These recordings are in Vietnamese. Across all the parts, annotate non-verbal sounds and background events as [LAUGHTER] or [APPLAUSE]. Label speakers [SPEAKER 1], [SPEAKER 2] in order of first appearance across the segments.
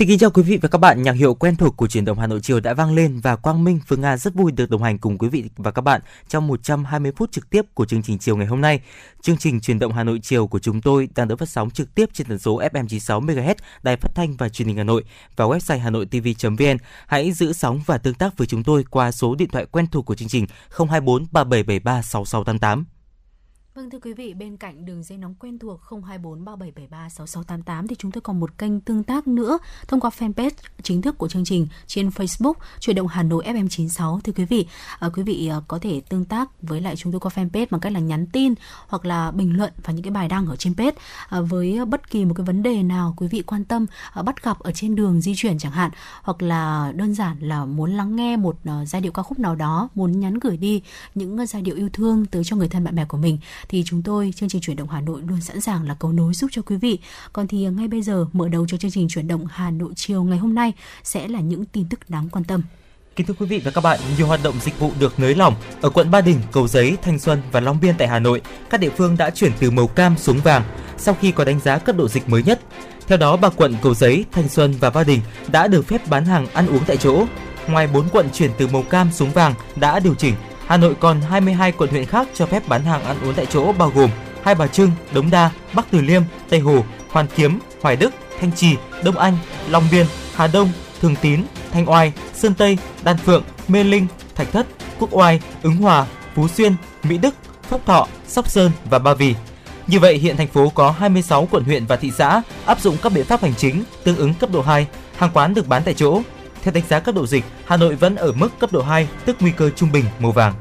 [SPEAKER 1] Xin kính chào quý vị và các bạn. Nhạc hiệu quen thuộc của truyền động Hà Nội chiều đã vang lên và Quang Minh, Phương Nga rất vui được đồng hành cùng quý vị và các bạn trong 120 phút trực tiếp của chương trình chiều ngày hôm nay. Chương trình truyền động Hà Nội chiều của chúng tôi đang được phát sóng trực tiếp trên tần số FM 96 MHz, Đài Phát thanh và Truyền hình Hà Nội và website hanoitv.vn. Hãy giữ sóng và tương tác với chúng tôi qua số điện thoại quen thuộc của chương trình 024 3773 6688.
[SPEAKER 2] Vâng thưa quý vị, bên cạnh đường dây nóng quen thuộc 024 3773 6688 thì chúng tôi còn một kênh tương tác nữa thông qua fanpage chính thức của chương trình trên Facebook Chuyển động Hà Nội FM96. Thưa quý vị, à, quý vị à, có thể tương tác với lại chúng tôi qua fanpage bằng cách là nhắn tin hoặc là bình luận vào những cái bài đăng ở trên page à, với bất kỳ một cái vấn đề nào quý vị quan tâm à, bắt gặp ở trên đường di chuyển chẳng hạn hoặc là đơn giản là muốn lắng nghe một à, giai điệu ca khúc nào đó, muốn nhắn gửi đi những giai điệu yêu thương tới cho người thân bạn bè của mình thì chúng tôi chương trình chuyển động Hà Nội luôn sẵn sàng là cầu nối giúp cho quý vị. Còn thì à, ngay bây giờ mở đầu cho chương trình chuyển động Hà Nội chiều ngày hôm nay sẽ là những tin tức đáng quan tâm.
[SPEAKER 1] Kính thưa quý vị và các bạn, nhiều hoạt động dịch vụ được nới lỏng ở quận Ba Đình, Cầu Giấy, Thanh Xuân và Long Biên tại Hà Nội. Các địa phương đã chuyển từ màu cam xuống vàng sau khi có đánh giá cấp độ dịch mới nhất. Theo đó, ba quận Cầu Giấy, Thanh Xuân và Ba Đình đã được phép bán hàng ăn uống tại chỗ. Ngoài 4 quận chuyển từ màu cam xuống vàng đã điều chỉnh Hà Nội còn 22 quận huyện khác cho phép bán hàng ăn uống tại chỗ bao gồm Hai Bà Trưng, Đống Đa, Bắc Từ Liêm, Tây Hồ, Hoàn Kiếm, Hoài Đức, Thanh Trì, Đông Anh, Long Biên, Hà Đông, Thường Tín, Thanh Oai, Sơn Tây, Đan Phượng, Mê Linh, Thạch Thất, Quốc Oai, Ứng Hòa, Phú Xuyên, Mỹ Đức, Phúc Thọ, Sóc Sơn và Ba Vì. Như vậy, hiện thành phố có 26 quận huyện và thị xã áp dụng các biện pháp hành chính tương ứng cấp độ 2, hàng quán được bán tại chỗ, theo đánh giá cấp độ dịch, Hà Nội vẫn ở mức cấp độ 2, tức nguy cơ trung bình màu vàng.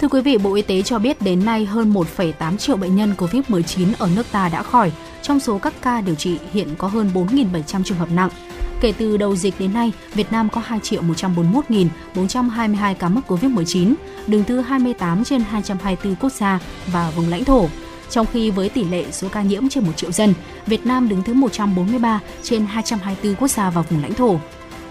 [SPEAKER 2] Thưa quý vị, Bộ Y tế cho biết đến nay hơn 1,8 triệu bệnh nhân COVID-19 ở nước ta đã khỏi. Trong số các ca điều trị hiện có hơn 4.700 trường hợp nặng. Kể từ đầu dịch đến nay, Việt Nam có 2.141.422 ca mắc COVID-19, đứng thứ 28 trên 224 quốc gia và vùng lãnh thổ. Trong khi với tỷ lệ số ca nhiễm trên 1 triệu dân, Việt Nam đứng thứ 143 trên 224 quốc gia và vùng lãnh thổ.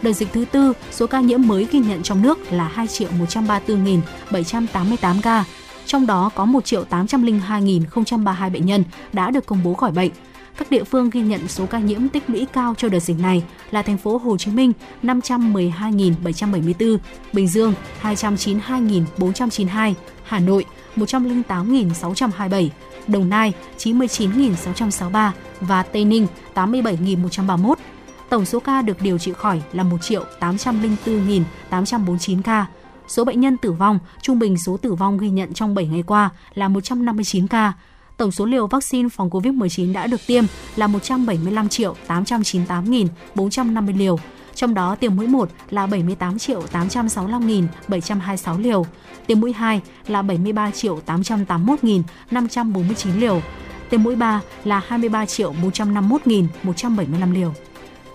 [SPEAKER 2] Đợt dịch thứ tư, số ca nhiễm mới ghi nhận trong nước là 2 triệu 134.788 ca, trong đó có 1 triệu 802.032 bệnh nhân đã được công bố khỏi bệnh. Các địa phương ghi nhận số ca nhiễm tích lũy cao cho đợt dịch này là thành phố Hồ Chí Minh 512.774, Bình Dương 292.492, Hà Nội 108.627, Đồng Nai 99.663 và Tây Ninh 87.131. Tổng số ca được điều trị khỏi là 1.804.849 ca. Số bệnh nhân tử vong, trung bình số tử vong ghi nhận trong 7 ngày qua là 159 ca. Tổng số liều vaccine phòng COVID-19 đã được tiêm là 175 triệu 898.450 liều. Trong đó tiêm mũi 1 là 78 triệu 865.726 liều, tiêm mũi 2 là 73 triệu 881.549 liều, tiêm mũi 3 là 23 triệu 151.175 liều.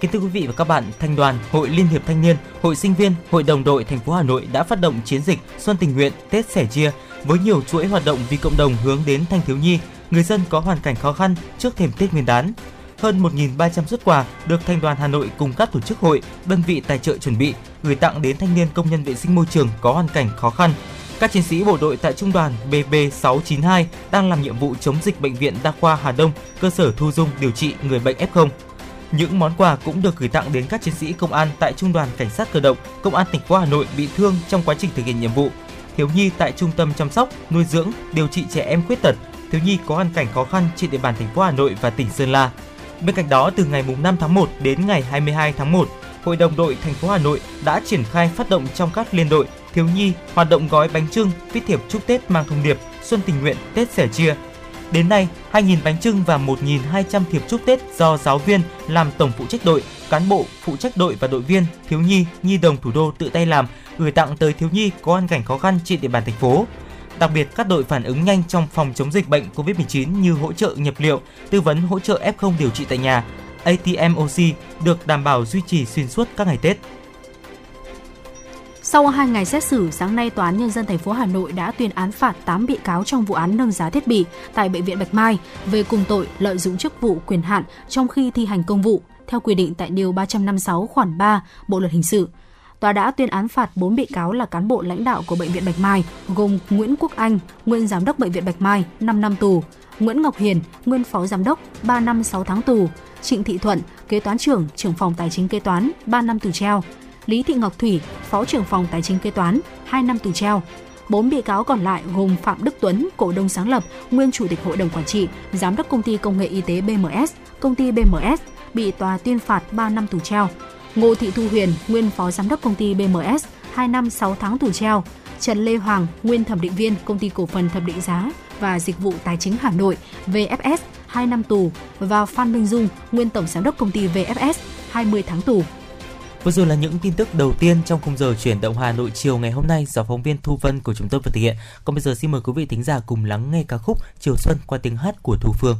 [SPEAKER 1] Kính thưa quý vị và các bạn, Thanh đoàn, Hội Liên hiệp Thanh niên, Hội sinh viên, Hội đồng đội thành phố Hà Nội đã phát động chiến dịch Xuân tình nguyện Tết sẻ chia với nhiều chuỗi hoạt động vì cộng đồng hướng đến thanh thiếu nhi, người dân có hoàn cảnh khó khăn trước thềm Tết Nguyên đán. Hơn 1.300 xuất quà được Thanh đoàn Hà Nội cùng các tổ chức hội, đơn vị tài trợ chuẩn bị gửi tặng đến thanh niên công nhân vệ sinh môi trường có hoàn cảnh khó khăn. Các chiến sĩ bộ đội tại trung đoàn BB692 đang làm nhiệm vụ chống dịch bệnh viện Đa khoa Hà Đông, cơ sở thu dung điều trị người bệnh F0 những món quà cũng được gửi tặng đến các chiến sĩ công an tại Trung đoàn Cảnh sát cơ động, Công an tỉnh phố Hà Nội bị thương trong quá trình thực hiện nhiệm vụ, thiếu nhi tại trung tâm chăm sóc, nuôi dưỡng, điều trị trẻ em khuyết tật, thiếu nhi có hoàn cảnh khó khăn trên địa bàn thành phố Hà Nội và tỉnh Sơn La. Bên cạnh đó, từ ngày 5 tháng 1 đến ngày 22 tháng 1, Hội đồng đội thành phố Hà Nội đã triển khai phát động trong các liên đội thiếu nhi hoạt động gói bánh trưng, viết thiệp chúc Tết mang thông điệp Xuân tình nguyện, Tết sẻ chia Đến nay, 2.000 bánh trưng và 1.200 thiệp chúc Tết do giáo viên làm tổng phụ trách đội, cán bộ, phụ trách đội và đội viên, thiếu nhi, nhi đồng thủ đô tự tay làm, gửi tặng tới thiếu nhi có hoàn cảnh khó khăn trên địa bàn thành phố. Đặc biệt, các đội phản ứng nhanh trong phòng chống dịch bệnh COVID-19 như hỗ trợ nhập liệu, tư vấn hỗ trợ F0 điều trị tại nhà, atm oxy được đảm bảo duy trì xuyên suốt các ngày Tết.
[SPEAKER 2] Sau 2 ngày xét xử, sáng nay Tòa án Nhân dân thành phố Hà Nội đã tuyên án phạt 8 bị cáo trong vụ án nâng giá thiết bị tại Bệnh viện Bạch Mai về cùng tội lợi dụng chức vụ quyền hạn trong khi thi hành công vụ theo quy định tại Điều 356 khoản 3 Bộ Luật Hình sự. tòa đã tuyên án phạt 4 bị cáo là cán bộ lãnh đạo của bệnh viện Bạch Mai, gồm Nguyễn Quốc Anh, nguyên giám đốc bệnh viện Bạch Mai, 5 năm tù, Nguyễn Ngọc Hiền, nguyên phó giám đốc, 3 năm 6 tháng tù, Trịnh Thị Thuận, kế toán trưởng, trưởng phòng tài chính kế toán, 3 năm tù treo, Lý Thị Ngọc Thủy, phó trưởng phòng tài chính kế toán, 2 năm tù treo. Bốn bị cáo còn lại gồm Phạm Đức Tuấn, cổ đông sáng lập, nguyên chủ tịch hội đồng quản trị, giám đốc công ty công nghệ y tế BMS, công ty BMS, bị tòa tuyên phạt 3 năm tù treo. Ngô Thị Thu Huyền, nguyên phó giám đốc công ty BMS, 2 năm 6 tháng tù treo. Trần Lê Hoàng, nguyên thẩm định viên công ty cổ phần thẩm định giá và dịch vụ tài chính Hà Nội VFS 2 năm tù và Phan Minh Dung, nguyên tổng giám đốc công ty VFS 20 tháng tù.
[SPEAKER 3] Vừa rồi là những tin tức đầu tiên trong khung giờ chuyển động Hà Nội chiều ngày hôm nay do phóng viên Thu Vân của chúng tôi vừa thực hiện. Còn bây giờ xin mời quý vị thính giả cùng lắng nghe ca khúc Chiều Xuân qua tiếng hát của Thu Phương.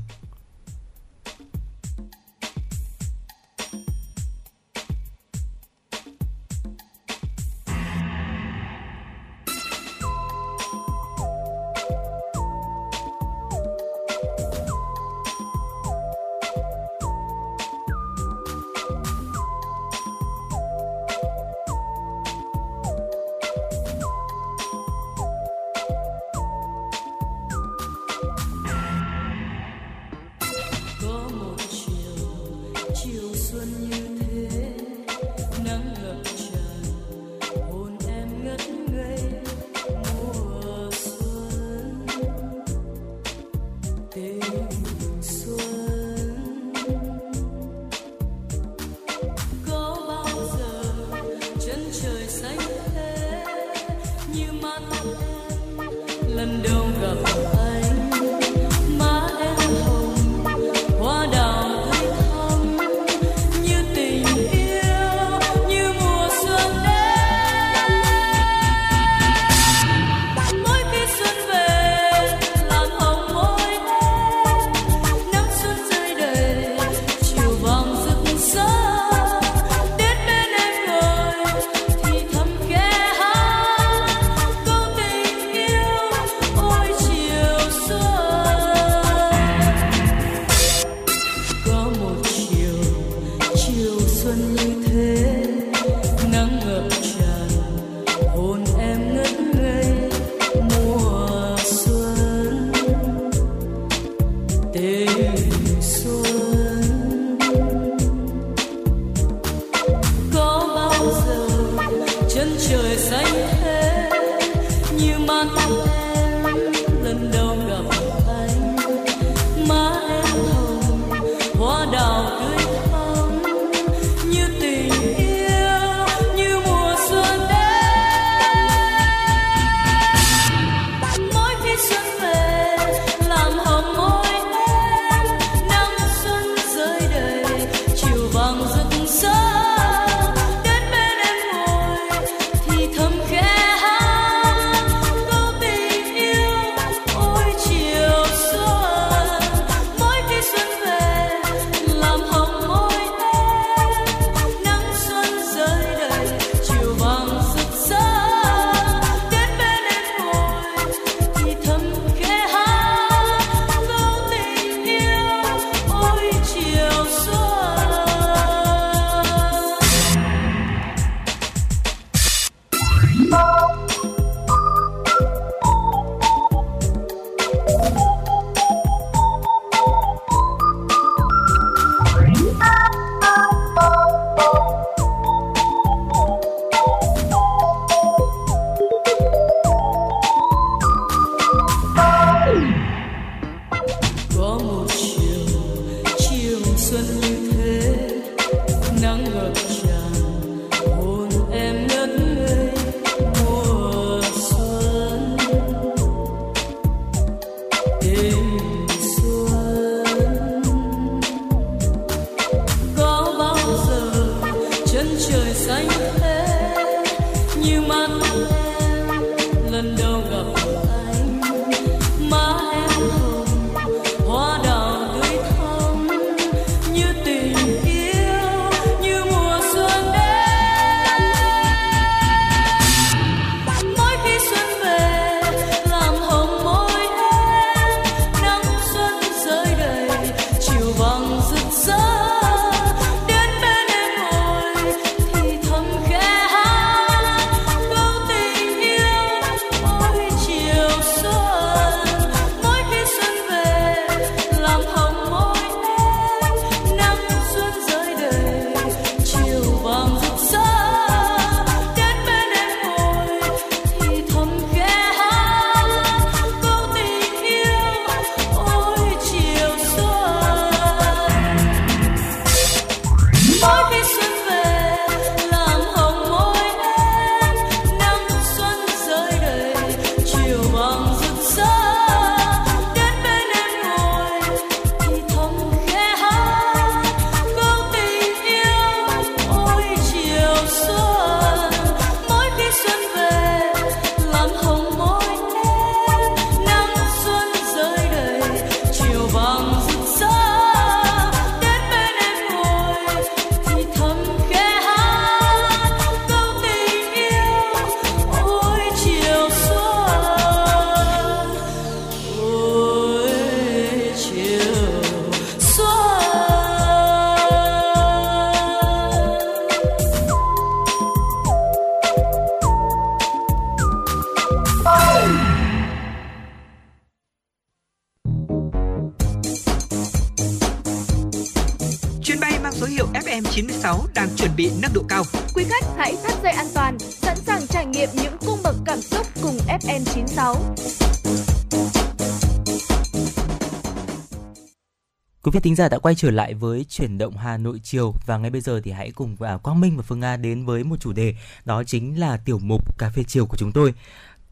[SPEAKER 1] Vị thính giả đã quay trở lại với chuyển động Hà Nội chiều và ngay bây giờ thì hãy cùng à, Quang Minh và Phương Nga đến với một chủ đề, đó chính là tiểu mục cà phê chiều của chúng tôi.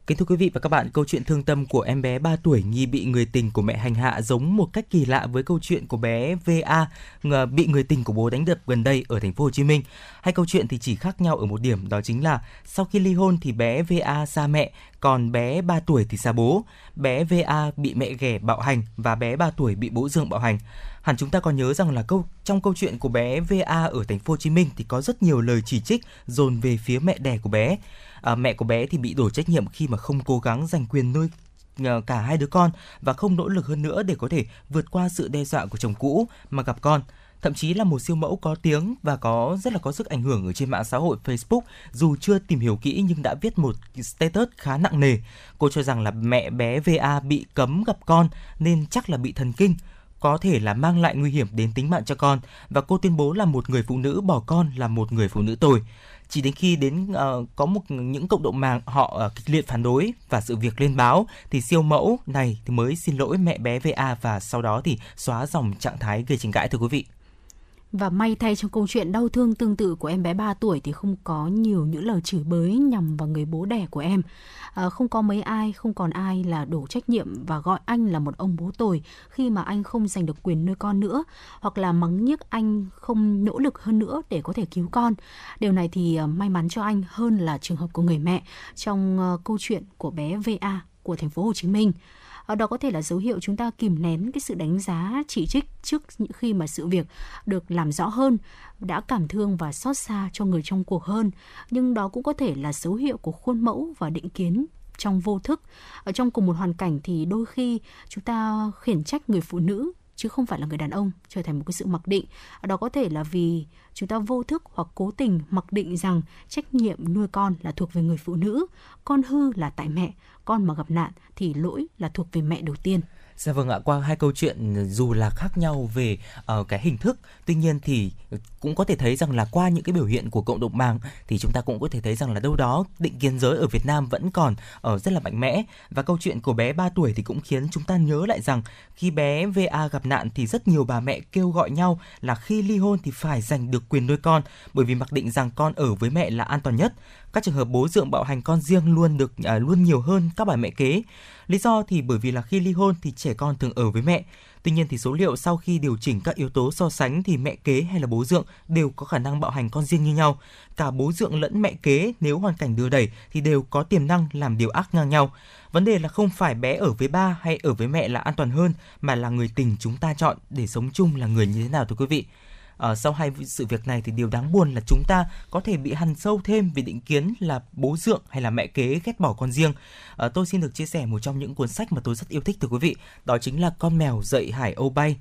[SPEAKER 1] Kính thưa quý vị và các bạn, câu chuyện thương tâm của em bé 3 tuổi nghi bị người tình của mẹ hành hạ giống một cách kỳ lạ với câu chuyện của bé VA bị người tình của bố đánh đập gần đây ở thành phố Hồ Chí Minh. Hai câu chuyện thì chỉ khác nhau ở một điểm đó chính là sau khi ly hôn thì bé VA xa mẹ, còn bé 3 tuổi thì xa bố. Bé VA bị mẹ ghẻ bạo hành và bé 3 tuổi bị bố Dương bạo hành. Hẳn chúng ta còn nhớ rằng là câu trong câu chuyện của bé VA ở thành phố Hồ Chí Minh thì có rất nhiều lời chỉ trích dồn về phía mẹ đẻ của bé à, mẹ của bé thì bị đổ trách nhiệm khi mà không cố gắng giành quyền nuôi ờ, cả hai đứa con và không nỗ lực hơn nữa để có thể vượt qua sự đe dọa của chồng cũ mà gặp con. Thậm chí là một siêu mẫu có tiếng và có rất là có sức ảnh hưởng ở trên mạng xã hội Facebook dù chưa tìm hiểu kỹ nhưng đã viết một status khá nặng nề. Cô cho rằng là mẹ bé VA bị cấm gặp con nên chắc là bị thần kinh có thể là mang lại nguy hiểm đến tính mạng cho con. Và cô tuyên bố là một người phụ nữ bỏ con là một người phụ nữ tồi chỉ đến khi đến uh, có một những cộng đồng mạng họ uh, kịch liệt phản đối và sự việc lên báo thì siêu mẫu này thì mới xin lỗi mẹ bé VA và sau đó thì xóa dòng trạng thái gây tranh cãi thưa quý vị.
[SPEAKER 2] Và may thay trong câu chuyện đau thương tương tự của em bé 3 tuổi thì không có nhiều những lời chửi bới nhằm vào người bố đẻ của em. À, không có mấy ai, không còn ai là đổ trách nhiệm và gọi anh là một ông bố tồi khi mà anh không giành được quyền nuôi con nữa hoặc là mắng nhiếc anh không nỗ lực hơn nữa để có thể cứu con. Điều này thì à, may mắn cho anh hơn là trường hợp của người mẹ trong uh, câu chuyện của bé VA của thành phố Hồ Chí Minh Ờ, đó có thể là dấu hiệu chúng ta kìm nén cái sự đánh giá chỉ trích trước những khi mà sự việc được làm rõ hơn, đã cảm thương và xót xa cho người trong cuộc hơn. Nhưng đó cũng có thể là dấu hiệu của khuôn mẫu và định kiến trong vô thức. Ở trong cùng một hoàn cảnh thì đôi khi chúng ta khiển trách người phụ nữ, chứ không phải là người đàn ông, trở thành một cái sự mặc định. Đó có thể là vì chúng ta vô thức hoặc cố tình mặc định rằng trách nhiệm nuôi con là thuộc về người phụ nữ, con hư là tại mẹ con mà gặp nạn thì lỗi là thuộc về mẹ đầu tiên
[SPEAKER 1] Dạ vâng ạ, qua hai câu chuyện dù là khác nhau về uh, cái hình thức, tuy nhiên thì cũng có thể thấy rằng là qua những cái biểu hiện của cộng đồng mạng thì chúng ta cũng có thể thấy rằng là đâu đó định kiến giới ở Việt Nam vẫn còn ở uh, rất là mạnh mẽ và câu chuyện của bé 3 tuổi thì cũng khiến chúng ta nhớ lại rằng khi bé VA gặp nạn thì rất nhiều bà mẹ kêu gọi nhau là khi ly hôn thì phải giành được quyền nuôi con bởi vì mặc định rằng con ở với mẹ là an toàn nhất. Các trường hợp bố dượng bạo hành con riêng luôn được à, luôn nhiều hơn các bà mẹ kế. Lý do thì bởi vì là khi ly hôn thì trẻ con thường ở với mẹ. Tuy nhiên thì số liệu sau khi điều chỉnh các yếu tố so sánh thì mẹ kế hay là bố dượng đều có khả năng bạo hành con riêng như nhau. Cả bố dượng lẫn mẹ kế nếu hoàn cảnh đưa đẩy thì đều có tiềm năng làm điều ác ngang nhau. Vấn đề là không phải bé ở với ba hay ở với mẹ là an toàn hơn mà là người tình chúng ta chọn để sống chung là người như thế nào thưa quý vị À, sau hai sự việc này thì điều đáng buồn là chúng ta có thể bị hằn sâu thêm vì định kiến là bố dượng hay là mẹ kế ghét bỏ con riêng. À, tôi xin được chia sẻ một trong những cuốn sách mà tôi rất yêu thích thưa quý vị, đó chính là Con mèo dạy Hải Âu bay.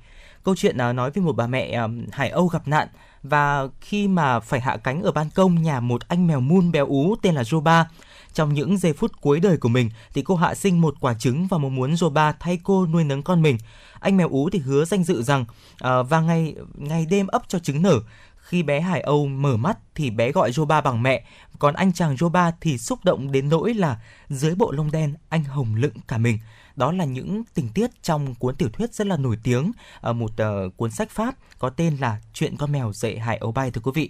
[SPEAKER 1] Câu chuyện à, nói về một bà mẹ à, Hải Âu gặp nạn và khi mà phải hạ cánh ở ban công nhà một anh mèo mun béo ú tên là Joba. Trong những giây phút cuối đời của mình thì cô hạ sinh một quả trứng và mong muốn Joba thay cô nuôi nấng con mình anh mèo ú thì hứa danh dự rằng uh, và ngày ngày đêm ấp cho trứng nở khi bé Hải Âu mở mắt thì bé gọi Joba bằng mẹ, còn anh chàng Joba thì xúc động đến nỗi là dưới bộ lông đen anh hồng lựng cả mình. Đó là những tình tiết trong cuốn tiểu thuyết rất là nổi tiếng ở một uh, cuốn sách Pháp có tên là Chuyện con mèo dạy Hải Âu bay thưa quý vị.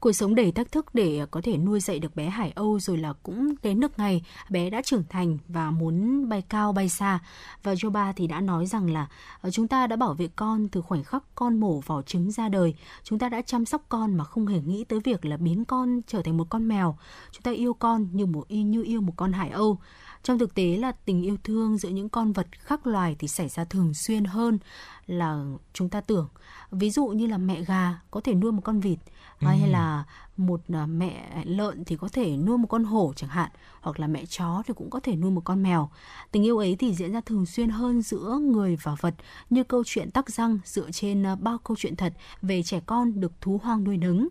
[SPEAKER 2] Cuộc sống đầy thách thức để ờ, có thể nuôi dạy được bé Hải Âu rồi là cũng đến nước ngày bé đã trưởng thành và muốn bay cao bay xa. Và Joba thì đã nói rằng là ờ, chúng ta đã bảo vệ con từ khoảnh khắc con mổ vỏ trứng ra đời. Chúng ta đã chăm sóc con mà không hề nghĩ tới việc là biến con trở thành một con mèo. Chúng ta yêu con như một y như yêu một con Hải Âu trong thực tế là tình yêu thương giữa những con vật khác loài thì xảy ra thường xuyên hơn là chúng ta tưởng. Ví dụ như là mẹ gà có thể nuôi một con vịt ừ. hay là một à, mẹ lợn thì có thể nuôi một con hổ chẳng hạn hoặc là mẹ chó thì cũng có thể nuôi một con mèo. Tình yêu ấy thì diễn ra thường xuyên hơn giữa người và vật như câu chuyện tắc răng dựa trên à, bao câu chuyện thật về trẻ con được thú hoang nuôi nấng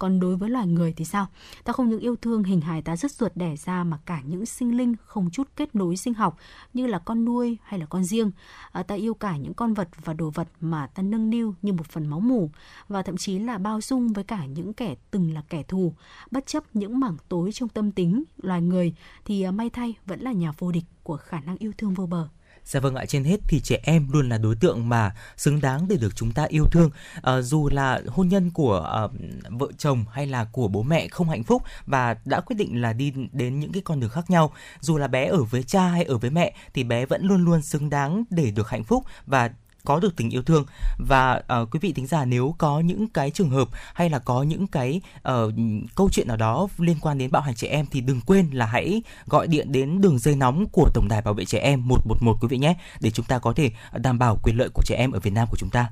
[SPEAKER 2] còn đối với loài người thì sao ta không những yêu thương hình hài ta rất ruột đẻ ra mà cả những sinh linh không chút kết nối sinh học như là con nuôi hay là con riêng. À, ta yêu cả những con vật và đồ vật mà ta nâng niu như một phần máu mủ và thậm chí là bao dung với cả những kẻ từng là kẻ thù. Bất chấp những mảng tối trong tâm tính loài người thì à, may thay vẫn là nhà vô địch của khả năng yêu thương vô bờ.
[SPEAKER 1] Dạ vâng ạ, trên hết thì trẻ em luôn là đối tượng mà xứng đáng để được chúng ta yêu thương. À, dù là hôn nhân của à, vợ chồng hay là của bố mẹ không hạnh phúc và đã quyết định là đi đến những cái con đường khác nhau, dù là bé ở với cha hay ở với mẹ thì bé vẫn luôn luôn xứng đáng để được hạnh phúc và có được tình yêu thương và uh, quý vị thính giả nếu có những cái trường hợp hay là có những cái uh, câu chuyện nào đó liên quan đến bạo hành trẻ em thì đừng quên là hãy gọi điện đến đường dây nóng của tổng đài bảo vệ trẻ em 111 quý vị nhé để chúng ta có thể đảm bảo quyền lợi của trẻ em ở Việt Nam của chúng ta.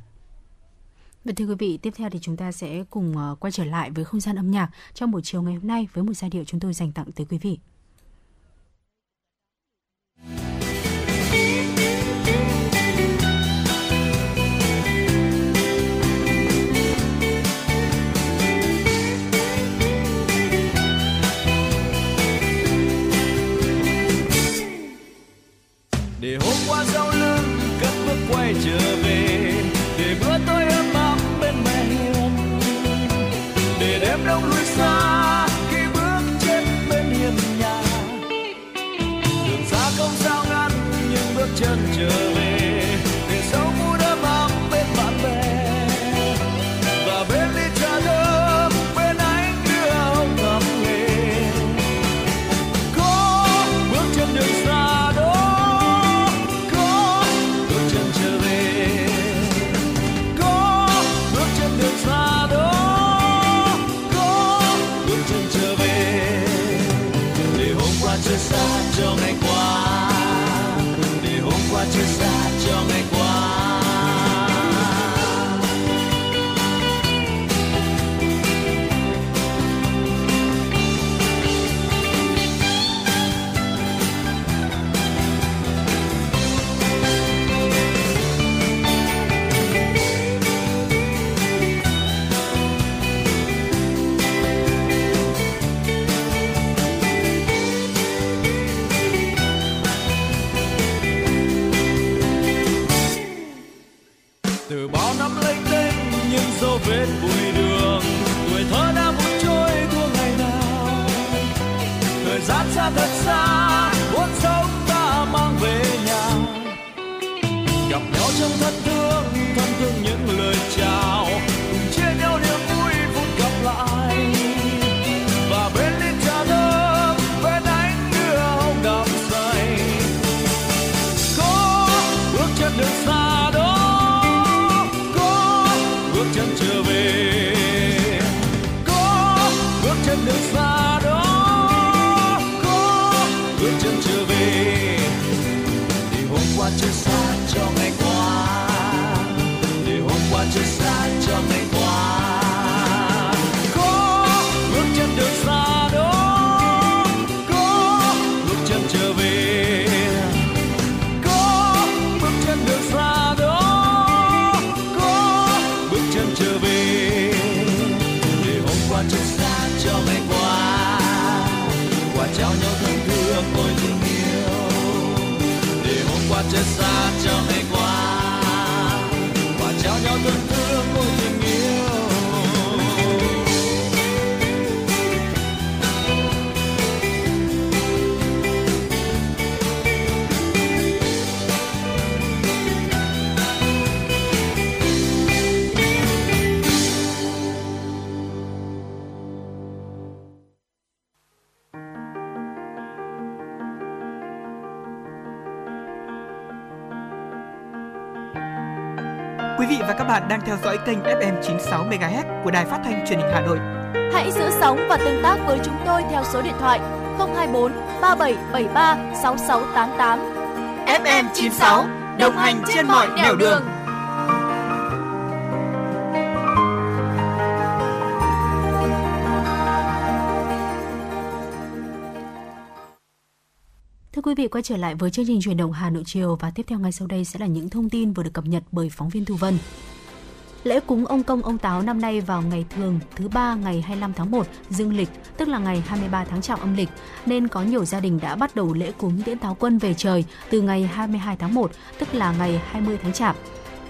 [SPEAKER 2] Và thưa quý vị, tiếp theo thì chúng ta sẽ cùng ờ, quay trở lại với không gian âm nhạc trong buổi chiều ngày hôm nay với một giai điệu chúng tôi dành tặng tới quý vị.
[SPEAKER 4] Để hôm qua sau lưng cất bước quay trở về. Để bữa tối ấm áp bên mẹ hiền. Để đêm đông lui xa, khi bước chân bên hiền nhà. Đường xa không sao ngăn nhưng bước chân trở về.
[SPEAKER 5] Đang theo dõi kênh FM 96 MHz của đài phát thanh truyền hình Hà Nội.
[SPEAKER 6] Hãy giữ sóng và tương tác với chúng tôi theo số điện thoại 024 3773 6688.
[SPEAKER 5] FM 96 đồng hành trên mọi nẻo đường.
[SPEAKER 2] Thưa quý vị, quay trở lại với chương trình truyền động Hà Nội chiều và tiếp theo ngay sau đây sẽ là những thông tin vừa được cập nhật bởi phóng viên Thu Vân. Lễ cúng ông công ông táo năm nay vào ngày thường thứ ba ngày 25 tháng 1 dương lịch, tức là ngày 23 tháng chạp âm lịch, nên có nhiều gia đình đã bắt đầu lễ cúng tiễn táo quân về trời từ ngày 22 tháng 1, tức là ngày 20 tháng chạp.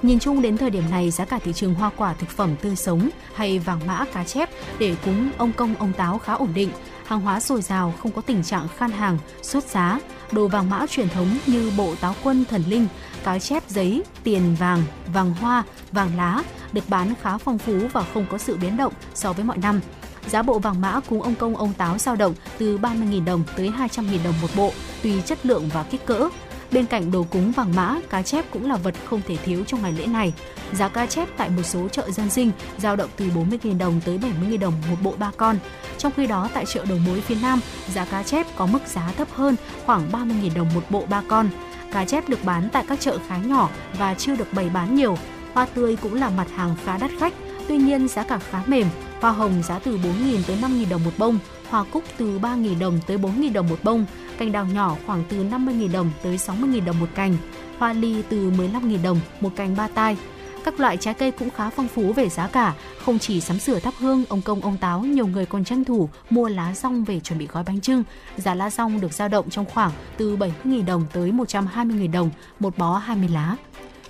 [SPEAKER 2] Nhìn chung đến thời điểm này, giá cả thị trường hoa quả thực phẩm tươi sống hay vàng mã cá chép để cúng ông công ông táo khá ổn định. Hàng hóa dồi dào, không có tình trạng khan hàng, sốt giá. Đồ vàng mã truyền thống như bộ táo quân thần linh, cá chép giấy, tiền vàng, vàng hoa, vàng lá được bán khá phong phú và không có sự biến động so với mọi năm. Giá bộ vàng mã cúng ông công ông táo dao động từ 30.000 đồng tới 200.000 đồng một bộ, tùy chất lượng và kích cỡ. Bên cạnh đồ cúng vàng mã, cá chép cũng là vật không thể thiếu trong ngày lễ này. Giá cá chép tại một số chợ dân sinh dao động từ 40.000 đồng tới 70.000 đồng một bộ ba con. Trong khi đó tại chợ đầu mối phía Nam, giá cá chép có mức giá thấp hơn khoảng 30.000 đồng một bộ ba con. Cá chép được bán tại các chợ khá nhỏ và chưa được bày bán nhiều. Hoa tươi cũng là mặt hàng khá đắt khách, tuy nhiên giá cả khá mềm. Hoa hồng giá từ 4.000 tới 5.000 đồng một bông, hoa cúc từ 3.000 đồng tới 4.000 đồng một bông, cành đào nhỏ khoảng từ 50.000 đồng tới 60.000 đồng một cành, hoa ly từ 15.000 đồng một cành ba tai. Các loại trái cây cũng khá phong phú về giá cả, không chỉ sắm sửa thắp hương, ông công ông táo, nhiều người còn tranh thủ mua lá rong về chuẩn bị gói bánh trưng. Giá lá rong được dao động trong khoảng từ 70.000 đồng tới 120.000 đồng một bó 20 lá.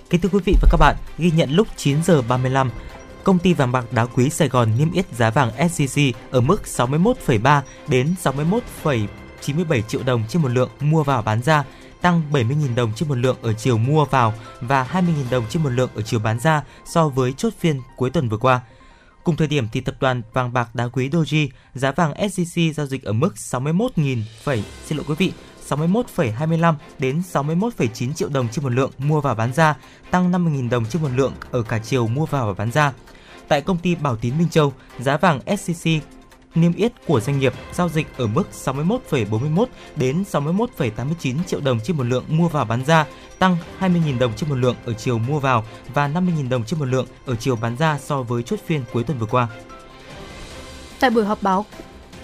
[SPEAKER 1] Kính thưa quý vị và các bạn, ghi nhận lúc 9 giờ 35, công ty vàng bạc đá quý Sài Gòn niêm yết giá vàng SJC ở mức 61,3 đến 61,97 triệu đồng trên một lượng mua vào bán ra, tăng 70.000 đồng trên một lượng ở chiều mua vào và 20.000 đồng trên một lượng ở chiều bán ra so với chốt phiên cuối tuần vừa qua. Cùng thời điểm thì tập đoàn vàng bạc đá quý Doji giá vàng SJC giao dịch ở mức 61.000, xin lỗi quý vị, 61,25 đến 61,9 triệu đồng trên một lượng mua vào bán ra, tăng 50.000 đồng trên một lượng ở cả chiều mua vào và bán ra. Tại công ty Bảo Tín Minh Châu, giá vàng SCC niêm yết của doanh nghiệp giao dịch ở mức 61,41 đến 61,89 triệu đồng trên một lượng mua vào bán ra, tăng 20.000 đồng trên một lượng ở chiều mua vào và 50.000 đồng trên một lượng ở chiều bán ra so với chốt phiên cuối tuần vừa qua.
[SPEAKER 2] Tại buổi họp báo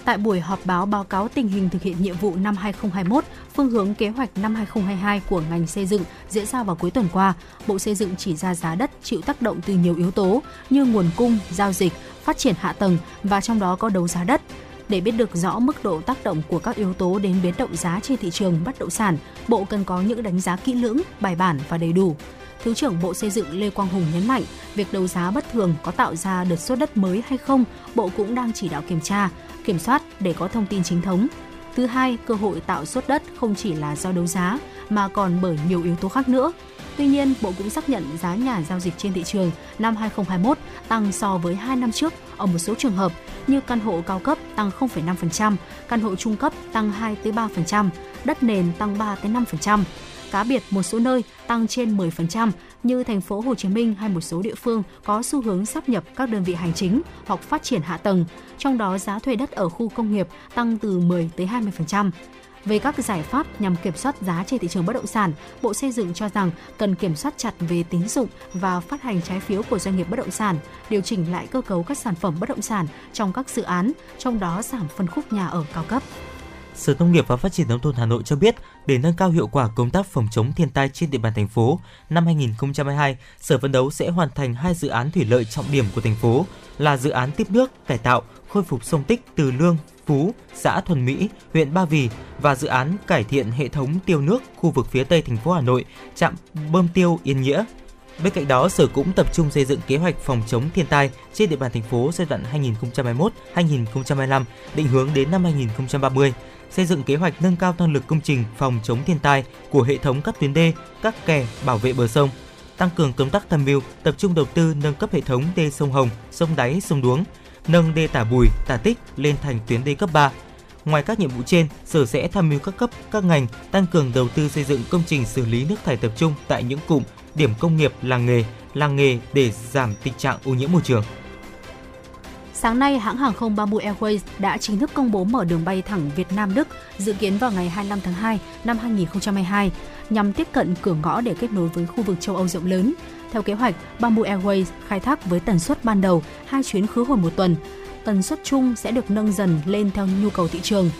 [SPEAKER 2] Tại buổi họp báo báo cáo tình hình thực hiện nhiệm vụ năm 2021, phương hướng kế hoạch năm 2022 của ngành xây dựng diễn ra vào cuối tuần qua, Bộ Xây dựng chỉ ra giá đất chịu tác động từ nhiều yếu tố như nguồn cung, giao dịch, phát triển hạ tầng và trong đó có đấu giá đất. Để biết được rõ mức độ tác động của các yếu tố đến biến động giá trên thị trường bất động sản, Bộ cần có những đánh giá kỹ lưỡng, bài bản và đầy đủ. Thứ trưởng Bộ Xây dựng Lê Quang Hùng nhấn mạnh, việc đấu giá bất thường có tạo ra đợt sốt đất mới hay không, Bộ cũng đang chỉ đạo kiểm tra, kiểm soát để có thông tin chính thống. Thứ hai, cơ hội tạo suất đất không chỉ là do đấu giá mà còn bởi nhiều yếu tố khác nữa. Tuy nhiên, Bộ cũng xác nhận giá nhà giao dịch trên thị trường năm 2021 tăng so với 2 năm trước ở một số trường hợp như căn hộ cao cấp tăng 0,5%, căn hộ trung cấp tăng 2-3%, đất nền tăng 3-5%. Cá biệt một số nơi tăng trên 10% như thành phố Hồ Chí Minh hay một số địa phương có xu hướng sắp nhập các đơn vị hành chính hoặc phát triển hạ tầng, trong đó giá thuê đất ở khu công nghiệp tăng từ 10 tới 20%. Về các giải pháp nhằm kiểm soát giá trên thị trường bất động sản, Bộ Xây dựng cho rằng cần kiểm soát chặt về tín dụng và phát hành trái phiếu của doanh nghiệp bất động sản, điều chỉnh lại cơ cấu các sản phẩm bất động sản trong các dự án, trong đó giảm phân khúc nhà ở cao cấp.
[SPEAKER 1] Sở Nông nghiệp và Phát triển nông thôn Hà Nội cho biết, để nâng cao hiệu quả công tác phòng chống thiên tai trên địa bàn thành phố, năm 2022, Sở phấn đấu sẽ hoàn thành hai dự án thủy lợi trọng điểm của thành phố là dự án tiếp nước, cải tạo, khôi phục sông Tích từ Lương, Phú, xã Thuần Mỹ, huyện Ba Vì và dự án cải thiện hệ thống tiêu nước khu vực phía Tây thành phố Hà Nội, trạm bơm tiêu Yên Nghĩa. Bên cạnh đó, Sở cũng tập trung xây dựng kế hoạch phòng chống thiên tai trên địa bàn thành phố giai đoạn 2021-2025, định hướng đến năm 2030 xây dựng kế hoạch nâng cao năng lực công trình phòng chống thiên tai của hệ thống các tuyến đê, các kè bảo vệ bờ sông, tăng cường công tác tham mưu, tập trung đầu tư nâng cấp hệ thống đê sông Hồng, sông Đáy, sông Đuống, nâng đê Tả Bùi, Tả Tích lên thành tuyến đê cấp 3. Ngoài các nhiệm vụ trên, Sở sẽ tham mưu các cấp, các ngành tăng cường đầu tư xây dựng công trình xử lý nước thải tập trung tại những cụm điểm công nghiệp, làng nghề, làng nghề để giảm tình trạng ô nhiễm môi trường.
[SPEAKER 2] Sáng nay, hãng hàng không Bamboo Airways đã chính thức công bố mở đường bay thẳng Việt Nam Đức dự kiến vào ngày 25 tháng 2 năm 2022 nhằm tiếp cận cửa ngõ để kết nối với khu vực châu Âu rộng lớn. Theo kế hoạch, Bamboo Airways khai thác với tần suất ban đầu hai chuyến khứ hồi một tuần. Tần suất chung sẽ được nâng dần lên theo nhu cầu thị trường.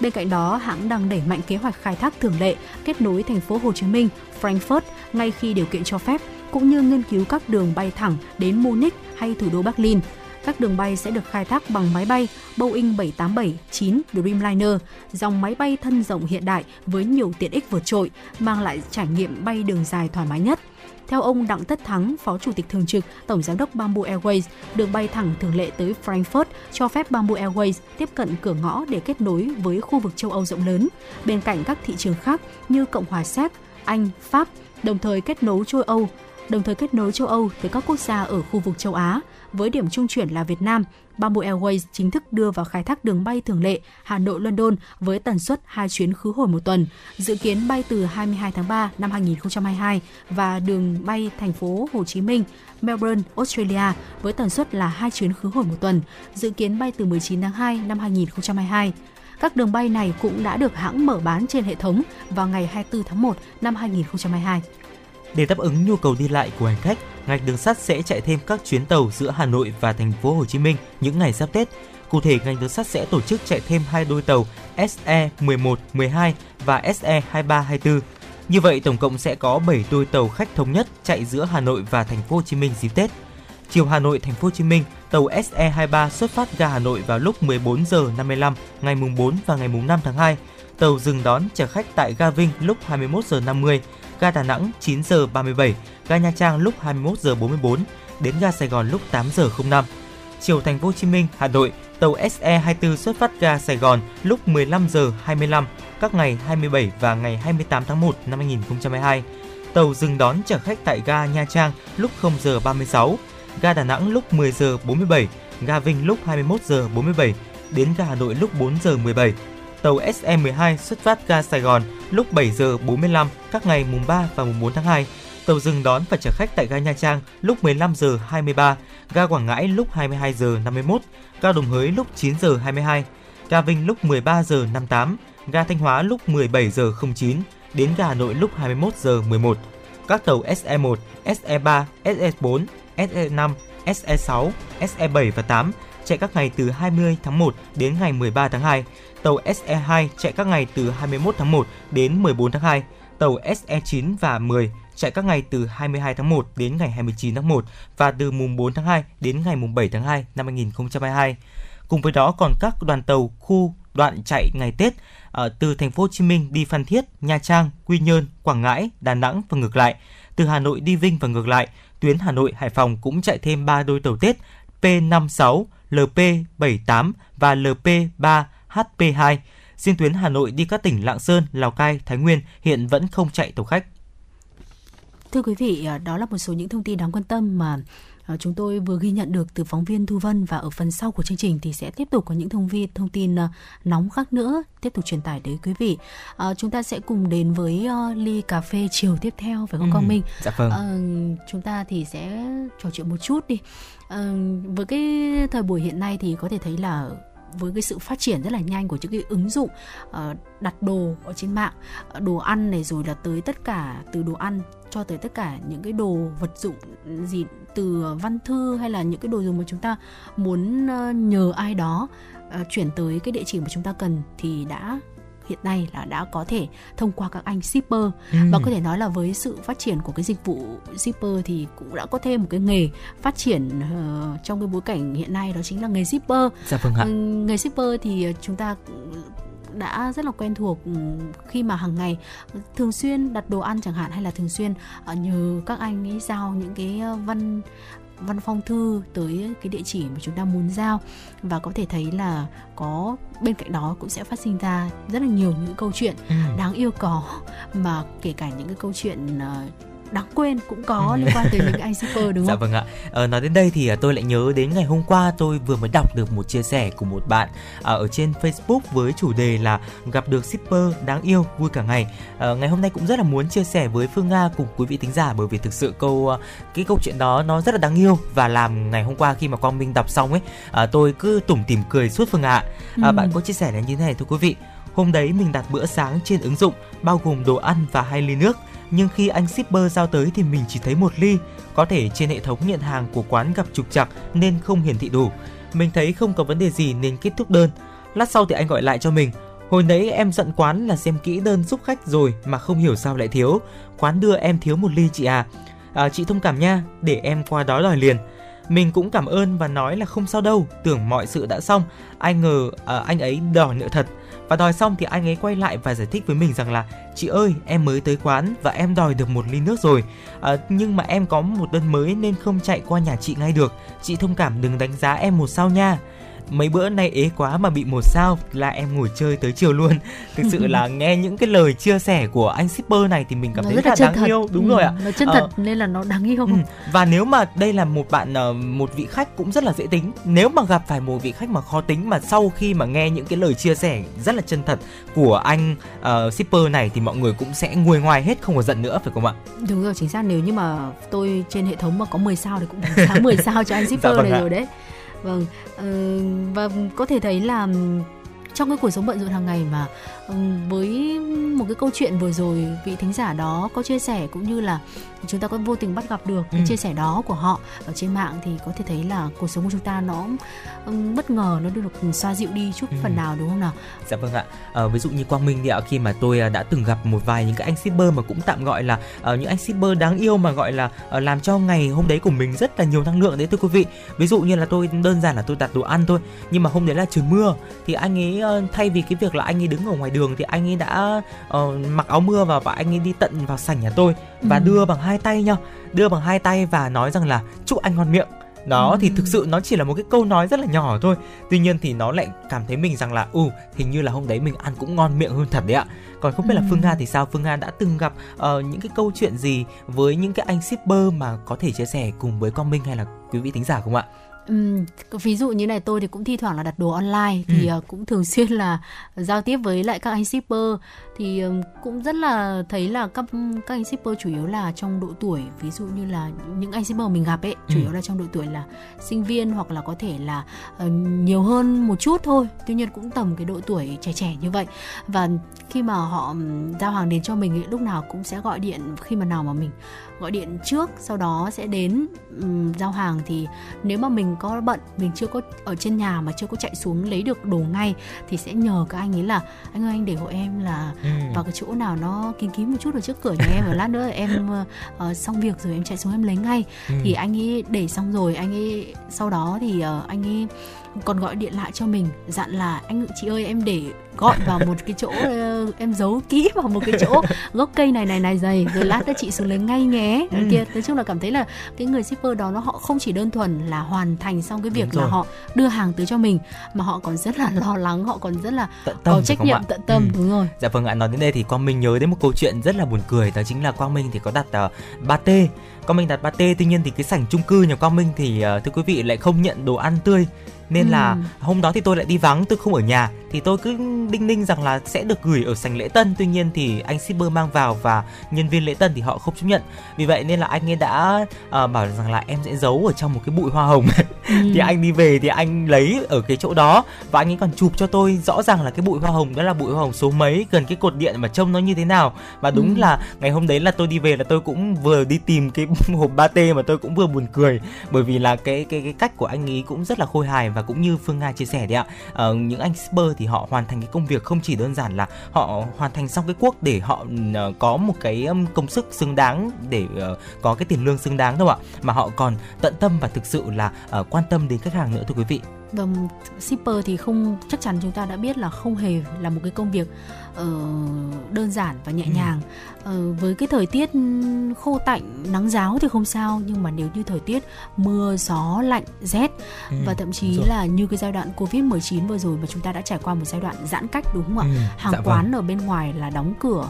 [SPEAKER 2] Bên cạnh đó, hãng đang đẩy mạnh kế hoạch khai thác thường lệ kết nối thành phố Hồ Chí Minh, Frankfurt ngay khi điều kiện cho phép cũng như nghiên cứu các đường bay thẳng đến Munich hay thủ đô Berlin. Các đường bay sẽ được khai thác bằng máy bay Boeing 787-9 Dreamliner, dòng máy bay thân rộng hiện đại với nhiều tiện ích vượt trội, mang lại trải nghiệm bay đường dài thoải mái nhất. Theo ông Đặng Tất Thắng, Phó Chủ tịch Thường trực, Tổng Giám đốc Bamboo Airways, đường bay thẳng thường lệ tới Frankfurt cho phép Bamboo Airways tiếp cận cửa ngõ để kết nối với khu vực châu Âu rộng lớn, bên cạnh các thị trường khác như Cộng hòa Séc, Anh, Pháp, đồng thời kết nối châu Âu đồng thời kết nối châu Âu với các quốc gia ở khu vực châu Á. Với điểm trung chuyển là Việt Nam, Bamboo Airways chính thức đưa vào khai thác đường bay thường lệ Hà Nội London với tần suất 2 chuyến khứ hồi một tuần, dự kiến bay từ 22 tháng 3 năm 2022 và đường bay thành phố Hồ Chí Minh, Melbourne, Australia với tần suất là 2 chuyến khứ hồi một tuần, dự kiến bay từ 19 tháng 2 năm 2022. Các đường bay này cũng đã được hãng mở bán trên hệ thống vào ngày 24 tháng 1 năm 2022.
[SPEAKER 1] Để đáp ứng nhu cầu đi lại của hành khách, ngành đường sắt sẽ chạy thêm các chuyến tàu giữa Hà Nội và thành phố Hồ Chí Minh những ngày giáp Tết. Cụ thể, ngành đường sắt sẽ tổ chức chạy thêm hai đôi tàu SE 11, 12 và SE 23, 24. Như vậy, tổng cộng sẽ có 7 đôi tàu khách thống nhất chạy giữa Hà Nội và thành phố Hồ Chí Minh dịp Tết. Chiều Hà Nội thành phố Hồ Chí Minh, tàu SE23 xuất phát ga Hà Nội vào lúc 14 giờ 55 ngày mùng 4 và ngày mùng 5 tháng 2. Tàu dừng đón chở khách tại ga Vinh lúc 21 giờ 50 ga Đà Nẵng 9 giờ 37, ga Nha Trang lúc 21 giờ 44, đến ga Sài Gòn lúc 8 giờ 05. Chiều Thành phố Hồ Chí Minh, Hà Nội, tàu SE24 xuất phát ga Sài Gòn lúc 15 giờ 25 các ngày 27 và ngày 28 tháng 1 năm 2022. Tàu dừng đón chở khách tại ga Nha Trang lúc 0 giờ 36, ga Đà Nẵng lúc 10 giờ 47, ga Vinh lúc 21 giờ 47, đến ga Hà Nội lúc 4 giờ 17 tàu SE12 xuất phát ga Sài Gòn lúc 7 giờ 45 các ngày mùng 3 và mùng 4 tháng 2. Tàu dừng đón và chở khách tại ga Nha Trang lúc 15 giờ 23, ga Quảng Ngãi lúc 22 giờ 51, ga Đồng Hới lúc 9 giờ 22, ga Vinh lúc 13 giờ 58, ga Thanh Hóa lúc 17 giờ 09, đến ga Hà Nội lúc 21 giờ 11. Các tàu SE1, SE3, SE4, SE5, SE6, SE7 và 8 chạy các ngày từ 20 tháng 1 đến ngày 13 tháng 2 Tàu SE2 chạy các ngày từ 21 tháng 1 đến 14 tháng 2. Tàu SE9 và 10 chạy các ngày từ 22 tháng 1 đến ngày 29 tháng 1 và từ mùng 4 tháng 2 đến ngày mùng 7 tháng 2 năm 2022. Cùng với đó còn các đoàn tàu khu đoạn chạy ngày Tết ở từ thành phố Hồ Chí Minh đi Phan Thiết, Nha Trang, Quy Nhơn, Quảng Ngãi, Đà Nẵng và ngược lại. Từ Hà Nội đi Vinh và ngược lại, tuyến Hà Nội Hải Phòng cũng chạy thêm 3 đôi tàu Tết P56, LP78 và LP3 HP2. Riêng tuyến Hà Nội đi các tỉnh Lạng Sơn, Lào Cai, Thái Nguyên hiện vẫn không chạy tàu khách.
[SPEAKER 2] Thưa quý vị, ờ, đó là một số những thông tin đáng quan tâm mà à, chúng tôi vừa ghi nhận được từ phóng viên Thu Vân và ở phần sau của chương trình thì sẽ tiếp tục có những thông tin thông tin à, nóng khác nữa tiếp tục truyền tải đến quý vị. À, chúng ta sẽ cùng đến với uh, ly cà phê chiều tiếp theo phải không ừ, Quang Minh?
[SPEAKER 1] Dạ vâng. À,
[SPEAKER 2] chúng ta thì sẽ trò chuyện một chút đi. À, với cái thời buổi hiện nay thì có thể thấy là với cái sự phát triển rất là nhanh của những cái ứng dụng ờ, đặt đồ ở trên mạng ờ, đồ ăn này, rồi là tới tất cả từ đồ ăn cho tới tất cả những cái đồ vật dụng gì, từ văn thư hay là những cái đồ dùng mà chúng ta muốn ờ, nhờ ai đó chuyển tới cái địa chỉ mà chúng ta cần thì đã hiện nay là đã có thể thông qua các anh shipper ừ. và có thể nói là với sự phát triển của cái dịch vụ shipper thì cũng đã có thêm một cái nghề phát triển uh, trong cái bối cảnh hiện nay đó chính là nghề shipper.
[SPEAKER 1] Dạ vâng ạ. Uh,
[SPEAKER 2] nghề shipper thì chúng ta đã rất là quen thuộc ừ, khi mà hàng ngày thường xuyên đặt đồ ăn chẳng hạn hay là thường xuyên uh, nhờ các anh ấy giao những cái văn văn phong thư tới cái địa chỉ mà chúng ta muốn giao và có thể thấy là có bên cạnh đó cũng sẽ phát sinh ra rất là nhiều những câu chuyện ừ. đáng yêu có mà kể cả những cái câu chuyện uh, đáng quên cũng có ừ. liên quan tới những anh [LAUGHS] shipper đúng
[SPEAKER 1] dạ
[SPEAKER 2] không?
[SPEAKER 1] Dạ vâng ạ. Ờ, nói đến đây thì à, tôi lại nhớ đến ngày hôm qua tôi vừa mới đọc được một chia sẻ của một bạn à, ở trên Facebook với chủ đề là gặp được shipper đáng yêu vui cả ngày. À, ngày hôm nay cũng rất là muốn chia sẻ với Phương Nga cùng quý vị thính giả bởi vì thực sự câu à, cái câu chuyện đó nó rất là đáng yêu và làm ngày hôm qua khi mà Quang Minh đọc xong ấy à, tôi cứ tủm tỉm cười suốt Phương ạ. À, ừ. Bạn có chia sẻ là như thế này thưa quý vị. Hôm đấy mình đặt bữa sáng trên ứng dụng bao gồm đồ ăn và hai ly nước nhưng khi anh shipper giao tới thì mình chỉ thấy một ly. Có thể trên hệ thống nhận hàng của quán gặp trục trặc nên không hiển thị đủ. Mình thấy không có vấn đề gì nên kết thúc đơn. Lát sau thì anh gọi lại cho mình. Hồi nãy em giận quán là xem kỹ đơn giúp khách rồi mà không hiểu sao lại thiếu. Quán đưa em thiếu một ly chị à. à, chị thông cảm nha để em qua đó đòi liền mình cũng cảm ơn và nói là không sao đâu tưởng mọi sự đã xong ai ngờ à, anh ấy đòi nữa thật và đòi xong thì anh ấy quay lại và giải thích với mình rằng là chị ơi em mới tới quán và em đòi được một ly nước rồi. À, nhưng mà em có một đơn mới nên không chạy qua nhà chị ngay được. Chị thông cảm đừng đánh giá em một sao nha mấy bữa nay ế quá mà bị một sao là em ngồi chơi tới chiều luôn thực sự là [LAUGHS] nghe những cái lời chia sẻ của anh shipper này thì mình cảm
[SPEAKER 2] Nó
[SPEAKER 1] thấy
[SPEAKER 2] rất
[SPEAKER 1] rất
[SPEAKER 2] là
[SPEAKER 1] đáng
[SPEAKER 2] thật.
[SPEAKER 1] yêu đúng
[SPEAKER 2] Ừ,
[SPEAKER 1] rồi ạ
[SPEAKER 2] Nó chân
[SPEAKER 1] Ờ,
[SPEAKER 2] thật nên là nó đáng yêu.
[SPEAKER 1] Ừ. Và nếu mà đây là một bạn ờ, một vị khách cũng rất là dễ tính. Nếu mà gặp phải một vị khách mà khó tính mà sau khi mà nghe những cái lời chia sẻ rất là chân thật của anh ờ, shipper này thì mọi người cũng sẽ nguôi ngoai hết không có giận nữa phải không ạ?
[SPEAKER 2] Đúng rồi, chính xác nếu như mà tôi trên hệ thống mà có 10 sao thì cũng đánh giá 10 sao cho anh shipper
[SPEAKER 1] Dạ vâng
[SPEAKER 2] này
[SPEAKER 1] ạ.
[SPEAKER 2] rồi đấy. Vâng, ờ, và có thể thấy là trong cái cuộc sống bận rộn hàng ngày mà với một cái câu chuyện vừa rồi vị thính giả đó có chia sẻ cũng như là chúng ta có vô tình bắt gặp được cái
[SPEAKER 1] Ừ.
[SPEAKER 2] chia sẻ đó của họ ở trên mạng thì có thể thấy là cuộc sống của chúng ta nó bất ngờ nó được xoa dịu đi chút
[SPEAKER 1] Ừ.
[SPEAKER 2] phần nào đúng không nào?
[SPEAKER 1] Dạ vâng ạ. Ờ, ví dụ như Quang Minh thì ạ khi mà tôi à, đã từng gặp một vài những cái anh shipper mà cũng tạm gọi là ờ, những anh shipper đáng yêu mà gọi là ờ, làm cho ngày hôm đấy của mình rất là nhiều năng lượng đấy thưa quý vị. Ví dụ như là tôi đơn giản là tôi đặt đồ ăn thôi nhưng mà hôm đấy là trời mưa thì anh ấy ờ, thay vì cái việc là anh ấy đứng ở ngoài đường thì anh ấy đã ờ, mặc áo mưa vào và anh ấy đi tận vào sảnh nhà tôi và
[SPEAKER 2] Ừ.
[SPEAKER 1] đưa bằng hai tay nha, đưa bằng hai tay và nói rằng là chúc anh ngon miệng. Đó
[SPEAKER 2] Ừ.
[SPEAKER 1] thì thực sự nó chỉ là một cái câu nói rất là nhỏ thôi tuy nhiên thì nó lại cảm thấy mình rằng là ừ hình như là hôm đấy mình ăn cũng ngon miệng hơn thật đấy ạ còn không biết là
[SPEAKER 2] Ừ.
[SPEAKER 1] phương nga thì sao phương nga đã từng gặp ờ, những cái câu chuyện gì với những cái anh shipper mà có thể chia sẻ cùng với quang minh hay là quý vị thính giả không ạ
[SPEAKER 2] Ừm, ví dụ như này tôi thì cũng thi thoảng là đặt đồ online thì ờ, cũng thường xuyên là giao tiếp với lại các anh shipper thì cũng rất là thấy là các các anh shipper chủ yếu là trong độ tuổi ví dụ như là những anh shipper mình gặp ấy chủ
[SPEAKER 1] Ừ.
[SPEAKER 2] yếu là trong độ tuổi là sinh viên hoặc là có thể là ờ, nhiều hơn một chút thôi. Tuy nhiên cũng tầm cái độ tuổi trẻ trẻ như vậy. Và khi mà họ giao hàng đến cho mình ấy, lúc nào cũng sẽ gọi điện khi mà nào mà mình gọi điện trước sau đó sẽ đến ừm, giao hàng. Thì nếu mà mình có bận mình chưa có ở trên nhà mà chưa có chạy xuống lấy được đồ ngay thì sẽ nhờ các anh ấy là anh ơi anh để hộ em là
[SPEAKER 1] Ừ.
[SPEAKER 2] vào cái chỗ nào nó kín kín một chút ở trước cửa nhà em rồi lát nữa em ờ, xong việc rồi em chạy xuống em lấy ngay
[SPEAKER 1] Ừ.
[SPEAKER 2] thì anh ấy để xong rồi anh ấy sau đó thì ờ, anh ấy còn gọi điện lại cho mình dặn là anh chị ơi em để gọi vào một cái chỗ ờ, em giấu kỹ vào một cái chỗ gốc cây này này này dày rồi lát nữa chị xuống lấy ngay nhé
[SPEAKER 1] Ừ.
[SPEAKER 2] kia nói chung là cảm thấy là cái người shipper đó nó họ không chỉ đơn thuần là hoàn thành xong cái việc là họ đưa hàng tới cho mình mà họ còn rất là lo lắng họ còn rất là
[SPEAKER 1] tận tâm
[SPEAKER 2] có trách nhiệm tận tâm
[SPEAKER 1] Ừ.
[SPEAKER 2] đúng rồi
[SPEAKER 1] Dạ vâng ạ, nói đến đây thì Quang Minh nhớ đến một câu chuyện rất là buồn cười đó chính là Quang Minh thì có đặt uh, pate. Quang Minh đặt pate tuy nhiên thì cái sảnh chung cư nhà Quang Minh thì uh, thưa quý vị lại không nhận đồ ăn tươi nên là
[SPEAKER 2] Ừ.
[SPEAKER 1] hôm đó thì tôi lại đi vắng tôi không ở nhà. Thì tôi cứ đinh ninh rằng là sẽ được gửi ở sảnh lễ tân. Tuy nhiên thì anh shipper mang vào và nhân viên lễ tân thì họ không chấp nhận. Vì vậy nên là anh ấy đã uh, bảo rằng là em sẽ giấu ở trong một cái bụi hoa hồng.
[SPEAKER 2] Ừ. [LAUGHS]
[SPEAKER 1] thì anh đi về thì anh lấy ở cái chỗ đó. Và anh ấy còn chụp cho tôi rõ ràng là cái bụi hoa hồng đó là bụi hoa hồng số mấy gần cái cột điện mà trông nó như thế nào. Và đúng
[SPEAKER 2] Ừ.
[SPEAKER 1] là ngày hôm đấy là tôi đi về là tôi cũng vừa đi tìm cái [LAUGHS] hộp ba t mà tôi cũng vừa buồn cười. Bởi vì là cái cái cái cách của anh ấy cũng rất là khôi hài và cũng như phương nga chia sẻ đấy ạ. Ờ, những anh shipper thì họ hoàn thành cái công việc không chỉ đơn giản là họ hoàn thành xong cái cuốc để họ ờ, có một cái công sức xứng đáng để ờ, có cái tiền lương xứng đáng đâu ạ. Mà họ còn tận tâm và thực sự là ờ, quan tâm đến khách hàng nữa thưa quý vị
[SPEAKER 2] và shipper thì không chắc chắn chúng ta đã biết là không hề là một cái công việc ờ, đơn giản và nhẹ
[SPEAKER 1] Ừ.
[SPEAKER 2] nhàng Ờ, với cái thời tiết khô tạnh nắng giáo thì không sao nhưng mà nếu như thời tiết mưa gió lạnh rét
[SPEAKER 1] Ừ,
[SPEAKER 2] và thậm chí là như cái giai đoạn covid 19 vừa rồi mà chúng ta đã trải qua một giai đoạn giãn cách đúng không ạ
[SPEAKER 1] Ừ,
[SPEAKER 2] hàng
[SPEAKER 1] dạ vâng.
[SPEAKER 2] quán ở bên ngoài là đóng cửa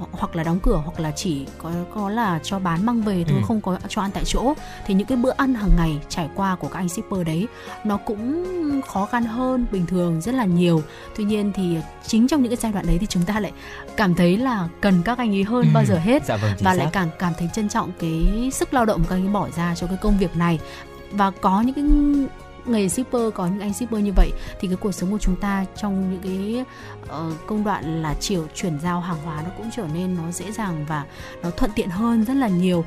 [SPEAKER 2] ho- hoặc là đóng cửa hoặc là chỉ có có là cho bán mang về thôi
[SPEAKER 1] Ừ.
[SPEAKER 2] không có cho ăn tại chỗ. Thì những cái bữa ăn hàng ngày trải qua của các anh shipper đấy nó cũng khó khăn hơn bình thường rất là nhiều. Tuy nhiên thì chính trong những cái giai đoạn đấy thì chúng ta lại cảm thấy là cần các anh ấy hơn
[SPEAKER 1] Ừ,
[SPEAKER 2] bao giờ hết.
[SPEAKER 1] Dạ vâng
[SPEAKER 2] và
[SPEAKER 1] xác.
[SPEAKER 2] lại càng cảm thấy trân trọng cái sức lao động các anh ấy bỏ ra cho cái công việc này. Và có những cái nghề shipper có những anh shipper như vậy thì cái cuộc sống của chúng ta trong những cái uh, công đoạn là chiều chuyển giao hàng hóa nó cũng trở nên nó dễ dàng và nó thuận tiện hơn rất là nhiều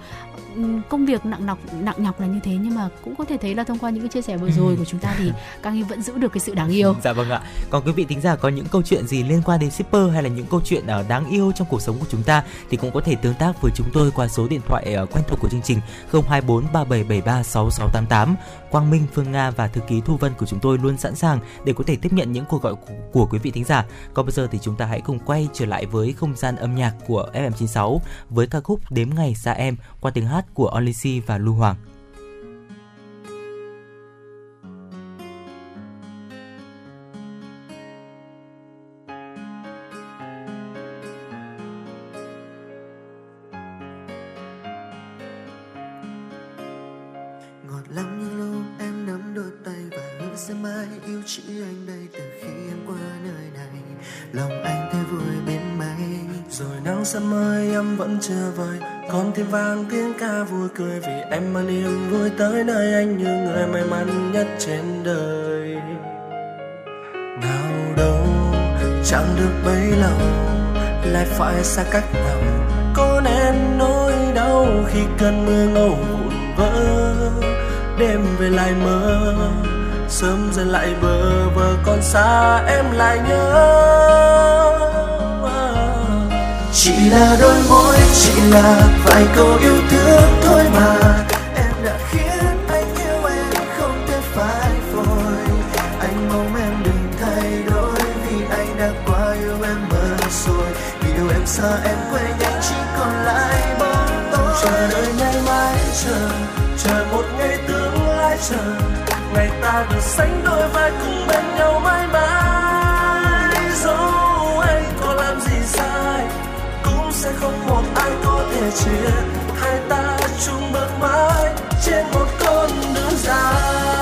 [SPEAKER 2] công việc nặng nhọc nặng nhọc là như thế nhưng mà cũng có thể thấy là thông qua những cái chia sẻ vừa rồi của chúng ta thì [LAUGHS] Cang Hy vẫn giữ được cái sự đáng yêu.
[SPEAKER 1] Dạ vâng ạ. Còn quý vị tính giả có những câu chuyện gì liên quan đến shipper hay là những câu chuyện uh, đáng yêu trong cuộc sống của chúng ta thì cũng có thể tương tác với chúng tôi qua số điện thoại uh, quen thuộc của chương trình 024 3773 6688. Quang Minh, Phương Nga và thư ký Thu Vân của chúng tôi luôn sẵn sàng để có thể tiếp nhận những cuộc gọi của, quý vị thính giả. Còn bây giờ thì chúng ta hãy cùng quay trở lại với không gian âm nhạc của FM96 với ca khúc Đếm ngày xa em qua tiếng hát của Olisi và Lưu Hoàng.
[SPEAKER 4] Sớm ơi em vẫn chưa vời? Còn thêm vang tiếng ca vui cười vì em mang niềm vui tới nơi anh như người may mắn nhất trên đời. Nào đâu, chẳng được bấy lâu, lại phải xa cách nhau có nên nỗi đau khi cơn mưa ngâu vụn vỡ? Đêm về lại mơ, sớm dần lại bờ vờ còn xa em lại nhớ chỉ là đôi môi, chỉ là vài câu yêu thương thôi mà. Em đã khiến anh yêu em không thể phai phôi anh mong em đừng thay đổi vì anh đã quá yêu em mất rồi. Vì yêu em xa em quên nhanh chỉ còn lại bóng tối. Chờ đợi ngày mai chờ chờ một ngày tương lai chờ. Ngày ta được sánh đôi vai cùng bên nhau mãi mãi. Sẽ không một ai có thể chia hai ta chung bước mãi trên một con đường dài.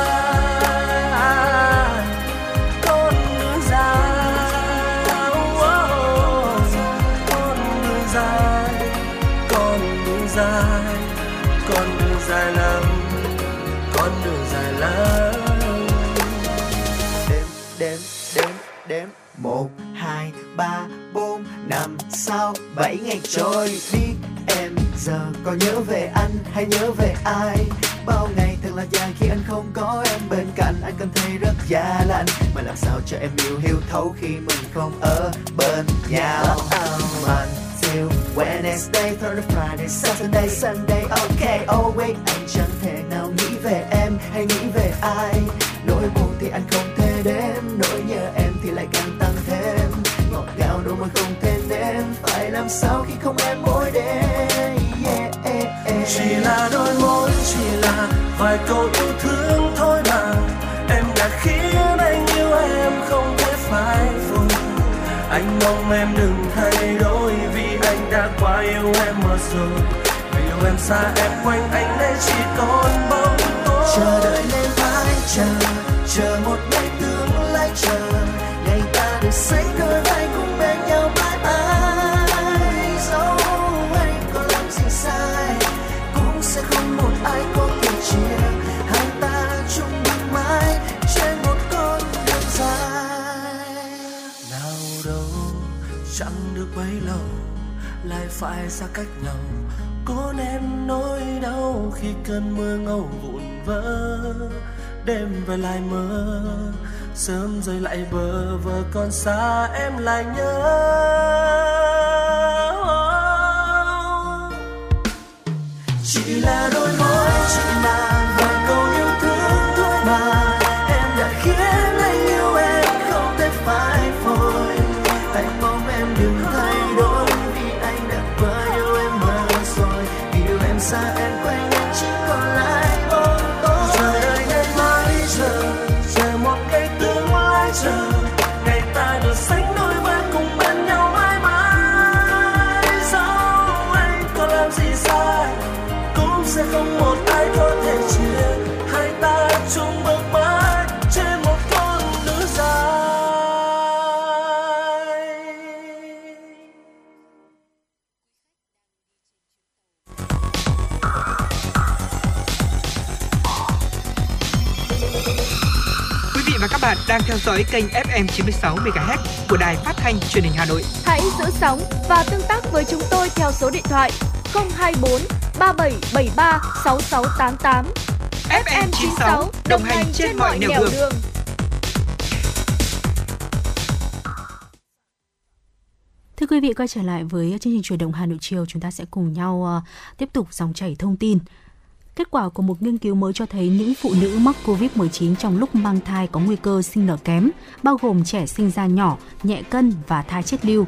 [SPEAKER 7] Ngày trôi đi em giờ có nhớ về anh hay nhớ về ai? Bao ngày thật là dài khi anh không có em bên cạnh. Anh cảm thấy rất già lạnh mà làm sao cho em yêu hiểu thấu khi mình không ở bên nhau? Oh, until Wednesday, Thursday, Friday, Saturday, Sunday, okay, oh wait anh chẳng thể nào nghĩ về em hay nghĩ về ai. Em,
[SPEAKER 4] đừng thay đổi vì anh đã quá yêu em mà rồi. Vì yêu em xa, em quanh anh đây chỉ còn bóng tối.
[SPEAKER 7] Chờ đợi nên phải chờ chờ một ngày tương lai chờ. Ngày ta được sánh đôi
[SPEAKER 4] lại phải xa cách nhau. Có nên nỗi đau khi cơn mưa ngâu vụn vỡ, đêm về lại mơ, sớm rơi lại bờ vờ còn xa em lại nhớ. Chỉ là đôi môi, chỉ là
[SPEAKER 5] và các bạn đang theo dõi kênh FM 96 MHz của đài phát thanh truyền hình Hà Nội.
[SPEAKER 6] Hãy giữ sóng và tương tác với chúng tôi theo số điện thoại 024 3773 6688.
[SPEAKER 5] FM 96 đồng hành trên mọi nẻo đường.
[SPEAKER 6] đường.
[SPEAKER 2] Thưa quý vị, quay trở lại với chương trình chuyển động Hà Nội chiều, chúng ta sẽ cùng nhau ờ, tiếp tục dòng chảy thông tin. Kết quả của một nghiên cứu mới cho thấy những phụ nữ mắc COVID-19 trong lúc mang thai có nguy cơ sinh nở kém, bao gồm trẻ sinh ra nhỏ, nhẹ cân và thai chết lưu.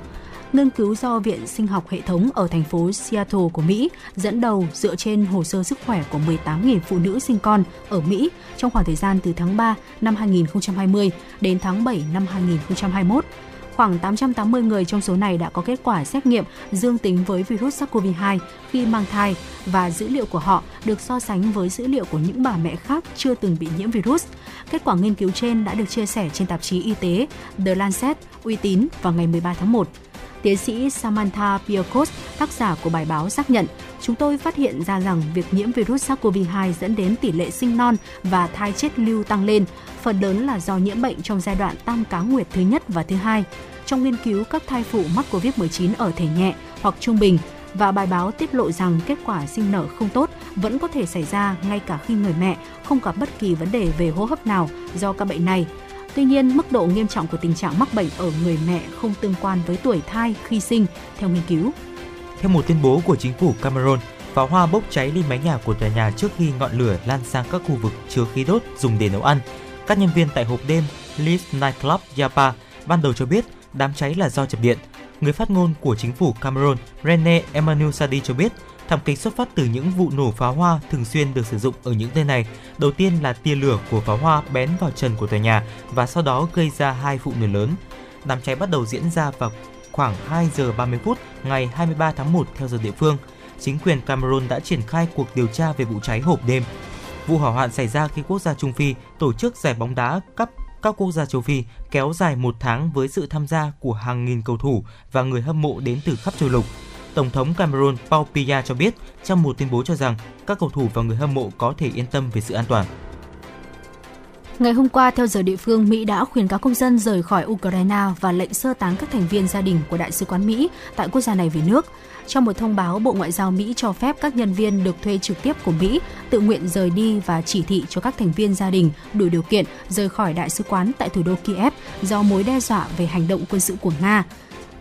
[SPEAKER 2] Nghiên cứu do Viện Sinh học Hệ thống ở thành phố Seattle của Mỹ dẫn đầu dựa trên hồ sơ sức khỏe của 18.000 phụ nữ sinh con ở Mỹ trong khoảng thời gian từ tháng 3 năm 2020 đến tháng 7 năm 2021 khoảng 880 người trong số này đã có kết quả xét nghiệm dương tính với virus SARS-CoV-2 khi mang thai và dữ liệu của họ được so sánh với dữ liệu của những bà mẹ khác chưa từng bị nhiễm virus. Kết quả nghiên cứu trên đã được chia sẻ trên tạp chí y tế The Lancet uy tín vào ngày 13 tháng 1. Tiến sĩ Samantha Piakos, tác giả của bài báo xác nhận, chúng tôi phát hiện ra rằng việc nhiễm virus SARS-CoV-2 dẫn đến tỷ lệ sinh non và thai chết lưu tăng lên, phần lớn là do nhiễm bệnh trong giai đoạn tam cá nguyệt thứ nhất và thứ hai. Trong nghiên cứu các thai phụ mắc COVID-19 ở thể nhẹ hoặc trung bình và bài báo tiết lộ rằng kết quả sinh nở không tốt vẫn có thể xảy ra ngay cả khi người mẹ không gặp bất kỳ vấn đề về hô hấp nào do các bệnh này. Tuy nhiên, mức độ nghiêm trọng của tình trạng mắc bệnh ở người mẹ không tương quan với tuổi thai khi sinh, theo nghiên cứu.
[SPEAKER 1] Theo một tuyên bố của chính phủ Cameroon, pháo hoa bốc cháy lên mái nhà của tòa nhà trước khi ngọn lửa lan sang các khu vực chứa khí đốt dùng để nấu ăn. Các nhân viên tại hộp đêm Liz Nightclub Yapa ban đầu cho biết đám cháy là do chập điện. Người phát ngôn của chính phủ Cameroon Rene Emmanuel Sadi cho biết thảm kịch xuất phát từ những vụ nổ pháo hoa thường xuyên được sử dụng ở những nơi này. Đầu tiên là tia lửa của pháo hoa bén vào trần của tòa nhà và sau đó gây ra hai vụ nổ lớn. Đám cháy bắt đầu diễn ra vào khoảng 2 giờ 30 phút ngày 23 tháng 1 theo giờ địa phương. Chính quyền Cameroon đã triển khai cuộc điều tra về vụ cháy hộp đêm. Vụ hỏa hoạn xảy ra khi quốc gia Trung Phi tổ chức giải bóng đá cấp các quốc gia châu Phi kéo dài một tháng với sự tham gia của hàng nghìn cầu thủ và người hâm mộ đến từ khắp châu lục. Tổng thống Cameroon Paul Biya cho biết trong một tuyên bố cho rằng các cầu thủ và người hâm mộ có thể yên tâm về sự an toàn.
[SPEAKER 2] Ngày hôm qua, theo giờ địa phương, Mỹ đã khuyến cáo công dân rời khỏi Ukraine và lệnh sơ tán các thành viên gia đình của Đại sứ quán Mỹ tại quốc gia này về nước. Trong một thông báo, Bộ Ngoại giao Mỹ cho phép các nhân viên được thuê trực tiếp của Mỹ tự nguyện rời đi và chỉ thị cho các thành viên gia đình đủ điều kiện rời khỏi đại sứ quán tại thủ đô Kiev do mối đe dọa về hành động quân sự của Nga.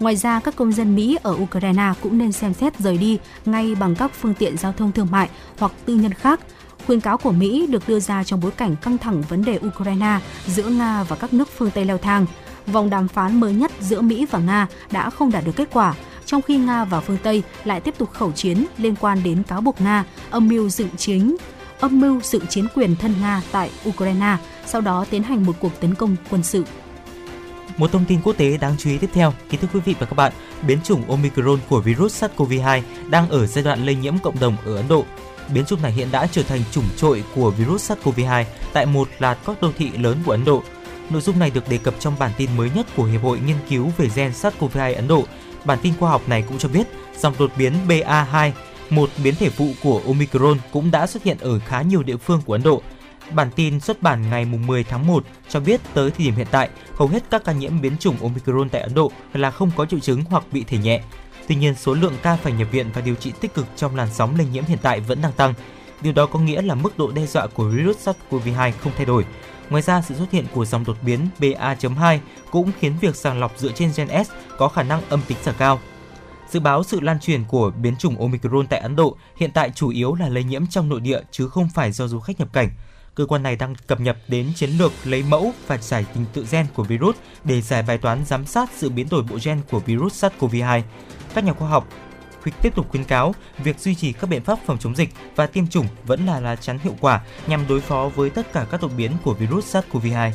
[SPEAKER 2] Ngoài ra, các công dân Mỹ ở Ukraine cũng nên xem xét rời đi ngay bằng các phương tiện giao thông thương mại hoặc tư nhân khác. Khuyến cáo của Mỹ được đưa ra trong bối cảnh căng thẳng vấn đề Ukraine giữa Nga và các nước phương Tây leo thang. Vòng đàm phán mới nhất giữa Mỹ và Nga đã không đạt được kết quả, trong khi Nga và phương Tây lại tiếp tục khẩu chiến liên quan đến cáo buộc Nga âm mưu dựng chính âm mưu dựng chiến quyền thân Nga tại Ukraine, sau đó tiến hành một cuộc tấn công quân sự.
[SPEAKER 1] Một thông tin quốc tế đáng chú ý tiếp theo, kính thưa quý vị và các bạn, biến chủng Omicron của virus SARS-CoV-2 đang ở giai đoạn lây nhiễm cộng đồng ở Ấn Độ. Biến chủng này hiện đã trở thành chủng trội của virus SARS-CoV-2 tại một loạt các đô thị lớn của Ấn Độ. Nội dung này được đề cập trong bản tin mới nhất của Hiệp hội Nghiên cứu về gen SARS-CoV-2 Ấn Độ. Bản tin khoa học này cũng cho biết dòng đột biến BA2, một biến thể phụ của Omicron cũng đã xuất hiện ở khá nhiều địa phương của Ấn Độ. Bản tin xuất bản ngày 10 tháng 1 cho biết tới thời điểm hiện tại, hầu hết các ca nhiễm biến chủng Omicron tại Ấn Độ là không có triệu chứng hoặc bị thể nhẹ. Tuy nhiên, số lượng ca phải nhập viện và điều trị tích cực trong làn sóng lây nhiễm hiện tại vẫn đang tăng. Điều đó có nghĩa là mức độ đe dọa của virus SARS-CoV-2 không thay đổi. Ngoài ra, sự xuất hiện của dòng đột biến BA.2 cũng khiến việc sàng lọc dựa trên gen S có khả năng âm tính giả cao. Dự báo sự lan truyền của biến chủng Omicron tại Ấn Độ hiện tại chủ yếu là lây nhiễm trong nội địa chứ không phải do du khách nhập cảnh. Cơ quan này đang cập nhật đến chiến lược lấy mẫu và giải trình tự gen của virus để giải bài toán giám sát sự biến đổi bộ gen của virus SARS-CoV-2. Các nhà khoa học tiếp tục khuyến cáo việc duy trì các biện pháp phòng chống dịch và tiêm chủng vẫn là lá chắn hiệu quả nhằm đối phó với tất cả các đột biến của virus SARS-CoV-2.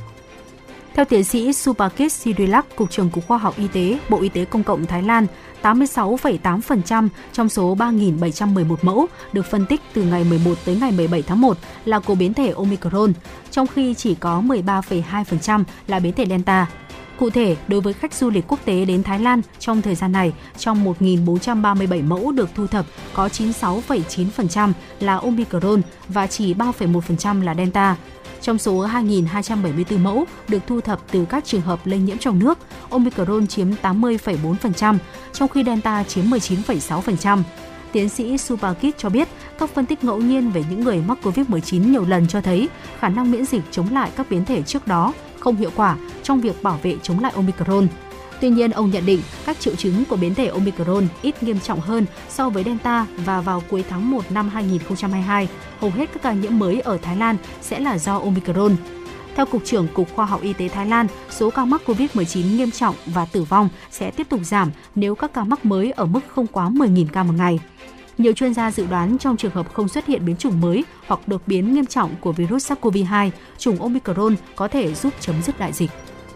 [SPEAKER 2] Theo tiến sĩ Supakit Sirilak, Cục trưởng Cục Khoa học Y tế, Bộ Y tế Công cộng Thái Lan, 86,8% trong số 3.711 mẫu được phân tích từ ngày 11 tới ngày 17 tháng 1 là của biến thể Omicron, trong khi chỉ có 13,2% là biến thể Delta. Cụ thể, đối với khách du lịch quốc tế đến Thái Lan trong thời gian này, trong 1.437 mẫu được thu thập có 96,9% là Omicron và chỉ 3,1% là Delta. Trong số 2.274 mẫu được thu thập từ các trường hợp lây nhiễm trong nước, Omicron chiếm 80,4%, trong khi Delta chiếm 19,6%. Tiến sĩ Subakit cho biết, các phân tích ngẫu nhiên về những người mắc COVID-19 nhiều lần cho thấy khả năng miễn dịch chống lại các biến thể trước đó không hiệu quả trong việc bảo vệ chống lại Omicron. Tuy nhiên, ông nhận định các triệu chứng của biến thể Omicron ít nghiêm trọng hơn so với Delta và vào cuối tháng 1 năm 2022, hầu hết các ca nhiễm mới ở Thái Lan sẽ là do Omicron. Theo Cục trưởng Cục Khoa học Y tế Thái Lan, số ca mắc COVID-19 nghiêm trọng và tử vong sẽ tiếp tục giảm nếu các ca mắc mới ở mức không quá 10.000 ca một ngày. Nhiều chuyên gia dự đoán trong trường hợp không xuất hiện biến chủng mới hoặc đột biến nghiêm trọng của virus SARS-CoV-2, chủng Omicron có thể giúp chấm dứt đại dịch.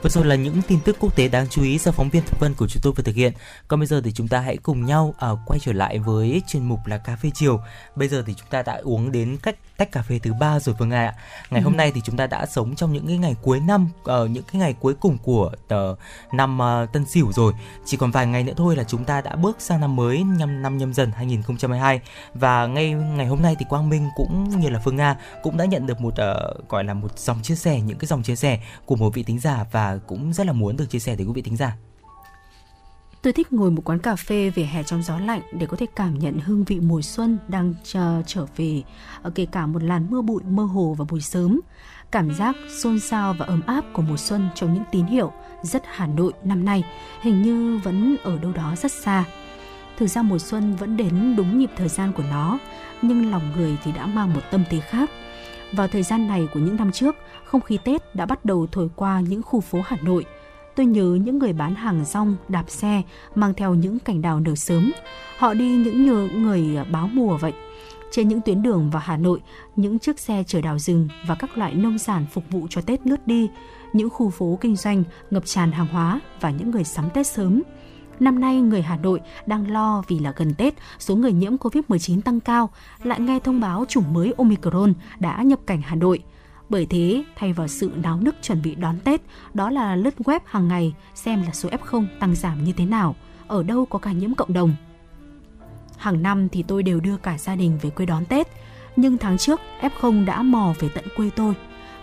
[SPEAKER 1] Vừa rồi là những tin tức quốc tế đáng chú ý do phóng viên thực Vân của chúng tôi vừa thực hiện. Còn bây giờ thì chúng ta hãy cùng nhau uh, quay trở lại với chuyên mục là cà phê chiều. Bây giờ thì chúng ta đã uống đến cách tách cà phê thứ ba rồi Phương Nga ạ. Ngày ừ. hôm nay thì chúng ta đã sống trong những cái ngày cuối năm, uh, những cái ngày cuối cùng của uh, năm uh, Tân Sửu rồi. Chỉ còn vài ngày nữa thôi là chúng ta đã bước sang năm mới nhâm năm nhâm dần 2022 và ngay ngày hôm nay thì Quang Minh cũng như là Phương Nga cũng đã nhận được một uh, gọi là một dòng chia sẻ những cái dòng chia sẻ của một vị tính giả và cũng rất là muốn được chia sẻ tới quý vị thính giả.
[SPEAKER 2] Tôi thích ngồi một quán cà phê về hè trong gió lạnh để có thể cảm nhận hương vị mùa xuân đang chờ trở về, ở kể cả một làn mưa bụi mơ hồ vào buổi sớm. Cảm giác xôn xao và ấm áp của mùa xuân trong những tín hiệu rất Hà Nội năm nay hình như vẫn ở đâu đó rất xa. Thực ra mùa xuân vẫn đến đúng nhịp thời gian của nó, nhưng lòng người thì đã mang một tâm thế khác. Vào thời gian này của những năm trước, không khí Tết đã bắt đầu thổi qua những khu phố Hà Nội. Tôi nhớ những người bán hàng rong, đạp xe, mang theo những cành đào nở sớm. Họ đi những như người báo mùa vậy. Trên những tuyến đường vào Hà Nội, những chiếc xe chở đào rừng và các loại nông sản phục vụ cho Tết lướt đi, những khu phố kinh doanh ngập tràn hàng hóa và những người sắm Tết sớm. Năm nay, người Hà Nội đang lo vì là gần Tết, số người nhiễm COVID-19 tăng cao, lại nghe thông báo chủng mới Omicron đã nhập cảnh Hà Nội – bởi thế, thay vào sự náo nức chuẩn bị đón Tết, đó là lướt web hàng ngày xem là số F0 tăng giảm như thế nào, ở đâu có ca nhiễm cộng đồng. Hàng năm thì tôi đều đưa cả gia đình về quê đón Tết, nhưng tháng trước F0 đã mò về tận quê tôi.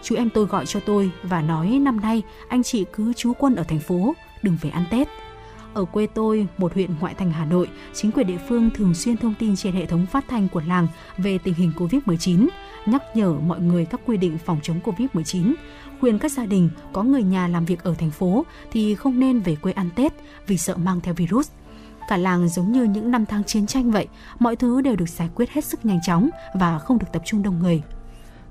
[SPEAKER 2] Chú em tôi gọi cho tôi và nói năm nay anh chị cứ trú quân ở thành phố, đừng về ăn Tết. Ở quê tôi, một huyện ngoại thành Hà Nội, chính quyền địa phương thường xuyên thông tin trên hệ thống phát thanh của làng về tình hình Covid-19, nhắc nhở mọi người các quy định phòng chống Covid-19, khuyên các gia đình có người nhà làm việc ở thành phố thì không nên về quê ăn Tết vì sợ mang theo virus. Cả làng giống như những năm tháng chiến tranh vậy, mọi thứ đều được giải quyết hết sức nhanh chóng và không được tập trung đông người.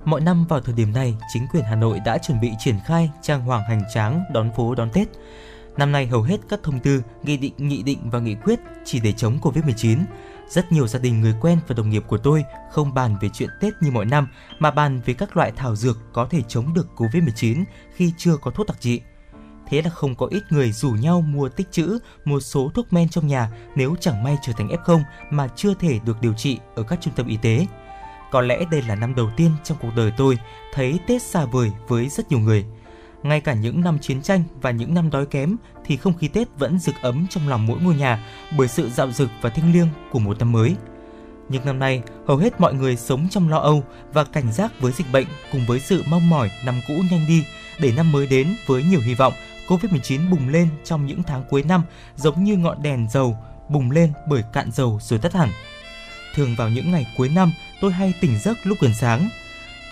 [SPEAKER 1] Mọi năm vào thời điểm này, chính quyền Hà Nội đã chuẩn bị triển khai trang hoàng hành tráng đón phố đón Tết. Năm nay hầu hết các thông tư, nghị định, nghị định và nghị quyết chỉ để chống Covid-19. Rất nhiều gia đình người quen và đồng nghiệp của tôi không bàn về chuyện Tết như mọi năm mà bàn về các loại thảo dược có thể chống được Covid-19 khi chưa có thuốc đặc trị. Thế là không có ít người rủ nhau mua tích trữ một số thuốc men trong nhà nếu chẳng may trở thành F0 mà chưa thể được điều trị ở các trung tâm y tế. Có lẽ đây là năm đầu tiên trong cuộc đời tôi thấy Tết xa vời với rất nhiều người – ngay cả những năm chiến tranh và những năm đói kém thì không khí Tết vẫn rực ấm trong lòng mỗi ngôi nhà bởi sự dạo dực và thiêng liêng của một năm mới. Nhưng năm nay, hầu hết mọi người sống trong lo âu và cảnh giác với dịch bệnh cùng với sự mong mỏi năm cũ nhanh đi để năm mới đến với nhiều hy vọng. Covid-19 bùng lên trong những tháng cuối năm giống như ngọn đèn dầu bùng lên bởi cạn dầu rồi tắt hẳn. Thường vào những ngày cuối năm, tôi hay tỉnh giấc lúc gần sáng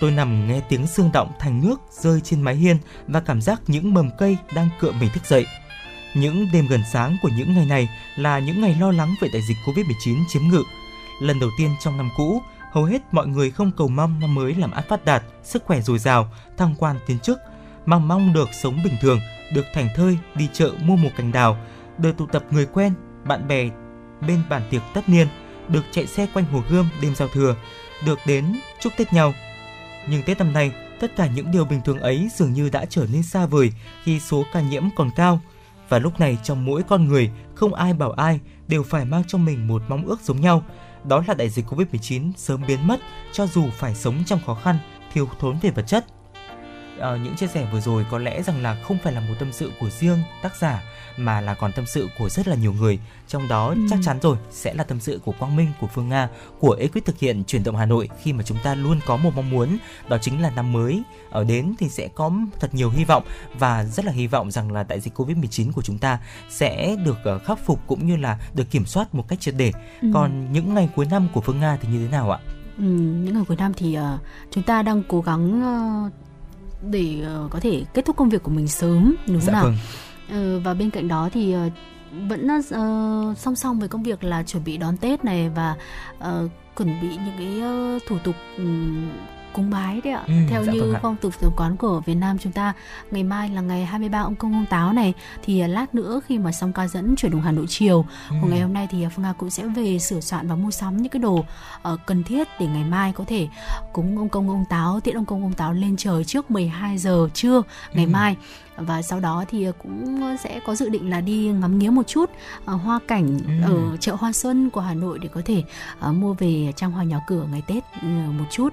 [SPEAKER 1] Tôi nằm nghe tiếng xương động thành nước rơi trên mái hiên và cảm giác những mầm cây đang cựa mình thức dậy. Những đêm gần sáng của những ngày này là những ngày lo lắng về đại dịch Covid-19 chiếm ngự. Lần đầu tiên trong năm cũ, hầu hết mọi người không cầu mong năm mới làm ăn phát đạt, sức khỏe dồi dào, thăng quan tiến chức, mà mong được sống bình thường, được thành thơi đi chợ mua một cành đào, được tụ tập người quen, bạn bè bên bàn tiệc tất niên, được chạy xe quanh hồ gươm đêm giao thừa, được đến chúc Tết nhau – nhưng Tết năm nay, tất cả những điều bình thường ấy dường như đã trở nên xa vời khi số ca nhiễm còn cao. Và lúc này trong mỗi con người, không ai bảo ai đều phải mang trong mình một mong ước giống nhau. Đó là đại dịch Covid-19 sớm biến mất cho dù phải sống trong khó khăn, thiếu thốn về vật chất. À, những chia sẻ vừa rồi có lẽ rằng là không phải là một tâm sự của riêng tác giả mà là còn tâm sự của rất là nhiều người trong đó
[SPEAKER 2] Ừ.
[SPEAKER 1] chắc chắn rồi sẽ là tâm sự của Quang Minh của Phương Nga của ekip thực hiện chuyển động Hà Nội khi mà chúng ta luôn có một mong muốn đó chính là năm mới ở đến thì sẽ có thật nhiều hy vọng và rất là hy vọng rằng là đại dịch Covid-19 của chúng ta sẽ được ờ, khắc phục cũng như là được kiểm soát một cách triệt để.
[SPEAKER 2] Ừ.
[SPEAKER 1] Còn những ngày cuối năm của Phương Nga thì như thế nào ạ?
[SPEAKER 2] Ừ, những ngày cuối năm thì ờ, chúng ta đang cố gắng ờ, để ờ, có thể kết thúc công việc của mình sớm đúng không
[SPEAKER 1] dạ
[SPEAKER 2] nào?
[SPEAKER 1] vâng.
[SPEAKER 2] Ờ, và bên cạnh đó thì ờ, vẫn ờ, song song với công việc là chuẩn bị đón Tết này và ờ, chuẩn bị những cái ờ, thủ tục ừm, cúng bái đấy ạ.
[SPEAKER 1] Ừ,
[SPEAKER 2] Theo
[SPEAKER 1] dạ
[SPEAKER 2] như
[SPEAKER 1] vâng
[SPEAKER 2] phong tục tập quán của Việt Nam chúng ta, ngày mai là ngày 23 ông công ông táo này thì lát nữa khi mà xong ca dẫn chuyển động Hà Nội chiều
[SPEAKER 1] Ừ.
[SPEAKER 2] của ngày hôm nay thì Phương Nga cũng sẽ về sửa soạn và mua sắm những cái đồ ờ, cần thiết để ngày mai có thể cúng ông công ông táo tiễn ông công ông táo lên trời trước 12 giờ trưa ngày
[SPEAKER 1] Ừ.
[SPEAKER 2] mai và sau đó thì cũng sẽ có dự định là đi ngắm nghía một chút ờ, hoa cảnh
[SPEAKER 1] Ừ.
[SPEAKER 2] ở chợ Hoa Xuân của Hà Nội để có thể ờ, mua về trang hoa nhà cửa ngày Tết ừ, một chút.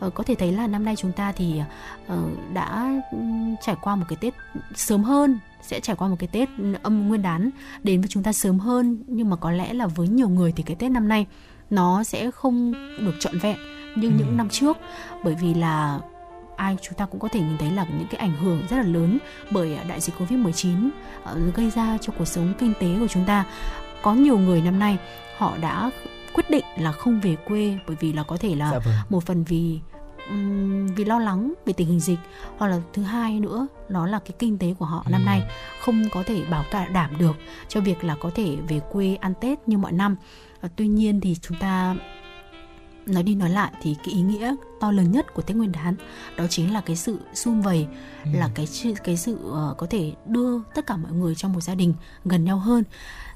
[SPEAKER 2] Ờ, có thể thấy là năm nay chúng ta thì ờ, đã ừm, trải qua một cái Tết sớm hơn sẽ trải qua một cái Tết âm nguyên đán đến với chúng ta sớm hơn nhưng mà có lẽ là với nhiều người thì cái Tết năm nay nó sẽ không được trọn vẹn như
[SPEAKER 1] Ừ.
[SPEAKER 2] những năm trước bởi vì là ai chúng ta cũng có thể nhìn thấy là những cái ảnh hưởng rất là lớn bởi đại dịch Covid-19 ờ, gây ra cho cuộc sống kinh tế của chúng ta. Có nhiều người năm nay họ đã quyết định là không về quê bởi vì là có thể là
[SPEAKER 1] Dạ vâng.
[SPEAKER 2] một phần vì vì lo lắng về tình hình dịch hoặc là thứ hai nữa đó là cái kinh tế của họ năm
[SPEAKER 1] Ừ.
[SPEAKER 2] nay không có thể bảo cả đảm được cho việc là có thể về quê ăn Tết như mọi năm. Ờ, tuy nhiên thì chúng ta nói đi nói lại thì cái ý nghĩa to lớn nhất của Tết Nguyên đán đó chính là cái sự sum vầy
[SPEAKER 1] Ừ.
[SPEAKER 2] là cái cái sự ờ, có thể đưa tất cả mọi người trong một gia đình gần nhau hơn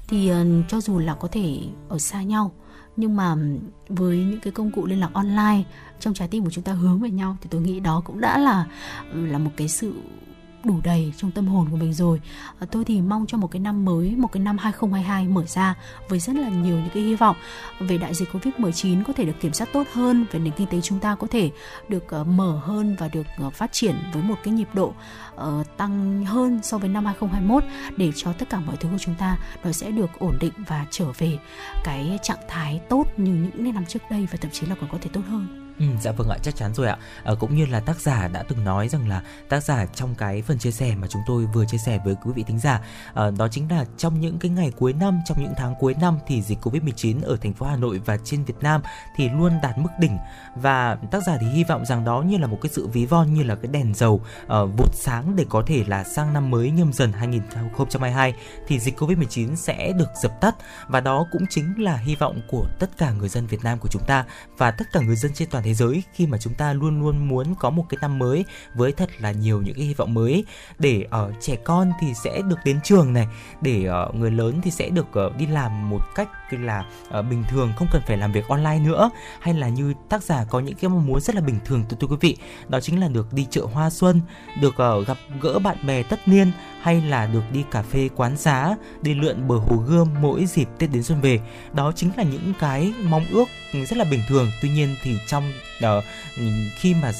[SPEAKER 2] thì ờ, cho dù là có thể ở xa nhau nhưng mà với những cái công cụ liên lạc online trong trái tim của chúng ta hướng về nhau thì tôi nghĩ đó cũng đã là ừ, là một cái sự đủ đầy trong tâm hồn của mình rồi à, tôi thì mong cho một cái năm mới, một cái năm 2022 mở ra với rất là nhiều những cái hy vọng về đại dịch Covid-19 có thể được kiểm soát tốt hơn, về nền kinh tế chúng ta có thể được ờ, mở hơn và được ờ, phát triển với một cái nhịp độ ờ, tăng hơn so với năm 2021 để cho tất cả mọi thứ của chúng ta nó sẽ được ổn định và trở về cái trạng thái tốt như những năm trước đây và thậm chí là còn có thể tốt hơn.
[SPEAKER 1] Ừ, dạ vâng ạ chắc chắn rồi ạ. À, cũng như là tác giả đã từng nói rằng là tác giả trong cái phần chia sẻ mà chúng tôi vừa chia sẻ với quý vị thính giả à, đó chính là trong những cái ngày cuối năm trong những tháng cuối năm thì dịch covid 19 ở thành phố Hà Nội và trên Việt Nam thì luôn đạt mức đỉnh. Và tác giả thì hy vọng rằng đó như là một cái sự ví von như là cái đèn dầu uh, vụt sáng để có thể là sang năm mới nhâm dần 2022 thì dịch covid 19 sẽ được dập tắt. Và đó cũng chính là hy vọng của tất cả người dân Việt Nam của chúng ta và tất cả người dân trên toàn thế giới khi mà chúng ta luôn luôn muốn có một cái năm mới với thật là nhiều những cái hy vọng mới. Để ở trẻ con thì sẽ được đến trường này để uh, người lớn thì sẽ được uh, đi làm một cách là uh, bình thường không cần phải làm việc online nữa. Hay là như tác giả có những cái mong muốn rất là bình thường từ quý vị đó chính là được đi chợ hoa xuân được uh, gặp gỡ bạn bè tất niên hay là được đi cà phê quán xá, đi lượn bờ hồ gươm mỗi dịp Tết đến xuân về. Đó chính là những cái mong ước rất là bình thường. Tuy nhiên thì trong đó khi mà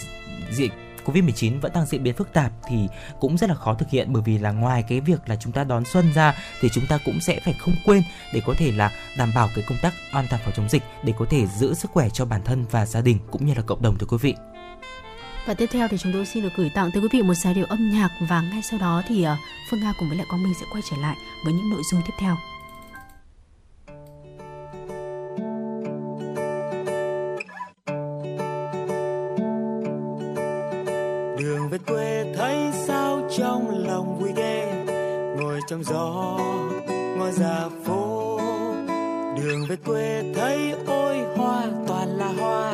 [SPEAKER 1] dịch Covid-19 vẫn đang diễn biến phức tạp thì cũng rất là khó thực hiện. Bởi vì là ngoài cái việc là chúng ta đón xuân ra thì chúng ta cũng sẽ phải không quên để có thể là đảm bảo cái công tác an toàn phòng chống dịch, để có thể giữ sức khỏe cho bản thân và gia đình cũng như là cộng đồng thưa quý vị.
[SPEAKER 2] Và tiếp theo thì chúng tôi xin được gửi tặng tới quý vị một giai điệu âm nhạc và ngay sau đó thì ờ, Phương Nga cùng với lại Quang Minh sẽ quay trở lại với những nội dung tiếp theo.
[SPEAKER 8] đường về quê thấy sao trong lòng vui ghê. Ngồi trong gió ngồi ra phố. Đường về quê thấy ôi hoa toàn là hoa.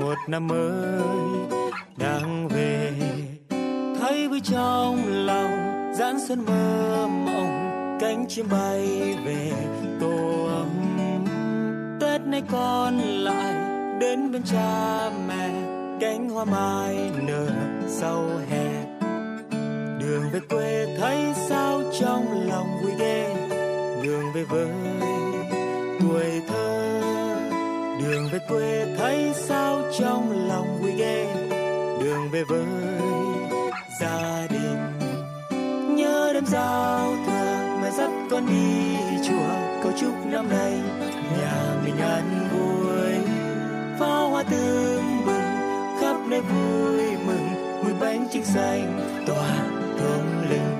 [SPEAKER 8] Một năm mới đang về, thấy vui trong lòng dáng xuân mơ mộng, cánh chim bay về tổ ấm. Tết nay con lại đến bên cha mẹ, cánh hoa mai nở sau hè. Đường về quê thấy sao trong lòng vui ghê, đường về với tuổi thơ. Đường về quê thấy sao trong lòng vui ghê về với
[SPEAKER 9] gia đình.
[SPEAKER 8] Nhớ đêm giao thừa mẹ dắt con đi chùa. Cầu chúc năm nay nhà mình an vui. Pháo hoa tưng bừng, khắp nơi vui mừng. Mùi bánh trưng xanh tỏa thơm lừng.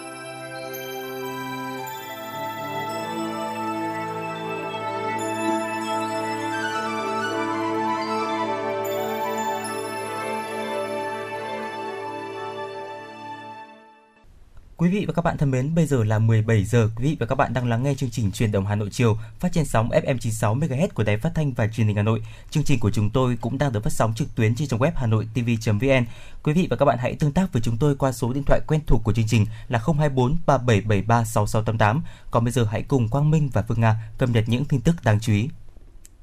[SPEAKER 1] Quý vị và các bạn thân mến, bây giờ là 17 giờ. Quý vị và các bạn đang lắng nghe chương trình Truyền động Hà Nội chiều phát trên sóng FM 96 MHz của Đài Phát thanh và Truyền hình Hà Nội. Chương trình của chúng tôi cũng đang được phát sóng trực tuyến trên trang web hanoitv.vn. Quý vị và các bạn hãy tương tác với chúng tôi qua số điện thoại quen thuộc của chương trình là 024 3773 6688. Còn bây giờ hãy cùng Quang Minh và Phương Nga cập nhật những tin tức đáng chú ý.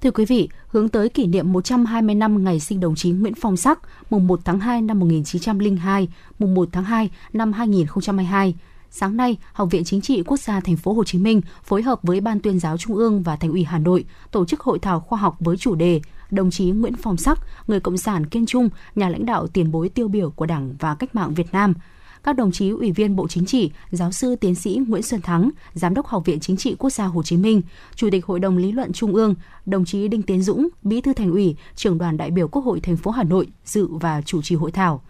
[SPEAKER 2] Thưa quý vị, hướng tới kỷ niệm 120 năm ngày sinh đồng chí Nguyễn Phong Sắc, mùng 1 tháng 2 năm 1902, mùng 1 tháng 2 năm 2022. Sáng nay, Học viện Chính trị Quốc gia Thành phố Hồ Chí Minh phối hợp với Ban Tuyên giáo Trung ương và Thành ủy Hà Nội tổ chức hội thảo khoa học với chủ đề Đồng chí Nguyễn Phong Sắc, người cộng sản kiên trung, nhà lãnh đạo tiền bối tiêu biểu của Đảng và Cách mạng Việt Nam – các đồng chí Ủy viên Bộ Chính trị, Giáo sư Tiến sĩ Nguyễn Xuân Thắng, Giám đốc Học viện Chính trị Quốc gia Hồ Chí Minh, Chủ tịch Hội đồng Lý luận Trung ương, đồng chí Đinh Tiến Dũng, Bí thư Thành ủy, Trưởng đoàn đại biểu Quốc hội thành phố Hà Nội dự và chủ trì hội thảo.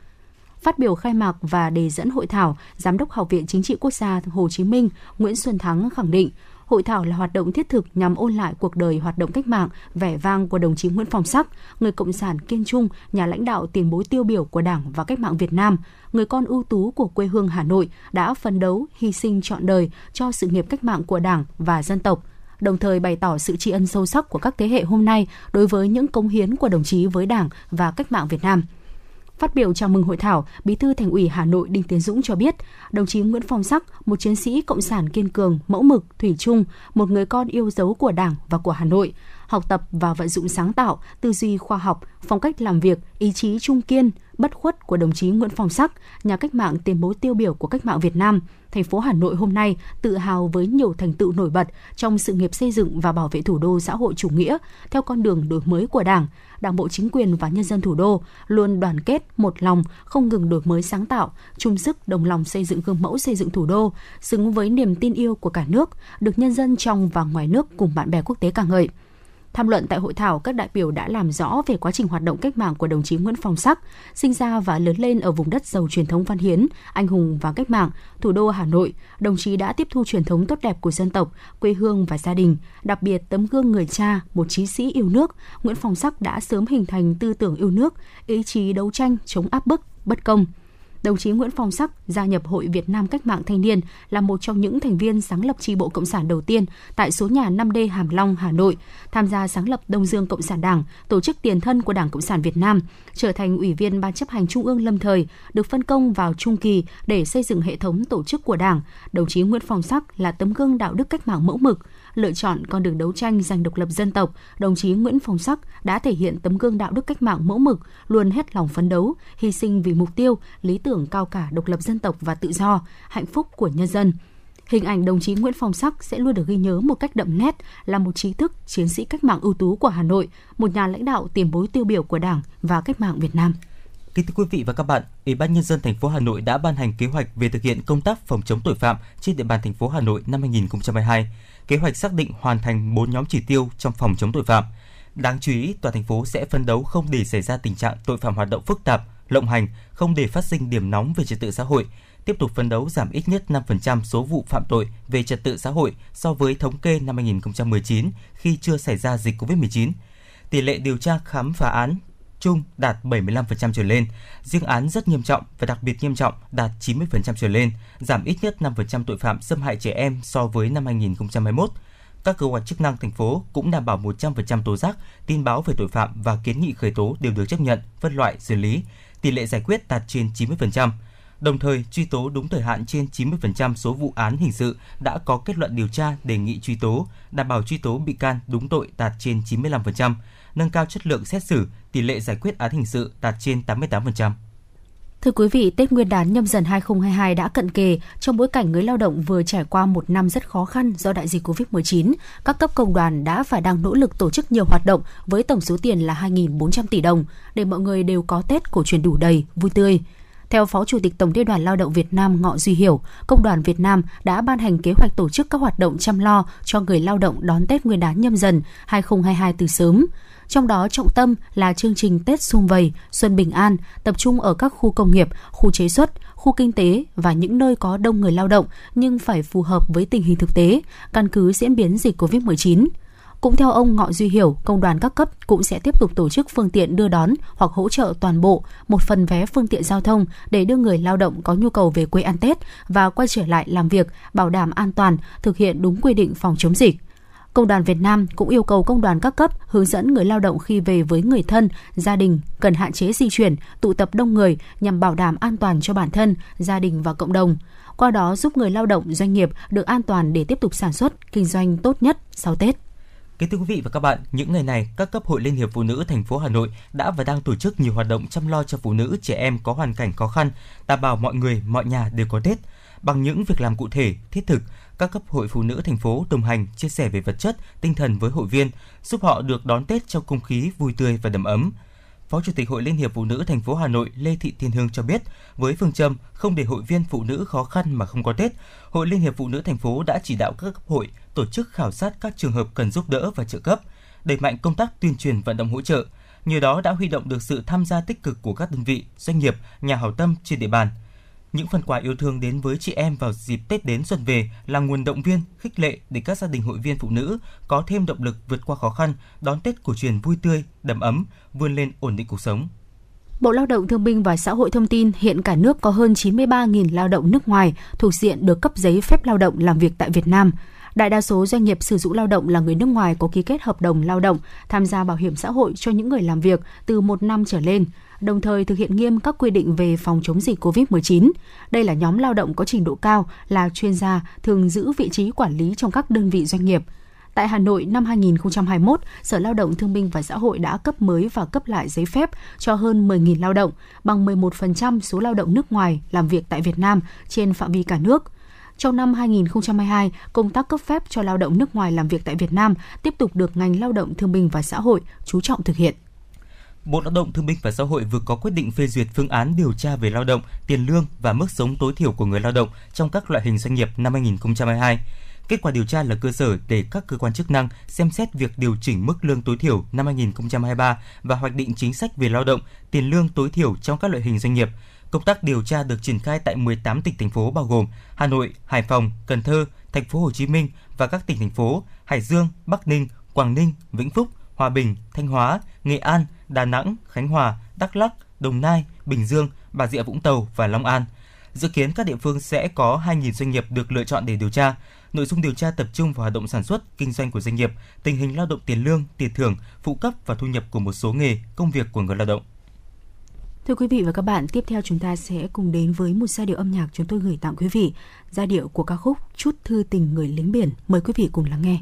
[SPEAKER 2] Phát biểu khai mạc và đề dẫn hội thảo, Giám đốc Học viện Chính trị Quốc gia Hồ Chí Minh Nguyễn Xuân Thắng khẳng định, Hội thảo là hoạt động thiết thực nhằm ôn lại cuộc đời hoạt động cách mạng, vẻ vang của đồng chí Nguyễn Phong Sắc, người cộng sản kiên trung, nhà lãnh đạo tiền bối tiêu biểu của Đảng và cách mạng Việt Nam, người con ưu tú của quê hương Hà Nội đã phấn đấu, hy sinh trọn đời cho sự nghiệp cách mạng của Đảng và dân tộc đồng thời bày tỏ sự tri ân sâu sắc của các thế hệ hôm nay đối với những cống hiến của đồng chí với Đảng và cách mạng Việt Nam. Phát biểu chào mừng hội thảo, Bí thư Thành ủy Hà Nội Đinh Tiến Dũng cho biết, đồng chí Nguyễn Phong Sắc, một chiến sĩ cộng sản kiên cường, mẫu mực, thủy chung, một người con yêu dấu của Đảng và của Hà Nội, học tập và vận dụng sáng tạo, tư duy khoa học, phong cách làm việc, ý chí trung kiên, bất khuất của đồng chí Nguyễn Phong Sắc, nhà cách mạng tiền bối tiêu biểu của cách mạng Việt Nam, thành phố Hà Nội hôm nay tự hào với nhiều thành tựu nổi bật trong sự nghiệp xây dựng và bảo vệ thủ đô xã hội chủ nghĩa theo con đường đổi mới của Đảng, Đảng bộ chính quyền và nhân dân thủ đô luôn đoàn kết, một lòng, không ngừng đổi mới sáng tạo, chung sức đồng lòng xây dựng gương mẫu xây dựng thủ đô, xứng với niềm tin yêu của cả nước, được nhân dân trong và ngoài nước cùng bạn bè quốc tế ca ngợi. Tham luận tại hội thảo, các đại biểu đã làm rõ về quá trình hoạt động cách mạng của đồng chí Nguyễn Phong Sắc, sinh ra và lớn lên ở vùng đất giàu truyền thống văn hiến, anh hùng và cách mạng, thủ đô Hà Nội. Đồng chí đã tiếp thu truyền thống tốt đẹp của dân tộc, quê hương và gia đình, đặc biệt tấm gương người cha, một chí sĩ yêu nước, Nguyễn Phong Sắc đã sớm hình thành tư tưởng yêu nước, ý chí đấu tranh chống áp bức, bất công, đồng chí Nguyễn Phong Sắc gia nhập Hội Việt Nam Cách mạng Thanh niên là một trong những thành viên sáng lập chi bộ Cộng sản đầu tiên tại số nhà 5D Hàm Long, Hà Nội, tham gia sáng lập Đông Dương Cộng sản Đảng, tổ chức tiền thân của Đảng Cộng sản Việt Nam, trở thành ủy viên Ban chấp hành Trung ương lâm thời, được phân công vào trung kỳ để xây dựng hệ thống tổ chức của Đảng. Đồng chí Nguyễn Phong Sắc là tấm gương đạo đức cách mạng mẫu mực, lựa chọn con đường đấu tranh giành độc lập dân tộc, đồng chí Nguyễn Phong Sắc đã thể hiện tấm gương đạo đức cách mạng mẫu mực, luôn hết lòng phấn đấu, hy sinh vì mục tiêu, lý tưởng cao cả độc lập dân tộc và tự do, hạnh phúc của nhân dân. Hình ảnh đồng chí Nguyễn Phong Sắc sẽ luôn được ghi nhớ một cách đậm nét là một trí thức, chiến sĩ cách mạng ưu tú của Hà Nội, một nhà lãnh đạo tiền bối tiêu biểu của Đảng và cách mạng Việt Nam.
[SPEAKER 1] Kính thưa quý vị và các bạn, Ủy ban nhân dân thành phố Hà Nội đã ban hành kế hoạch về thực hiện công tác phòng chống tội phạm trên địa bàn thành phố Hà Nội năm 2022. Kế hoạch xác định hoàn thành 4 nhóm chỉ tiêu trong phòng chống tội phạm. Đáng chú ý, toàn thành phố sẽ phân đấu không để xảy ra tình trạng tội phạm hoạt động phức tạp, lộng hành, không để phát sinh điểm nóng về trật tự xã hội, tiếp tục phấn đấu giảm ít nhất 5% số vụ phạm tội về trật tự xã hội so với thống kê năm 2019 khi chưa xảy ra dịch COVID-19. Tỷ lệ điều tra khám phá án trung đạt 75% trở lên, riêng án rất nghiêm trọng và đặc biệt nghiêm trọng đạt 90% trở lên, giảm ít nhất 5% tội phạm xâm hại trẻ em so với năm 2021. Các cơ quan chức năng thành phố cũng đảm bảo 100% tố giác, tin báo về tội phạm và kiến nghị khởi tố đều được chấp nhận, phân loại, xử lý. Tỷ lệ giải quyết đạt trên 90%. Đồng thời, truy tố đúng thời hạn trên 90% số vụ án hình sự đã có kết luận điều tra đề nghị truy tố, đảm bảo truy tố bị can đúng tội đạt trên 95%, nâng cao chất lượng xét xử, tỷ lệ giải quyết án hình sự đạt trên 88%.
[SPEAKER 2] Thưa quý vị, Tết Nguyên đán nhâm dần 2022 đã cận kề trong bối cảnh người lao động vừa trải qua một năm rất khó khăn do đại dịch Covid-19. Các cấp công đoàn đã phải đang nỗ lực tổ chức nhiều hoạt động với tổng số tiền là 2.400 tỷ đồng để mọi người đều có Tết cổ truyền đủ đầy, vui tươi. Theo Phó Chủ tịch Tổng Liên đoàn Lao động Việt Nam Ngọ Duy Hiểu, Công đoàn Việt Nam đã ban hành kế hoạch tổ chức các hoạt động chăm lo cho người lao động đón Tết Nguyên đán nhâm dần 2022 từ sớm trong đó trọng tâm là chương trình Tết Xung Vầy, Xuân Bình An, tập trung ở các khu công nghiệp, khu chế xuất, khu kinh tế và những nơi có đông người lao động nhưng phải phù hợp với tình hình thực tế, căn cứ diễn biến dịch COVID-19. Cũng theo ông Ngọ Duy Hiểu, công đoàn các cấp cũng sẽ tiếp tục tổ chức phương tiện đưa đón hoặc hỗ trợ toàn bộ một phần vé phương tiện giao thông để đưa người lao động có nhu cầu về quê ăn Tết và quay trở lại làm việc, bảo đảm an toàn, thực hiện đúng quy định phòng chống dịch. Công đoàn Việt Nam cũng yêu cầu công đoàn các cấp hướng dẫn người lao động khi về với người thân, gia đình cần hạn chế di chuyển, tụ tập đông người nhằm bảo đảm an toàn cho bản thân, gia đình và cộng đồng. Qua đó giúp người lao động, doanh nghiệp được an toàn để tiếp tục sản xuất, kinh doanh tốt nhất sau Tết.
[SPEAKER 1] Kính thưa quý vị và các bạn, những ngày này, các cấp hội Liên hiệp Phụ nữ thành phố Hà Nội đã và đang tổ chức nhiều hoạt động chăm lo cho phụ nữ, trẻ em có hoàn cảnh khó khăn, đảm bảo mọi người, mọi nhà đều có Tết. Bằng những việc làm cụ thể, thiết thực, các cấp hội phụ nữ thành phố đồng hành, chia sẻ về vật chất, tinh thần với hội viên, giúp họ được đón Tết trong không khí vui tươi và đầm ấm. Phó Chủ tịch Hội Liên hiệp Phụ nữ thành phố Hà Nội Lê Thị Thiên Hương cho biết, với phương châm không để hội viên phụ nữ khó khăn mà không có Tết, Hội Liên hiệp Phụ nữ thành phố đã chỉ đạo các cấp hội tổ chức khảo sát các trường hợp cần giúp đỡ và trợ cấp, đẩy mạnh công tác tuyên truyền vận động hỗ trợ. Nhờ đó đã huy động được sự tham gia tích cực của các đơn vị, doanh nghiệp, nhà hảo tâm trên địa bàn. Những phần quà yêu thương đến với chị em vào dịp Tết đến xuân về là nguồn động viên, khích lệ để các gia đình hội viên phụ nữ có thêm động lực vượt qua khó khăn, đón Tết cổ truyền vui tươi, đầm ấm, vươn lên ổn định cuộc sống.
[SPEAKER 2] Bộ Lao động Thương binh và Xã hội thông tin hiện cả nước có hơn 93.000 lao động nước ngoài thuộc diện được cấp giấy phép lao động làm việc tại Việt Nam. Đại đa số doanh nghiệp sử dụng lao động là người nước ngoài có ký kết hợp đồng lao động, tham gia bảo hiểm xã hội cho những người làm việc từ một năm trở lên, đồng thời thực hiện nghiêm các quy định về phòng chống dịch COVID-19. Đây là nhóm lao động có trình độ cao, là chuyên gia, thường giữ vị trí quản lý trong các đơn vị doanh nghiệp. Tại Hà Nội năm 2021, Sở Lao động Thương binh và Xã hội đã cấp mới và cấp lại giấy phép cho hơn 10.000 lao động, bằng 11% số lao động nước ngoài làm việc tại Việt Nam trên phạm vi cả nước. Trong năm 2022, công tác cấp phép cho lao động nước ngoài làm việc tại Việt Nam tiếp tục được ngành lao động thương binh và xã hội chú trọng thực hiện.
[SPEAKER 1] Bộ Lao động Thương binh và Xã hội vừa có quyết định phê duyệt phương án điều tra về lao động, tiền lương và mức sống tối thiểu của người lao động trong các loại hình doanh nghiệp năm 2022. Kết quả điều tra là cơ sở để các cơ quan chức năng xem xét việc điều chỉnh mức lương tối thiểu năm 2023 và hoạch định chính sách về lao động, tiền lương tối thiểu trong các loại hình doanh nghiệp. Công tác điều tra được triển khai tại 18 tỉnh thành phố bao gồm Hà Nội, Hải Phòng, Cần Thơ, Thành phố Hồ Chí Minh và các tỉnh thành phố Hải Dương, Bắc Ninh, Quảng Ninh, Vĩnh Phúc, Hòa Bình, Thanh Hóa, Nghệ An, Đà Nẵng, Khánh Hòa, Đắk Lắk, Đồng Nai, Bình Dương, Bà Rịa Vũng Tàu và Long An. Dự kiến các địa phương sẽ có 2.000 doanh nghiệp được lựa chọn để điều tra. Nội dung điều tra tập trung vào hoạt động sản xuất, kinh doanh của doanh nghiệp, tình hình lao động tiền lương, tiền thưởng, phụ cấp và thu nhập của một số nghề, công việc của người lao động.
[SPEAKER 2] Thưa quý vị và các bạn, tiếp theo chúng ta sẽ cùng đến với một giai điệu âm nhạc chúng tôi gửi tặng quý vị. Giai điệu của ca khúc Chút thư tình người lính biển. Mời quý vị cùng lắng nghe.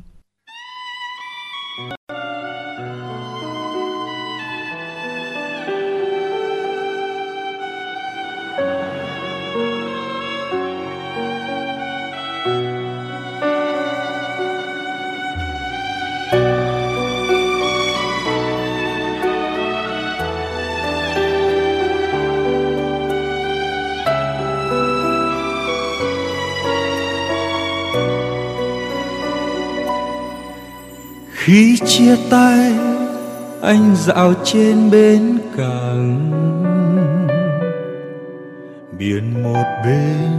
[SPEAKER 8] Khi chia tay, anh dạo trên bến cảng. Biển một bên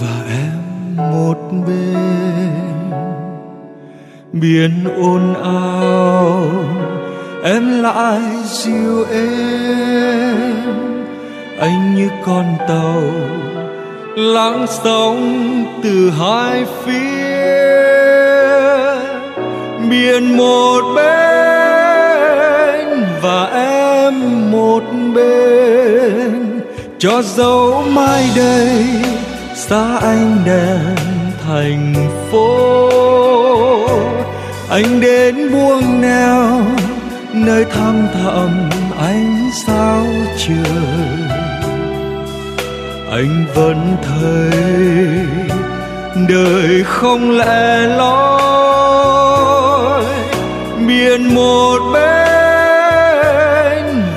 [SPEAKER 8] và em một bên. Biển ồn ào, em lại dịu êm anh như con tàu lắng sóng từ hai phía biển một bên và em một bên. Cho dấu mai đây, xa anh đèn thành phố. Anh đến buông neo, nơi thăm thẳm ánh sao trời. Anh vẫn thấy đời không lẽ loi biển một bên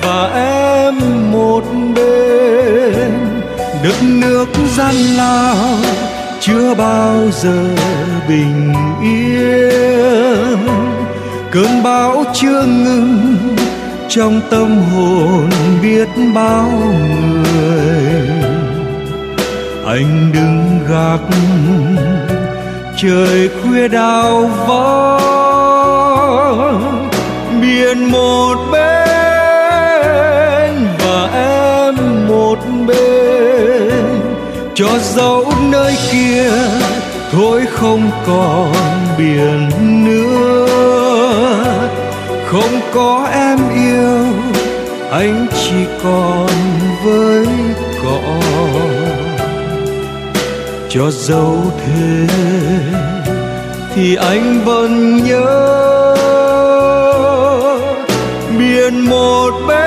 [SPEAKER 8] và em một bên. Đất nước gian lao chưa bao giờ bình yên. Cơn bão chưa ngừng trong tâm hồn biết bao người. Anh đứng gác, trời khuya đào vắng biển một bên và em một bên. Cho dẫu nơi kia thôi không còn biển nữa. Không có em yêu, anh chỉ còn với cỏ. Cho dẫu thế thì anh vẫn nhớ một bên.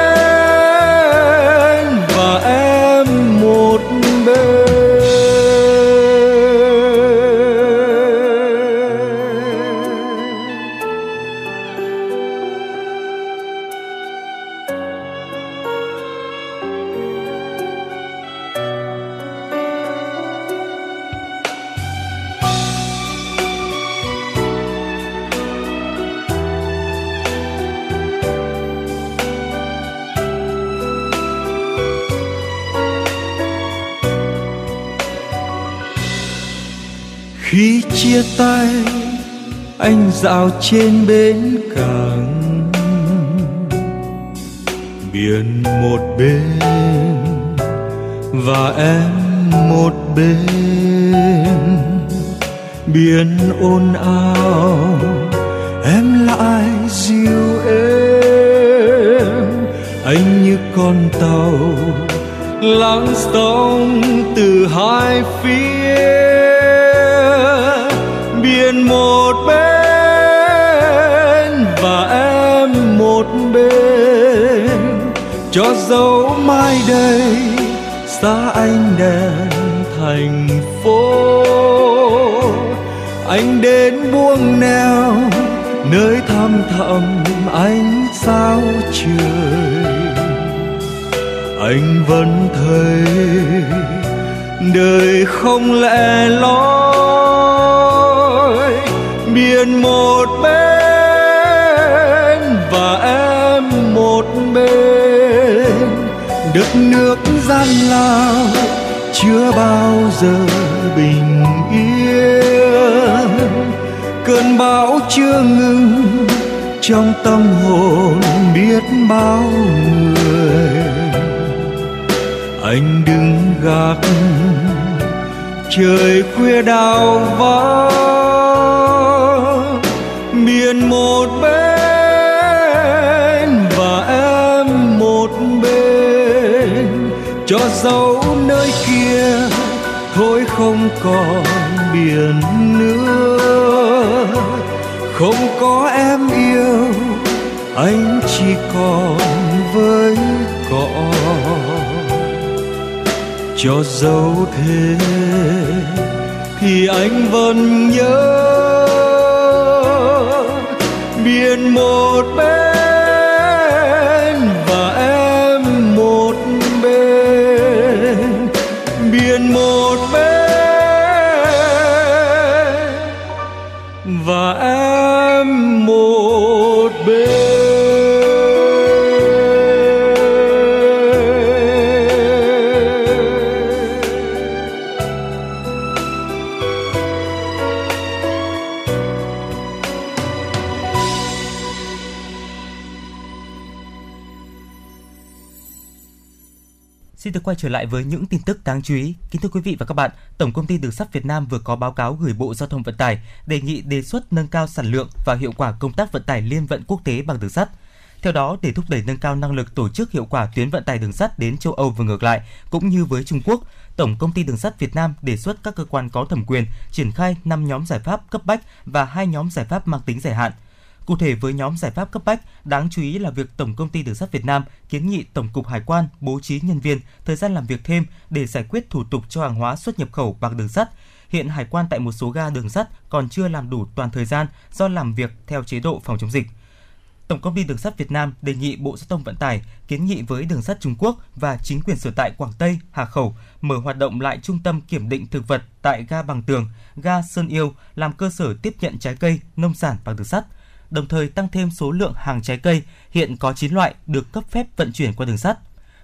[SPEAKER 8] Khi chia tay, anh dạo trên bến cảng. Biển một bên và em một bên. Biển ồn ào, em lại dịu êm anh như con tàu, lắng sóng từ hai phía hiền một bên và em một bên. Cho dấu mai đây, xa anh đèn thành phố. Anh đến buông neo, nơi thăm thẳm ánh sao trời. Anh vẫn thấy đời không lẽ loi biển một bên và em một bên. Đất nước gian lao chưa bao giờ bình yên. Cơn bão chưa ngừng trong tâm hồn biết bao người. Anh đứng gác trời khuya đào vắng một bên và em một bên. Cho dấu nơi kia, thôi không còn biển nữa. Không có em yêu, anh chỉ còn với cỏ cho dấu thế, thì anh vẫn nhớ biển một bên.
[SPEAKER 1] Quay trở lại với những tin tức đáng chú ý. Kính thưa quý vị và các bạn, Tổng công ty Đường sắt Việt Nam vừa có báo cáo gửi Bộ Giao thông Vận tải đề nghị đề xuất nâng cao sản lượng và hiệu quả công tác vận tải liên vận quốc tế bằng đường sắt. Theo đó, để thúc đẩy nâng cao năng lực tổ chức hiệu quả tuyến vận tải đường sắt đến châu Âu và ngược lại, cũng như với Trung Quốc, Tổng công ty Đường sắt Việt Nam đề xuất các cơ quan có thẩm quyền triển khai 5 nhóm giải pháp cấp bách và hai nhóm giải pháp mang tính dài hạn. Cụ thể với nhóm giải pháp cấp bách, đáng chú ý là việc Tổng công ty Đường sắt Việt Nam kiến nghị Tổng cục Hải quan bố trí nhân viên thời gian làm việc thêm để giải quyết thủ tục cho hàng hóa xuất nhập khẩu bằng đường sắt. Hiện hải quan tại một số ga đường sắt còn chưa làm đủ toàn thời gian do làm việc theo chế độ phòng chống dịch. Tổng công ty Đường sắt Việt Nam đề nghị Bộ Giao thông Vận tải kiến nghị với Đường sắt Trung Quốc và chính quyền sở tại Quảng Tây, Hà Khẩu mở hoạt động lại trung tâm kiểm định thực vật tại ga Bằng Tường, ga Sơn Yêu làm cơ sở tiếp nhận trái cây, nông sản bằng đường sắt. Đồng thời tăng thêm số lượng hàng trái cây, hiện có 9 loại được cấp phép vận chuyển qua đường sắt.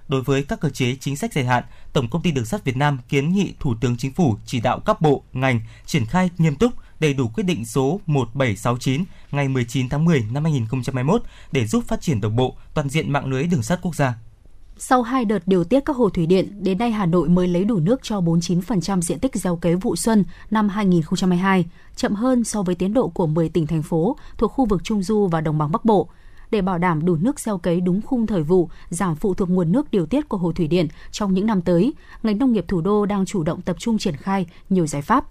[SPEAKER 1] Đối với các cơ chế chính sách dài hạn, Tổng công ty Đường sắt Việt Nam kiến nghị Thủ tướng Chính phủ chỉ đạo các bộ, ngành triển khai nghiêm túc đầy đủ quyết định số 1769 ngày 19 tháng 10 năm 2021 để giúp phát triển đồng bộ toàn diện mạng lưới đường sắt quốc gia.
[SPEAKER 2] Sau hai đợt điều tiết các hồ thủy điện, đến nay Hà Nội mới lấy đủ nước cho 49% diện tích gieo cấy vụ xuân năm 2022, chậm hơn so với tiến độ của 10 tỉnh thành phố thuộc khu vực Trung Du và Đồng bằng Bắc Bộ. Để bảo đảm đủ nước gieo cấy đúng khung thời vụ, giảm phụ thuộc nguồn nước điều tiết của hồ thủy điện trong những năm tới, ngành nông nghiệp thủ đô đang chủ động tập trung triển khai nhiều giải pháp.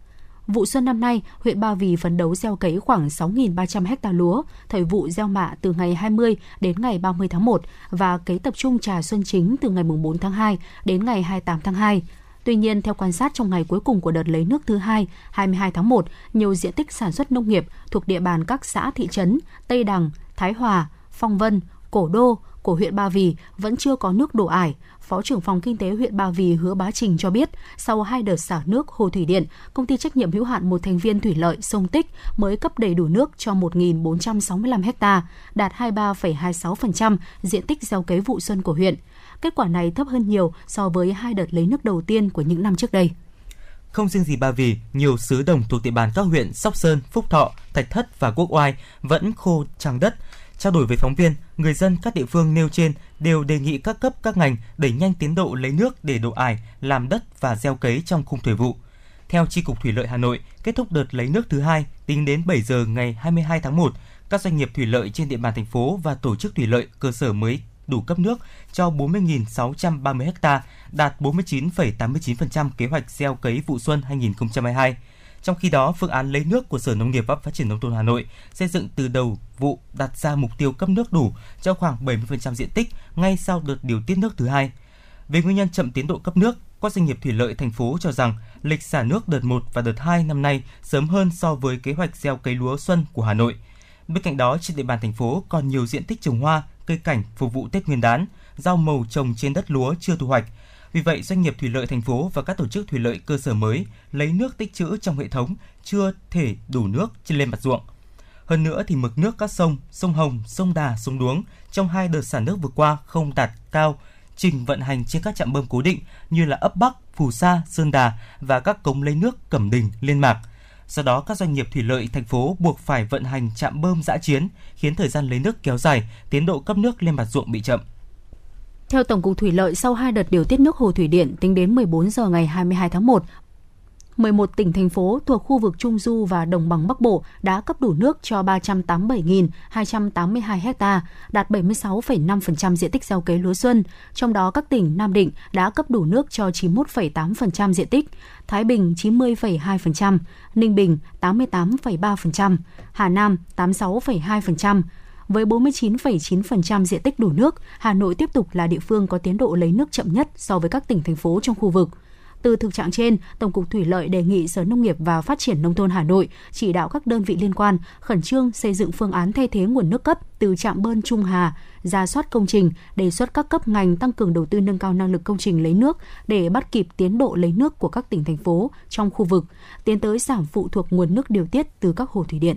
[SPEAKER 2] Vụ xuân năm nay, huyện Ba Vì phấn đấu gieo cấy khoảng 6.300 ha lúa, thời vụ gieo mạ từ ngày 20 đến ngày 30 tháng 1 và cấy tập trung trà xuân chính từ ngày 4 tháng 2 đến ngày 28 tháng 2. Tuy nhiên, theo quan sát trong ngày cuối cùng của đợt lấy nước thứ hai, 22 tháng 1, nhiều diện tích sản xuất nông nghiệp thuộc địa bàn các xã thị trấn Tây Đằng, Thái Hòa, Phong Vân, Cổ Đô của huyện Ba Vì vẫn chưa có nước đổ ải. Phó trưởng phòng kinh tế huyện Ba Vì Hứa Bá Trình cho biết, sau hai đợt xả nước hồ thủy điện, công ty trách nhiệm hữu hạn một thành viên thủy lợi sông Tích mới cấp đầy đủ nước cho 1.465 ha, đạt 23,26% diện tích gieo cấy vụ xuân của huyện. Kết quả này thấp hơn nhiều so với hai đợt lấy nước đầu tiên của những năm trước đây.
[SPEAKER 1] Không riêng gì Ba Vì, nhiều xứ đồng thuộc địa bàn các huyện Sóc Sơn, Phúc Thọ, Thạch Thất và Quốc Oai vẫn khô trắng đất. Trao đổi với phóng viên, người dân các địa phương nêu trên đều đề nghị các cấp các ngành đẩy nhanh tiến độ lấy nước để đổ ải, làm đất và gieo cấy trong khung thời vụ. Theo Tri Cục Thủy lợi Hà Nội, kết thúc đợt lấy nước thứ hai tính đến 7 giờ ngày 22 tháng 1, các doanh nghiệp thủy lợi trên địa bàn thành phố và tổ chức thủy lợi cơ sở mới đủ cấp nước cho 40.630 ha, đạt 49,89% kế hoạch gieo cấy vụ xuân 2022. Trong khi đó, phương án lấy nước của Sở Nông nghiệp và Phát triển Nông thôn Hà Nội xây dựng từ đầu vụ đặt ra mục tiêu cấp nước đủ cho khoảng 70% diện tích ngay sau đợt điều tiết nước thứ hai. Về nguyên nhân chậm tiến độ cấp nước, các doanh nghiệp thủy lợi thành phố cho rằng lịch xả nước đợt 1 và đợt 2 năm nay sớm hơn so với kế hoạch gieo cấy lúa xuân của Hà Nội. Bên cạnh đó, trên địa bàn thành phố còn nhiều diện tích trồng hoa, cây cảnh phục vụ Tết Nguyên đán, rau màu trồng trên đất lúa chưa thu hoạch. Vì vậy, doanh nghiệp thủy lợi thành phố và các tổ chức thủy lợi cơ sở mới lấy nước tích trữ trong hệ thống chưa thể đủ nước trên lên mặt ruộng. Hơn nữa thì mực nước các sông, sông Hồng, sông Đà, sông Đuống trong hai đợt xả nước vừa qua không đạt cao, trình vận hành trên các trạm bơm cố định như là ấp Bắc, Phù Sa, Sơn Đà và các cống lấy nước Cẩm Đình, Liên Mạc. Do đó, các doanh nghiệp thủy lợi thành phố buộc phải vận hành trạm bơm giã chiến, khiến thời gian lấy nước kéo dài, tiến độ cấp nước lên mặt ruộng bị chậm.
[SPEAKER 2] Theo Tổng cục Thủy lợi, sau 2 đợt điều tiết nước hồ thủy điện tính đến 14 giờ ngày 22 tháng 1, 11 tỉnh thành phố thuộc khu vực Trung Du và Đồng bằng Bắc Bộ đã cấp đủ nước cho 387.282 ha, đạt 76,5% diện tích gieo cấy lúa xuân. Trong đó các tỉnh Nam Định đã cấp đủ nước cho 91,8% diện tích, Thái Bình 90,2%, Ninh Bình 88,3%, Hà Nam 86,2%. Với 49,9% diện tích đủ nước, Hà Nội tiếp tục là địa phương có tiến độ lấy nước chậm nhất so với các tỉnh thành phố trong khu vực. Từ thực trạng trên, Tổng cục Thủy lợi đề nghị Sở Nông nghiệp và Phát triển Nông thôn Hà Nội chỉ đạo các đơn vị liên quan khẩn trương xây dựng phương án thay thế nguồn nước cấp từ trạm bơm Trung Hà, ra soát công trình, đề xuất các cấp ngành tăng cường đầu tư nâng cao năng lực công trình lấy nước để bắt kịp tiến độ lấy nước của các tỉnh thành phố trong khu vực, tiến tới giảm phụ thuộc nguồn nước điều tiết từ các hồ thủy điện.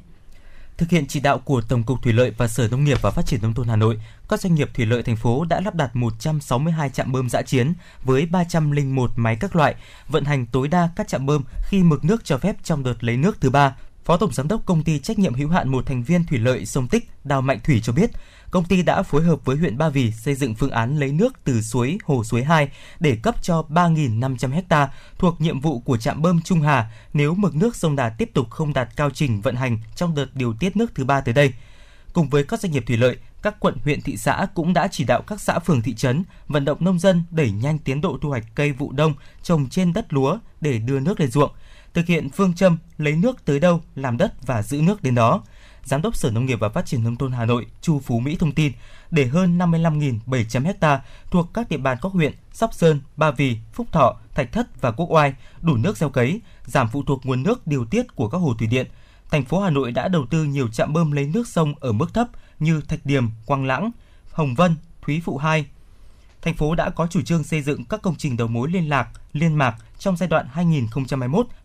[SPEAKER 1] Thực hiện chỉ đạo của Tổng cục Thủy lợi và Sở Nông nghiệp và Phát triển Nông thôn Hà Nội, các doanh nghiệp thủy lợi thành phố đã lắp đặt 162 trạm bơm dã chiến với 301 máy các loại, vận hành tối đa các trạm bơm khi mực nước cho phép trong đợt lấy nước thứ ba. Phó Tổng Giám đốc Công ty trách nhiệm hữu hạn một thành viên thủy lợi sông Tích Đào Mạnh Thủy cho biết, công ty đã phối hợp với huyện Ba Vì xây dựng phương án lấy nước từ suối Hồ Suối 2 để cấp cho 3.500 ha thuộc nhiệm vụ của trạm bơm Trung Hà nếu mực nước sông Đà tiếp tục không đạt cao trình vận hành trong đợt điều tiết nước thứ ba tới đây. Cùng với các doanh nghiệp thủy lợi, các quận huyện thị xã cũng đã chỉ đạo các xã phường thị trấn vận động nông dân đẩy nhanh tiến độ thu hoạch cây vụ đông trồng trên đất lúa để đưa nước lên ruộng, thực hiện phương châm lấy nước tới đâu làm đất và giữ nước đến đó. Giám đốc Sở Nông nghiệp và Phát triển Nông thôn Hà Nội Chu Phú Mỹ thông tin, để hơn 55.700 ha thuộc các địa bàn các huyện Sóc Sơn, Ba Vì, Phúc Thọ, Thạch Thất và Quốc Oai đủ nước gieo cấy, giảm phụ thuộc nguồn nước điều tiết của các hồ thủy điện. Thành phố Hà Nội đã đầu tư nhiều trạm bơm lấy nước sông ở mức thấp như Thạch Điềm, Quang Lãng, Hồng Vân, Thúy Phụ 2. Thành phố đã có chủ trương xây dựng các công trình đầu mối liên lạc, liên mạc trong giai đoạn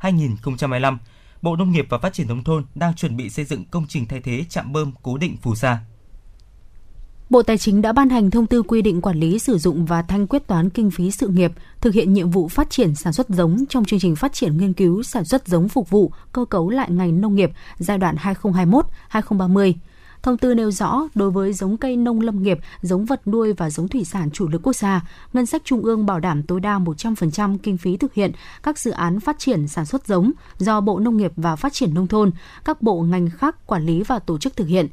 [SPEAKER 1] 2021-2025 Bộ Nông nghiệp và Phát triển Nông thôn đang chuẩn bị xây dựng công trình thay thế trạm bơm cố định phù sa.
[SPEAKER 2] Bộ Tài chính đã ban hành thông tư quy định quản lý sử dụng và thanh quyết toán kinh phí sự nghiệp, thực hiện nhiệm vụ phát triển sản xuất giống trong chương trình phát triển nghiên cứu sản xuất giống phục vụ cơ cấu lại ngành nông nghiệp giai đoạn 2021-2030. Thông tư nêu rõ đối với giống cây nông lâm nghiệp, giống vật nuôi và giống thủy sản chủ lực quốc gia, ngân sách trung ương bảo đảm tối đa 100% kinh phí thực hiện các dự án phát triển sản xuất giống do Bộ Nông nghiệp và Phát triển nông thôn, các bộ ngành khác quản lý và tổ chức thực hiện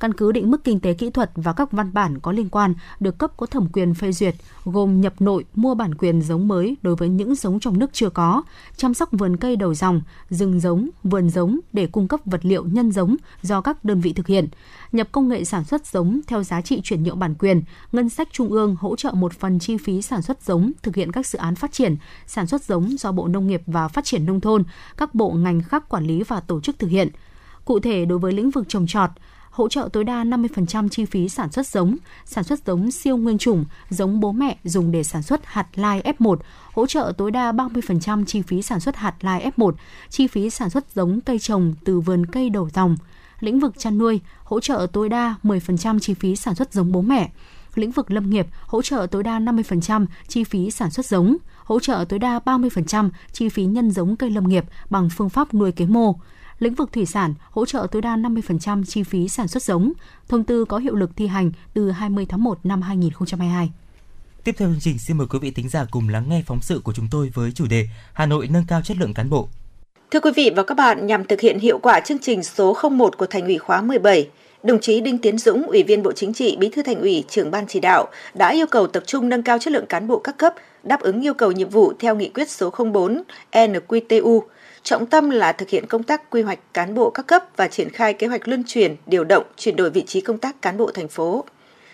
[SPEAKER 2] căn cứ định mức kinh tế kỹ thuật và các văn bản có liên quan được cấp có thẩm quyền phê duyệt, gồm nhập nội, mua bản quyền giống mới đối với những giống trong nước chưa có, chăm sóc vườn cây đầu dòng, rừng giống, vườn giống để cung cấp vật liệu nhân giống do các đơn vị thực hiện, nhập công nghệ sản xuất giống theo giá trị chuyển nhượng bản quyền, ngân sách trung ương hỗ trợ một phần chi phí sản xuất giống thực hiện các dự án phát triển, sản xuất giống do Bộ Nông nghiệp và Phát triển nông thôn, các bộ ngành khác quản lý và tổ chức thực hiện. Cụ thể đối với lĩnh vực trồng trọt, hỗ trợ tối đa 50% chi phí sản xuất giống, sản xuất giống siêu nguyên chủng, giống bố mẹ dùng để sản xuất hạt lai F1, hỗ trợ tối đa 30% chi phí sản xuất hạt lai F1, chi phí sản xuất giống cây trồng từ vườn cây đầu dòng. Lĩnh vực chăn nuôi, hỗ trợ tối đa 10% chi phí sản xuất giống bố mẹ. lĩnh vực lâm nghiệp hỗ trợ tối đa 50% chi phí sản xuất giống, hỗ trợ tối đa 30% chi phí nhân giống cây lâm nghiệp bằng phương pháp nuôi kế mô. Lĩnh vực thủy sản hỗ trợ tối đa 50% chi phí sản xuất giống. Thông tư có hiệu lực thi hành từ 20 tháng 1 năm 2022.
[SPEAKER 1] Tiếp theo chương trình xin mời quý vị thính giả cùng lắng nghe phóng sự của chúng tôi với chủ đề Hà Nội nâng cao chất lượng cán bộ.
[SPEAKER 10] Thưa quý vị và các bạn, nhằm thực hiện hiệu quả chương trình số 01 của Thành ủy khóa 17, đồng chí Đinh Tiến Dũng, Ủy viên Bộ Chính trị, Bí thư Thành ủy, trưởng ban chỉ đạo đã yêu cầu tập trung nâng cao chất lượng cán bộ các cấp, đáp ứng yêu cầu nhiệm vụ theo nghị quyết số 04 NQTU. Trọng tâm là thực hiện công tác quy hoạch cán bộ các cấp và triển khai kế hoạch luân chuyển, điều động, chuyển đổi vị trí công tác cán bộ thành phố.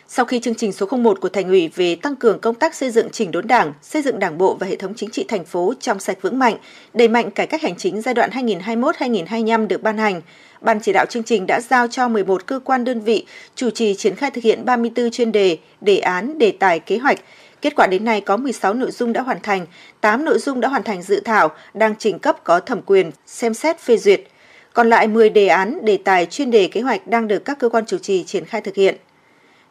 [SPEAKER 10] Sau khi chương trình số 01 của Thành ủy về tăng cường công tác xây dựng chỉnh đốn Đảng, xây dựng Đảng bộ và hệ thống chính trị thành phố trong sạch vững mạnh, đẩy mạnh cải cách hành chính giai đoạn 2021-2025 được ban hành, Ban chỉ đạo chương trình đã giao cho 11 cơ quan đơn vị chủ trì triển khai thực hiện 34 chuyên đề, đề án, đề tài, kế hoạch. Kết quả đến nay có 16 nội dung đã hoàn thành, 8 nội dung đã hoàn thành dự thảo, đang trình cấp có thẩm quyền, xem xét phê duyệt. Còn lại 10 đề án, đề tài, chuyên đề, kế hoạch đang được các cơ quan chủ trì triển khai thực hiện.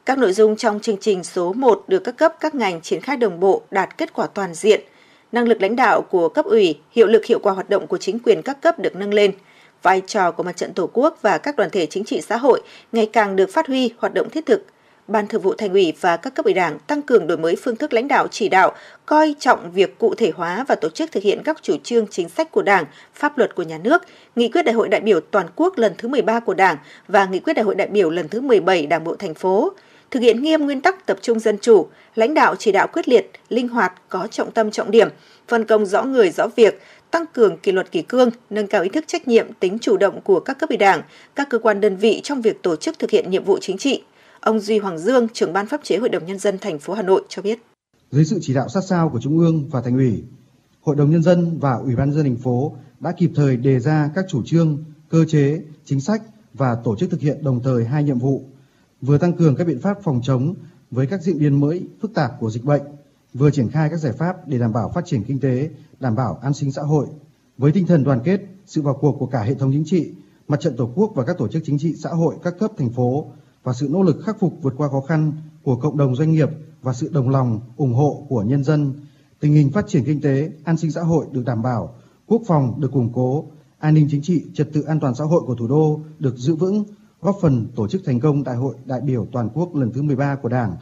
[SPEAKER 10] Các nội dung trong chương trình số 1 được các cấp các ngành triển khai đồng bộ đạt kết quả toàn diện. Năng lực lãnh đạo của cấp ủy, hiệu lực hiệu quả hoạt động của chính quyền các cấp được nâng lên. Vai trò của mặt trận Tổ quốc và các đoàn thể chính trị xã hội ngày càng được phát huy hoạt động thiết thực. Ban Thường vụ Thành ủy và các cấp ủy Đảng tăng cường đổi mới phương thức lãnh đạo chỉ đạo, coi trọng việc cụ thể hóa và tổ chức thực hiện các chủ trương chính sách của Đảng, pháp luật của nhà nước, nghị quyết đại hội đại biểu toàn quốc lần thứ 13 của Đảng và nghị quyết đại hội đại biểu lần thứ 17 Đảng bộ thành phố thực hiện nghiêm nguyên tắc tập trung dân chủ, lãnh đạo chỉ đạo quyết liệt, linh hoạt, có trọng tâm trọng điểm, phân công rõ người rõ việc, tăng cường kỷ luật kỷ cương, nâng cao ý thức trách nhiệm, tính chủ động của các cấp ủy Đảng, các cơ quan đơn vị trong việc tổ chức thực hiện nhiệm vụ chính trị. Ông Duy Hoàng Dương, trưởng ban pháp chế Hội đồng nhân dân thành phố Hà Nội cho biết.
[SPEAKER 11] Dưới sự chỉ đạo sát sao của Trung ương và Thành ủy, Hội đồng nhân dân và Ủy ban nhân dân thành phố đã kịp thời đề ra các chủ trương, cơ chế, chính sách và tổ chức thực hiện đồng thời hai nhiệm vụ vừa tăng cường các biện pháp phòng chống với các diễn biến mới phức tạp của dịch bệnh, vừa triển khai các giải pháp để đảm bảo phát triển kinh tế, đảm bảo an sinh xã hội. Với tinh thần đoàn kết, sự vào cuộc của cả hệ thống chính trị, mặt trận Tổ quốc và các tổ chức chính trị xã hội các cấp thành phố và sự nỗ lực khắc phục vượt qua khó khăn của cộng đồng doanh nghiệp và sự đồng lòng, ủng hộ của nhân dân, tình hình phát triển kinh tế, an sinh xã hội được đảm bảo, quốc phòng được củng cố, an ninh chính trị, trật tự an toàn xã hội của thủ đô được giữ vững, góp phần tổ chức thành công Đại hội đại biểu toàn quốc lần thứ 13 của Đảng.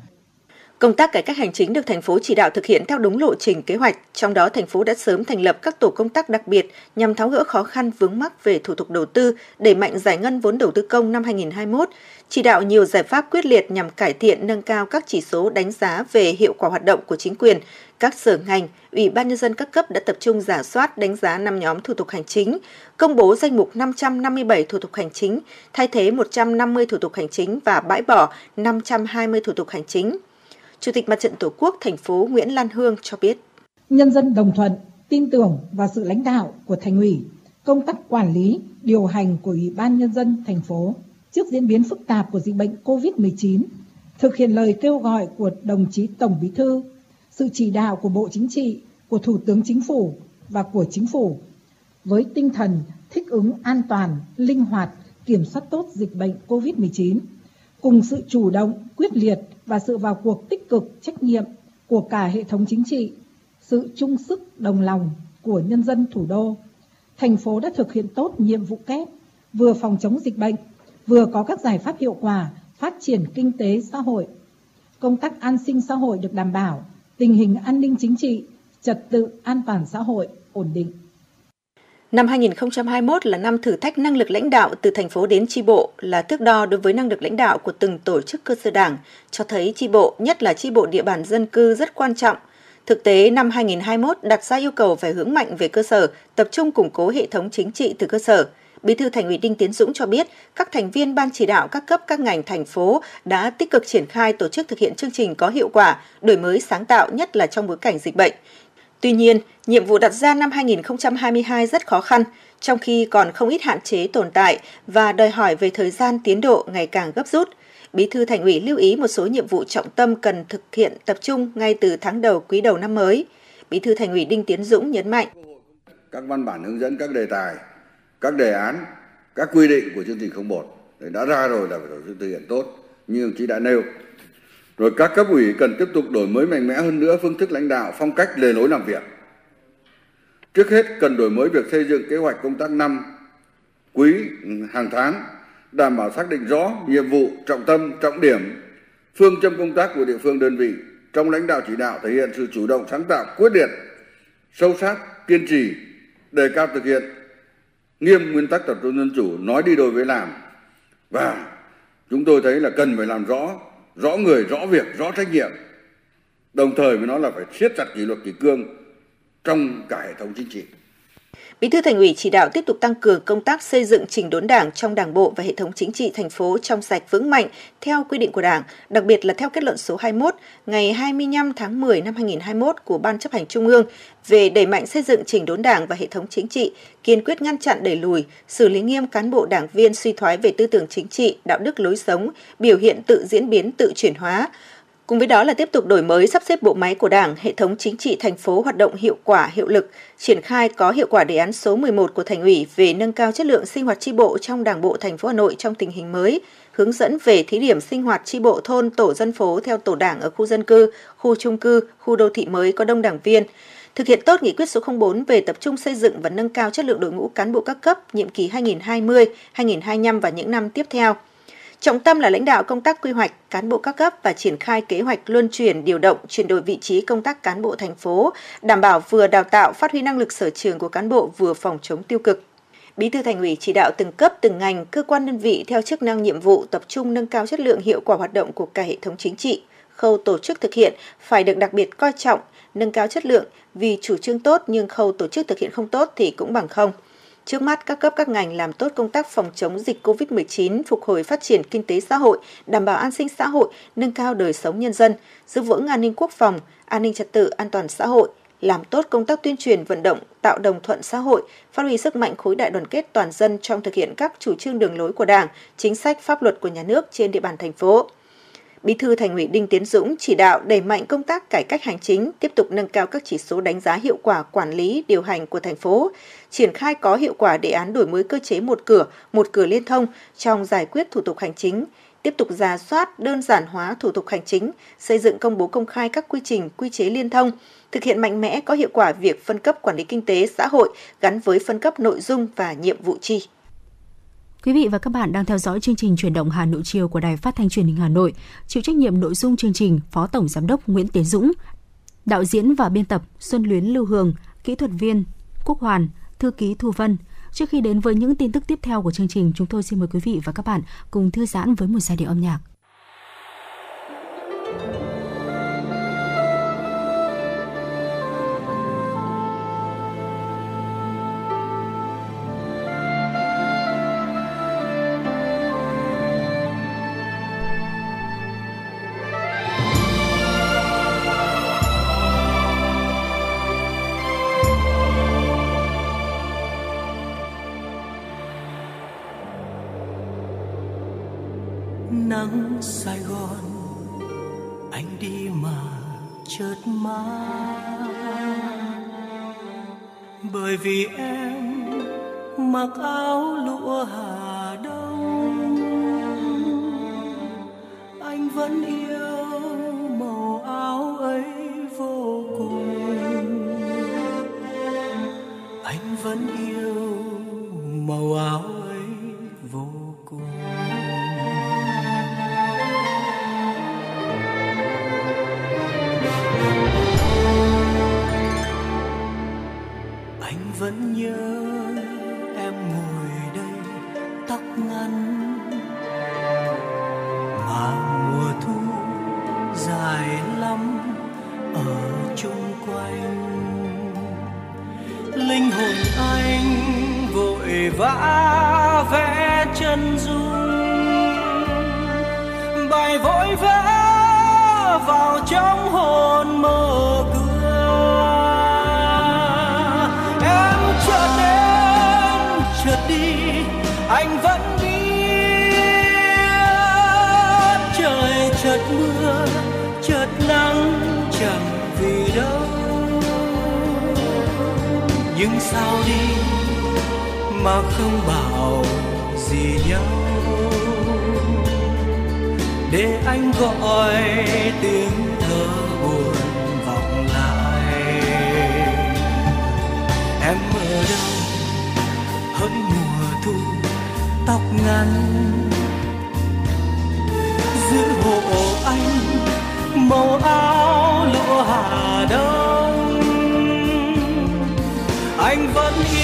[SPEAKER 10] Công tác cải cách hành chính được thành phố chỉ đạo thực hiện theo đúng lộ trình kế hoạch, trong đó thành phố đã sớm thành lập các tổ công tác đặc biệt nhằm tháo gỡ khó khăn vướng mắc về thủ tục đầu tư, đẩy mạnh giải ngân vốn đầu tư công năm 2021, chỉ đạo nhiều giải pháp quyết liệt nhằm cải thiện nâng cao các chỉ số đánh giá về hiệu quả hoạt động của chính quyền, các sở ngành, ủy ban nhân dân các cấp đã tập trung giả soát đánh giá 5 nhóm thủ tục hành chính, công bố danh mục 557 thủ tục hành chính, thay thế 150 thủ tục hành chính và bãi bỏ 520 thủ tục hành chính. Chủ tịch Mặt trận Tổ quốc thành phố Nguyễn Lan Hương cho biết.
[SPEAKER 12] Nhân dân đồng thuận, tin tưởng vào sự lãnh đạo của thành ủy, công tác quản lý, điều hành của Ủy ban Nhân dân thành phố trước diễn biến phức tạp của dịch bệnh COVID-19, thực hiện lời kêu gọi của đồng chí Tổng Bí thư, sự chỉ đạo của Bộ Chính trị, của Thủ tướng Chính phủ và của Chính phủ với tinh thần thích ứng an toàn, linh hoạt, kiểm soát tốt dịch bệnh COVID-19 cùng sự chủ động, quyết liệt và sự vào cuộc tích cực, trách nhiệm của cả hệ thống chính trị, sự chung sức đồng lòng của nhân dân thủ đô, thành phố đã thực hiện tốt nhiệm vụ kép, vừa phòng chống dịch bệnh, vừa có các giải pháp hiệu quả phát triển kinh tế xã hội. Công tác an sinh xã hội được đảm bảo, tình hình an ninh chính trị, trật tự an toàn xã hội ổn định.
[SPEAKER 10] Năm 2021 là năm thử thách năng lực lãnh đạo từ thành phố đến chi bộ là thước đo đối với năng lực lãnh đạo của từng tổ chức cơ sở đảng, cho thấy chi bộ, nhất là chi bộ địa bàn dân cư rất quan trọng. Thực tế, năm 2021 đặt ra yêu cầu phải hướng mạnh về cơ sở, tập trung củng cố hệ thống chính trị từ cơ sở. Bí thư Thành ủy Đinh Tiến Dũng cho biết, các thành viên ban chỉ đạo các cấp các ngành thành phố đã tích cực triển khai tổ chức thực hiện chương trình có hiệu quả, đổi mới sáng tạo nhất là trong bối cảnh dịch bệnh. Tuy nhiên, nhiệm vụ đặt ra năm 2022 rất khó khăn, trong khi còn không ít hạn chế tồn tại và đòi hỏi về thời gian tiến độ ngày càng gấp rút. Bí thư Thành ủy lưu ý một số nhiệm vụ trọng tâm cần thực hiện tập trung ngay từ tháng đầu quý đầu năm mới. Bí thư Thành ủy Đinh Tiến Dũng nhấn mạnh.
[SPEAKER 13] Các văn bản hướng dẫn các đề tài, các đề án, các quy định của chương trình 01 đã ra rồi là phải tổ chức thực hiện tốt như ông chí đã nêu. Rồi các cấp ủy cần tiếp tục đổi mới mạnh mẽ hơn nữa phương thức lãnh đạo, phong cách lề lối làm việc. Trước hết cần đổi mới việc xây dựng kế hoạch công tác năm, quý, hàng tháng, đảm bảo xác định rõ nhiệm vụ, trọng tâm, trọng điểm, phương châm công tác của địa phương đơn vị trong lãnh đạo chỉ đạo thể hiện sự chủ động sáng tạo quyết liệt sâu sắc kiên trì đề cao thực hiện nghiêm nguyên tắc tập trung dân chủ nói đi đôi với làm và chúng tôi thấy là cần phải làm rõ rõ người, rõ việc, rõ trách nhiệm. Đồng thời với nó là phải siết chặt kỷ luật kỷ cương trong cả hệ thống chính trị.
[SPEAKER 10] Bí thư Thành ủy chỉ đạo tiếp tục tăng cường công tác xây dựng chỉnh đốn Đảng trong Đảng bộ và hệ thống chính trị thành phố trong sạch vững mạnh theo quy định của Đảng, đặc biệt là theo kết luận số 21 ngày 25 tháng 10 năm 2021 của Ban chấp hành Trung ương về đẩy mạnh xây dựng chỉnh đốn Đảng và hệ thống chính trị, kiên quyết ngăn chặn đẩy lùi, xử lý nghiêm cán bộ đảng viên suy thoái về tư tưởng chính trị, đạo đức lối sống, biểu hiện tự diễn biến, tự chuyển hóa, Cùng với đó là tiếp tục đổi mới sắp xếp bộ máy của Đảng, hệ thống chính trị thành phố hoạt động hiệu quả, hiệu lực, triển khai có hiệu quả đề án số 11 của Thành ủy về nâng cao chất lượng sinh hoạt tri bộ trong Đảng bộ thành phố Hà Nội trong tình hình mới, hướng dẫn về thí điểm sinh hoạt tri bộ thôn tổ dân phố theo tổ đảng ở khu dân cư, khu trung cư, khu đô thị mới có đông đảng viên, thực hiện tốt nghị quyết số 04 về tập trung xây dựng và nâng cao chất lượng đội ngũ cán bộ các cấp nhiệm kỳ 2020-2025 và những năm tiếp theo. Trọng tâm là lãnh đạo công tác quy hoạch, cán bộ các cấp và triển khai kế hoạch luân chuyển, điều động, chuyển đổi vị trí công tác cán bộ thành phố, đảm bảo vừa đào tạo, phát huy năng lực sở trường của cán bộ vừa phòng chống tiêu cực. Bí thư Thành ủy chỉ đạo từng cấp, từng ngành, cơ quan đơn vị theo chức năng nhiệm vụ tập trung nâng cao chất lượng hiệu quả hoạt động của cả hệ thống chính trị. Khâu tổ chức thực hiện phải được đặc biệt coi trọng, nâng cao chất lượng vì chủ trương tốt nhưng khâu tổ chức thực hiện không tốt thì cũng bằng không. Trước mắt, các cấp các ngành làm tốt công tác phòng chống dịch COVID-19, phục hồi phát triển kinh tế xã hội, đảm bảo an sinh xã hội, nâng cao đời sống nhân dân, giữ vững an ninh quốc phòng, an ninh trật tự, an toàn xã hội, làm tốt công tác tuyên truyền vận động, tạo đồng thuận xã hội, phát huy sức mạnh khối đại đoàn kết toàn dân trong thực hiện các chủ trương đường lối của Đảng, chính sách pháp luật của nhà nước trên địa bàn thành phố. Bí thư Thành ủy Đinh Tiến Dũng chỉ đạo đẩy mạnh công tác cải cách hành chính, tiếp tục nâng cao các chỉ số đánh giá hiệu quả quản lý, điều hành của thành phố, triển khai có hiệu quả đề án đổi mới cơ chế một cửa, một cửa liên thông trong giải quyết thủ tục hành chính, tiếp tục ra soát đơn giản hóa thủ tục hành chính, xây dựng công bố công khai các quy trình, quy chế liên thông, thực hiện mạnh mẽ có hiệu quả việc phân cấp quản lý kinh tế xã hội gắn với phân cấp nội dung và nhiệm vụ chi.
[SPEAKER 2] Quý vị và các bạn đang theo dõi chương trình chuyển động Hà Nội chiều của Đài Phát thanh Truyền hình Hà Nội. Chịu trách nhiệm nội dung chương trình Phó Tổng Giám đốc Nguyễn Tiến Dũng, đạo diễn và biên tập Xuân Luyến Lưu Hương, kỹ thuật viên Quốc Hoàn, thư ký Thu Vân. Trước khi đến với những tin tức tiếp theo của chương trình, chúng tôi xin mời quý vị và các bạn cùng thư giãn với một giai điệu âm nhạc.
[SPEAKER 8] Người vì em mặc áo lụa Hà Đông. Anh vẫn yêu màu áo ấy vô cùng. Anh vẫn yêu màu áo vẫn nhớ em ngồi đây tóc ngắn. Mà mùa thu dài lắm ở chung quanh. Linh hồn anh vội vã vẽ chân dung. Bài vội vã vào trong hồn mơ sao đi mà không bảo gì nhau.
[SPEAKER 14] Để anh gọi tiếng thơ buồn vọng lại. Em ở đâu hơn mùa thu, tóc ngắn. Giữ hộ anh, màu áo lụa hà đông.
[SPEAKER 8] 平凡而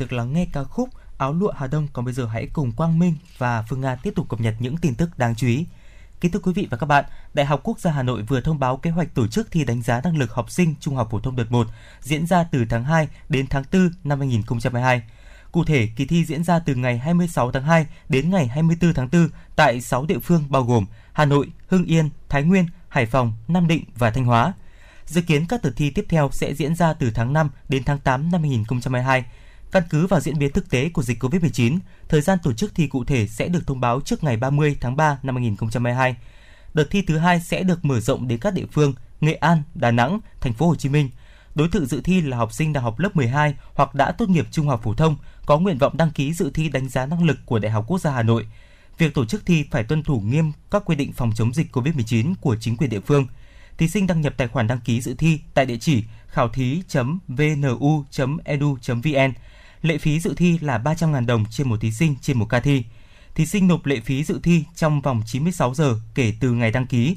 [SPEAKER 8] được lắng nghe ca khúc Áo lụa Hà Đông. Còn bây giờ hãy cùng Quang Minh và Phương Nga tiếp tục cập nhật những tin tức đáng chú ý. Kính thưa quý vị và các bạn, Đại học Quốc gia Hà Nội vừa thông báo kế hoạch tổ chức thi đánh giá năng lực học sinh trung học phổ thông đợt 1 diễn ra từ tháng 2 đến tháng 4 năm 2022. Cụ thể, kỳ thi diễn ra từ ngày 26 tháng 2 đến ngày 24 tháng 4 tại 6 địa phương bao gồm Hà Nội, Hưng Yên, Thái Nguyên, Hải Phòng, Nam Định và Thanh Hóa. Dự kiến các đợt thi tiếp theo sẽ diễn ra từ tháng 5 đến tháng 8 năm 2022. Căn cứ vào diễn biến thực tế của dịch COVID-19, thời gian tổ chức thi cụ thể sẽ được thông báo trước ngày 30 tháng 3 năm 2022. Đợt thi thứ hai sẽ được mở rộng đến các địa phương Nghệ An, Đà Nẵng, Thành phố Hồ Chí Minh. Đối tượng dự thi là học sinh đại học lớp 12 hoặc đã tốt nghiệp trung học phổ thông, có nguyện vọng đăng ký dự thi đánh giá năng lực của Đại học Quốc gia Hà Nội. Việc tổ chức thi phải tuân thủ nghiêm các quy định phòng chống dịch COVID-19 của chính quyền địa phương. Thí sinh đăng nhập tài khoản đăng ký dự thi tại địa chỉ khảo thí.vnu.edu.vn. Lệ phí dự thi là 300.000 đồng trên một thí sinh trên một ca thi. Thí sinh nộp lệ phí dự thi trong vòng 96 giờ kể từ ngày đăng ký.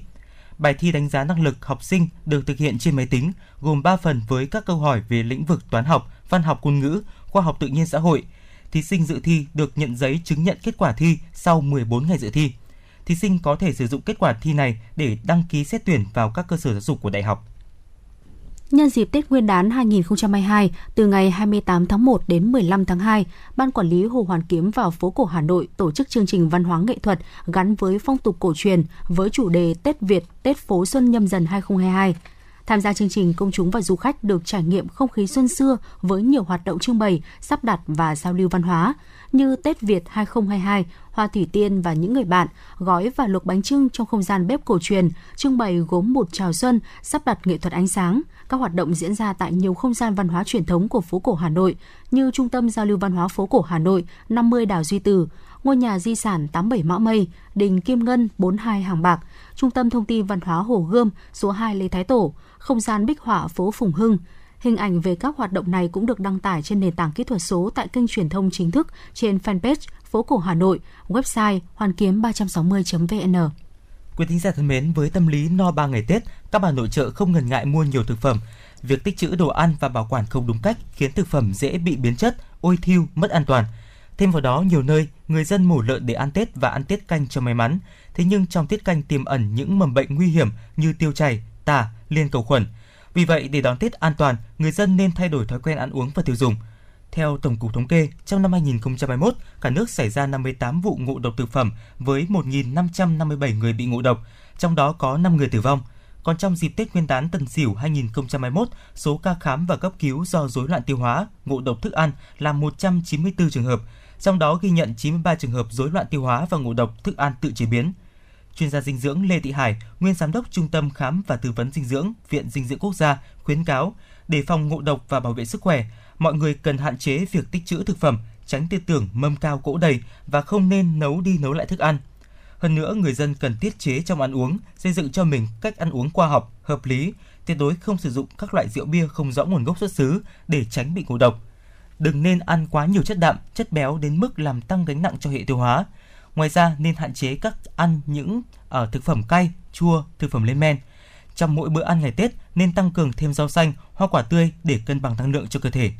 [SPEAKER 8] Bài thi đánh giá năng lực học sinh được thực hiện trên máy tính, gồm 3 phần với các câu hỏi về lĩnh vực toán học, văn học ngôn ngữ, khoa học tự nhiên xã hội. Thí sinh dự thi được nhận giấy chứng nhận kết quả thi sau 14 ngày dự thi. Thí sinh có thể sử dụng kết quả thi này để đăng ký xét tuyển vào các cơ sở giáo dục của đại học.
[SPEAKER 2] Nhân dịp Tết Nguyên đán 2022, từ ngày 28 tháng 1 đến 15 tháng 2, Ban Quản lý Hồ Hoàn Kiếm và phố cổ Hà Nội tổ chức chương trình văn hóa nghệ thuật gắn với phong tục cổ truyền với chủ đề Tết Việt, Tết Phố Xuân nhâm dần 2022. Tham gia chương trình, công chúng và du khách được trải nghiệm không khí xuân xưa với nhiều hoạt động trưng bày, sắp đặt và giao lưu văn hóa như Tết Việt 2022, Hoa Thủy Tiên và những người bạn, gói và luộc bánh trưng trong không gian bếp cổ truyền, trưng bày gốm bột trào xuân, sắp đặt nghệ thuật ánh sáng. Các hoạt động diễn ra tại nhiều không gian văn hóa truyền thống của phố cổ Hà Nội như Trung tâm Giao lưu Văn hóa phố cổ Hà Nội, 50 Đào Duy Từ, ngôi nhà di sản 87 Mã Mây, đình Kim Ngân 42 Hàng Bạc, Trung tâm Thông tin Văn hóa Hồ Gươm, số 2 Lê Thái Tổ, không gian bích họa phố Phùng Hưng. Hình ảnh về các hoạt động này cũng được đăng tải trên nền tảng kỹ thuật số tại kênh truyền thông chính thức trên fanpage Phố cổ Hà Nội, website hoàn kiếm 360.vn.
[SPEAKER 1] Quý thính giả thân mến, với tâm lý no 3 ngày Tết, các bà nội trợ không ngần ngại mua nhiều thực phẩm. Việc tích trữ đồ ăn và bảo quản không đúng cách khiến thực phẩm dễ bị biến chất, ôi thiêu, mất an toàn. Thêm vào đó, nhiều nơi, người dân mổ lợn để ăn Tết và ăn tiết canh cho may mắn. Thế nhưng trong tiết canh tiềm ẩn những mầm bệnh nguy hiểm như tiêu chảy, tả, liên cầu khuẩn. Vì vậy, để đón Tết an toàn, người dân nên thay đổi thói quen ăn uống và tiêu dùng. Theo Tổng cục Thống kê, trong năm 2021, cả nước xảy ra 58 vụ ngộ độc thực phẩm với 1.557 người bị ngộ độc, trong đó có 5 người tử vong. Còn trong dịp Tết Nguyên đán Tân Sửu 2021, số ca khám và cấp cứu do rối loạn tiêu hóa, ngộ độc thức ăn là 194 trường hợp, trong đó ghi nhận 93 trường hợp rối loạn tiêu hóa và ngộ độc thức ăn tự chế biến. Chuyên gia dinh dưỡng Lê Thị Hải, nguyên giám đốc Trung tâm khám và tư vấn dinh dưỡng, Viện Dinh dưỡng Quốc gia khuyến cáo để phòng ngộ độc và bảo vệ sức khỏe, mọi người cần hạn chế việc tích trữ thực phẩm, tránh tư tưởng mâm cao cỗ đầy và không nên nấu đi nấu lại thức ăn. Hơn nữa, người dân cần tiết chế trong ăn uống, xây dựng cho mình cách ăn uống khoa học, hợp lý, tuyệt đối không sử dụng các loại rượu bia không rõ nguồn gốc xuất xứ để tránh bị ngộ độc. Đừng nên ăn quá nhiều chất đạm, chất béo đến mức làm tăng gánh nặng cho hệ tiêu hóa. Ngoài ra nên hạn chế các ăn những ở thực phẩm cay, chua, thực phẩm lên men. Trong mỗi bữa ăn ngày Tết nên tăng cường thêm rau xanh, hoa quả tươi để cân bằng năng lượng cho cơ thể.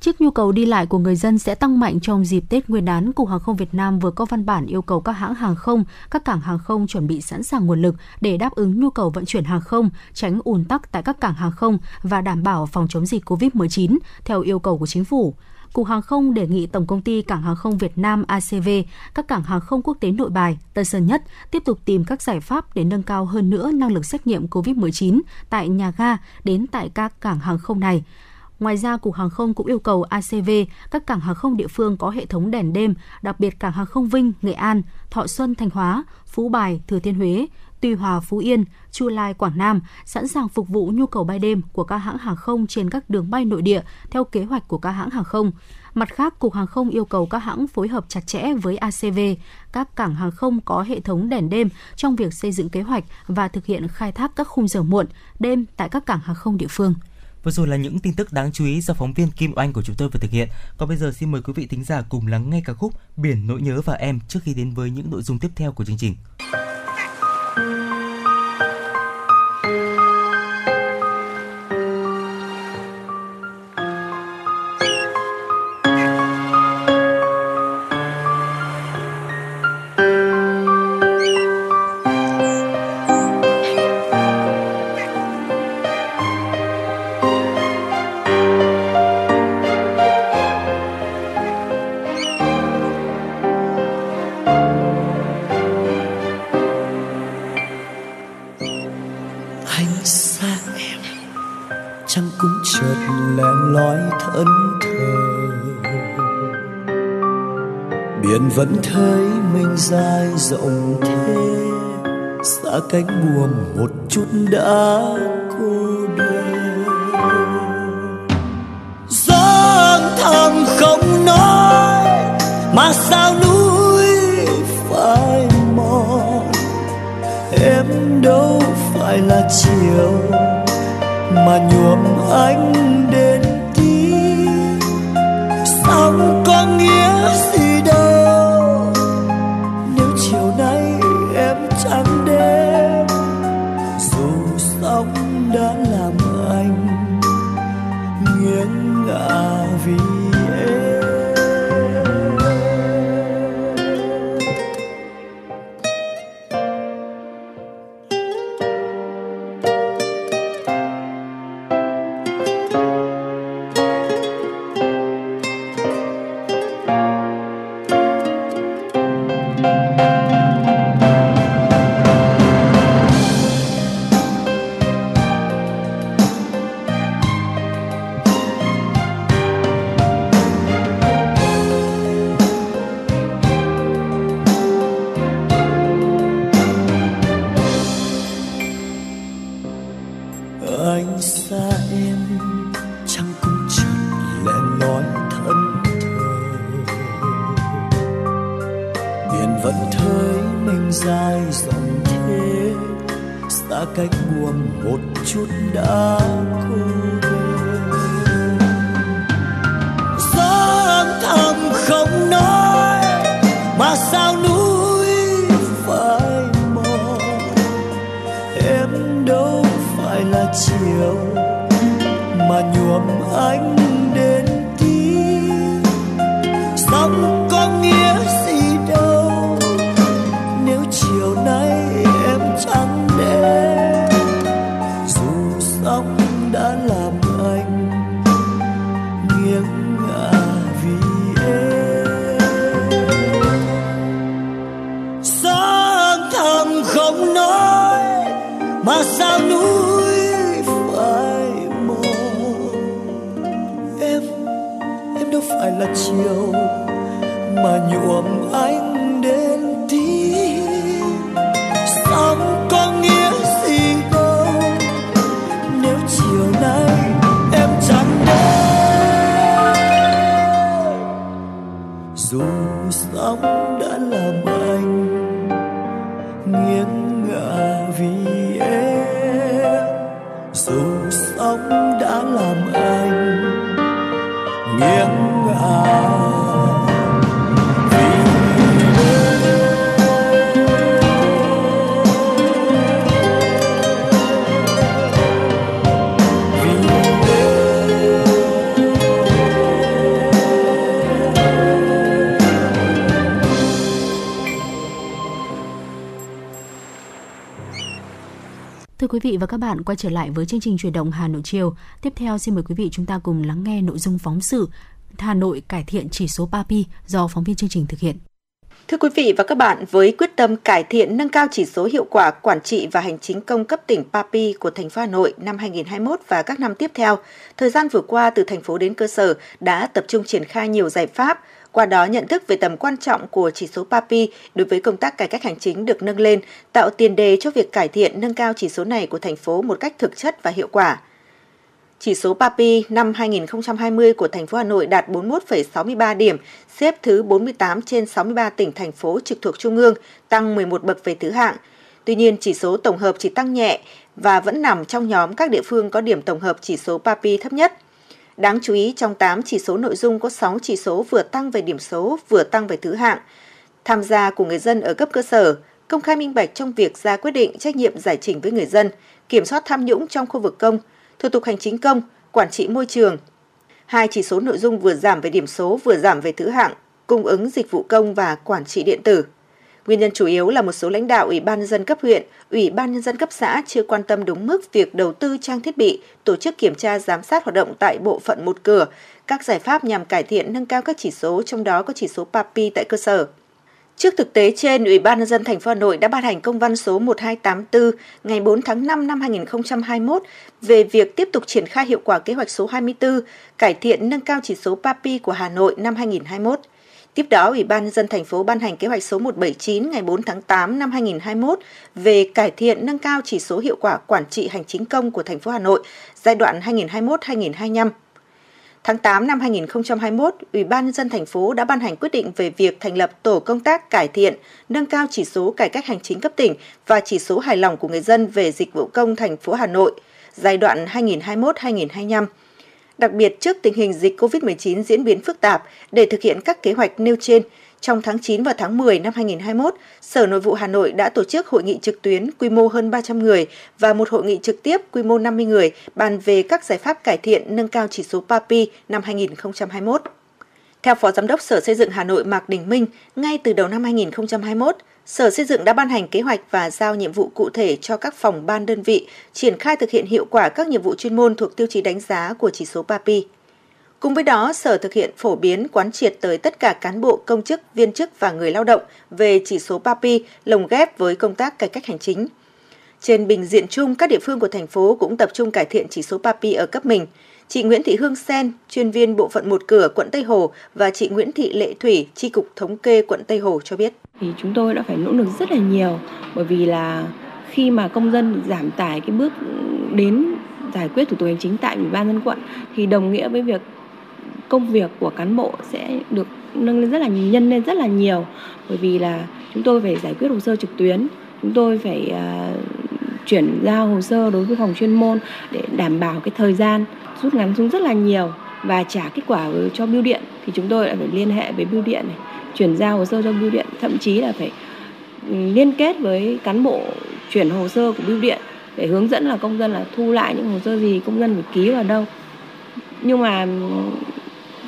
[SPEAKER 2] Trước nhu cầu đi lại của người dân sẽ tăng mạnh trong dịp Tết Nguyên đán, Cục Hàng không Việt Nam vừa có văn bản yêu cầu các hãng hàng không, các cảng hàng không chuẩn bị sẵn sàng nguồn lực để đáp ứng nhu cầu vận chuyển hàng không, tránh ùn tắc tại các cảng hàng không và đảm bảo phòng chống dịch COVID-19 theo yêu cầu của chính phủ. Cục Hàng không đề nghị Tổng công ty Cảng hàng không Việt Nam ACV, các cảng hàng không quốc tế Nội Bài, Tân Sơn Nhất tiếp tục tìm các giải pháp để nâng cao hơn nữa năng lực xét nghiệm COVID-19 tại nhà ga đến tại các cảng hàng không này. Ngoài ra, Cục Hàng không cũng yêu cầu ACV, các cảng hàng không địa phương có hệ thống đèn đêm, đặc biệt cảng hàng không Vinh, Nghệ An, Thọ Xuân, Thanh Hóa, Phú Bài, Thừa Thiên Huế, Tuy Hòa, Phú Yên, Chu Lai, Quảng Nam sẵn sàng phục vụ nhu cầu bay đêm của các hãng hàng không trên các đường bay nội địa theo kế hoạch của các hãng hàng không. Mặt khác, Cục Hàng không yêu cầu các hãng phối hợp chặt chẽ với ACV, các cảng hàng không có hệ thống đèn đêm trong việc xây dựng kế hoạch và thực hiện khai thác các khung giờ muộn, đêm tại các cảng hàng không địa phương.
[SPEAKER 1] Vừa rồi là những tin tức đáng chú ý do phóng viên Kim Oanh của chúng tôi vừa thực hiện. Còn bây giờ xin mời quý vị thính giả cùng lắng nghe ca khúc Biển nỗi nhớ và em trước khi đến với những nội dung tiếp theo của chương trình.
[SPEAKER 15] Vẫn thấy mình dài rộng thế. Xa cánh buồm một chút đã cô đơn. Gió thầm không nói mà sao núi phải mòn? Em đâu phải là chiều mà nhuộm anh
[SPEAKER 2] vị và các bạn, quay trở lại với chương trình chuyển động Hà Nội chiều. Tiếp theo xin mời quý vị chúng ta cùng lắng nghe nội dung phóng sự Hà Nội cải thiện chỉ số PAPI do phóng viên chương trình thực hiện.
[SPEAKER 10] Thưa quý vị và các bạn, với quyết tâm cải thiện nâng cao chỉ số hiệu quả quản trị và hành chính công cấp tỉnh PAPI của thành phố Hà Nội năm 2021 và các năm tiếp theo, thời gian vừa qua từ thành phố đến cơ sở đã tập trung triển khai nhiều giải pháp, qua đó nhận thức về tầm quan trọng của chỉ số PAPI đối với công tác cải cách hành chính được nâng lên, tạo tiền đề cho việc cải thiện nâng cao chỉ số này của thành phố một cách thực chất và hiệu quả. Chỉ số PAPI năm 2020 của thành phố Hà Nội đạt 41,63 điểm, xếp thứ 48 trên 63 tỉnh thành phố trực thuộc trung ương, tăng 11 bậc về thứ hạng. Tuy nhiên, chỉ số tổng hợp chỉ tăng nhẹ và vẫn nằm trong nhóm các địa phương có điểm tổng hợp chỉ số PAPI thấp nhất. Đáng chú ý, trong 8 chỉ số nội dung có 6 chỉ số vừa tăng về điểm số, vừa tăng về thứ hạng. Tham gia của người dân ở cấp cơ sở, công khai minh bạch trong việc ra quyết định trách nhiệm giải trình với người dân, kiểm soát tham nhũng trong khu vực công, thủ tục hành chính công, quản trị môi trường. Hai chỉ số nội dung vừa giảm về điểm số vừa giảm về thứ hạng, cung ứng dịch vụ công và quản trị điện tử. Nguyên nhân chủ yếu là một số lãnh đạo Ủy ban nhân dân cấp huyện, Ủy ban nhân dân cấp xã chưa quan tâm đúng mức việc đầu tư trang thiết bị, tổ chức kiểm tra giám sát hoạt động tại bộ phận một cửa, các giải pháp nhằm cải thiện nâng cao các chỉ số trong đó có chỉ số PAPI tại cơ sở. Trước thực tế trên, Ủy ban nhân dân thành phố Hà Nội đã ban hành công văn số 1284 ngày 4 tháng 5 năm 2021 về việc tiếp tục triển khai hiệu quả kế hoạch số 24 cải thiện nâng cao chỉ số PAPI của Hà Nội năm 2021. Tiếp đó, Ủy ban nhân dân thành phố ban hành kế hoạch số 179 ngày 4 tháng 8 năm 2021 về cải thiện nâng cao chỉ số hiệu quả quản trị hành chính công của thành phố Hà Nội giai đoạn 2021-2025. Tháng 8 năm 2021, Ủy ban nhân dân thành phố đã ban hành quyết định về việc thành lập tổ công tác cải thiện, nâng cao chỉ số cải cách hành chính cấp tỉnh và chỉ số hài lòng của người dân về dịch vụ công thành phố Hà Nội giai đoạn 2021-2025. Đặc biệt trước tình hình dịch COVID-19 diễn biến phức tạp để thực hiện các kế hoạch nêu trên, trong tháng 9 và tháng 10 năm 2021, Sở Nội vụ Hà Nội đã tổ chức hội nghị trực tuyến quy mô hơn 300 người và một hội nghị trực tiếp quy mô 50 người bàn về các giải pháp cải thiện nâng cao chỉ số PAPI năm 2021. Theo Phó Giám đốc Sở Xây dựng Hà Nội Mạc Đình Minh, ngay từ đầu năm 2021, Sở Xây dựng đã ban hành kế hoạch và giao nhiệm vụ cụ thể cho các phòng ban đơn vị triển khai thực hiện hiệu quả các nhiệm vụ chuyên môn thuộc tiêu chí đánh giá của chỉ số PAPI. Cùng với đó, Sở thực hiện phổ biến quán triệt tới tất cả cán bộ, công chức, viên chức và người lao động về chỉ số PAPI lồng ghép với công tác cải cách hành chính. Trên bình diện chung, các địa phương của thành phố cũng tập trung cải thiện chỉ số PAPI ở cấp mình. Chị Nguyễn Thị Hương Sen, chuyên viên bộ phận một cửa quận Tây Hồ và chị Nguyễn Thị Lệ Thủy, tri cục thống kê quận Tây Hồ cho biết.
[SPEAKER 16] Thì chúng tôi đã phải nỗ lực rất là nhiều bởi vì là khi mà công dân giảm tải cái bước đến giải quyết thủ tục hành chính tại ủy ban dân quận thì đồng nghĩa với việc công việc của cán bộ sẽ được nâng lên rất là nhân lên rất là nhiều. Bởi vì là chúng tôi phải giải quyết hồ sơ trực tuyến chúng tôi phải uh, chuyển giao hồ sơ đối với phòng chuyên môn để đảm bảo cái thời gian rút ngắn xuống rất là nhiều và trả kết quả cho bưu điện. Thì chúng tôi lại phải liên hệ với bưu điện này chuyển giao hồ sơ cho bưu điện, thậm chí là phải ừ, liên kết với cán bộ chuyển hồ sơ của bưu điện để hướng dẫn là công dân là thu lại những hồ sơ gì, công dân phải ký vào đâu. Nhưng mà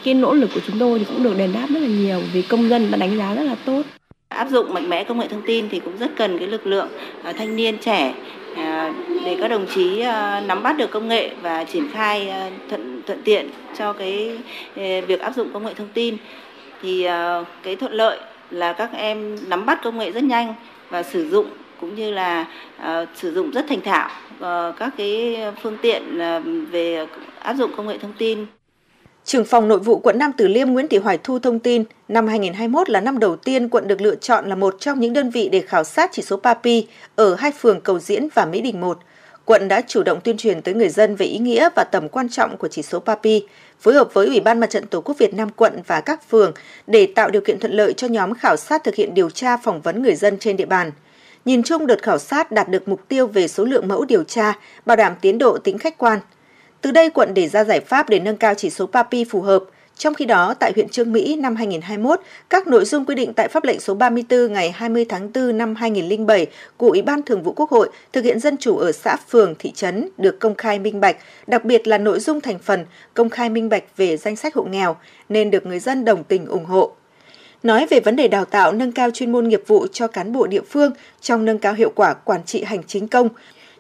[SPEAKER 16] cái nỗ lực của chúng tôi thì cũng được đền đáp rất là nhiều vì công dân đã đánh giá rất là tốt.
[SPEAKER 17] Áp dụng mạnh mẽ công nghệ thông tin thì cũng rất cần cái lực lượng à, thanh niên trẻ à, để các đồng chí à, nắm bắt được công nghệ và triển khai thuận thuận tiện cho cái việc áp dụng công nghệ thông tin thì ờ, cái thuận lợi là các em nắm bắt công nghệ rất nhanh và sử dụng cũng như là uh, sử dụng rất thành thạo uh, các cái phương tiện uh, về áp dụng công nghệ thông tin
[SPEAKER 10] Trưởng phòng nội vụ quận Nam Từ Liêm Nguyễn Thị Hoài Thu thông tin, năm 2021 là năm đầu tiên quận được lựa chọn là một trong những đơn vị để khảo sát chỉ số PAPI ở hai phường Cầu Diễn và Mỹ Đình 1. Quận đã chủ động tuyên truyền tới người dân về ý nghĩa và tầm quan trọng của chỉ số PAPI, phối hợp với Ủy ban Mặt trận Tổ quốc Việt Nam quận và các phường để tạo điều kiện thuận lợi cho nhóm khảo sát thực hiện điều tra phỏng vấn người dân trên địa bàn. Nhìn chung đợt khảo sát đạt được mục tiêu về số lượng mẫu điều tra, bảo đảm tiến độ tính khách quan – từ đây quận đề ra giải pháp để nâng cao chỉ số PAPI phù hợp. Trong khi đó, tại huyện Trương Mỹ năm 2021, các nội dung quy định tại pháp lệnh số 34 ngày 20 tháng 4 năm 2007 của Ủy ban Thường vụ Quốc hội thực hiện dân chủ ở xã, phường, thị trấn được công khai minh bạch, đặc biệt là nội dung thành phần công khai minh bạch về danh sách hộ nghèo, nên được người dân đồng tình ủng hộ. Nói về vấn đề đào tạo nâng cao chuyên môn nghiệp vụ cho cán bộ địa phương trong nâng cao hiệu quả quản trị hành chính công,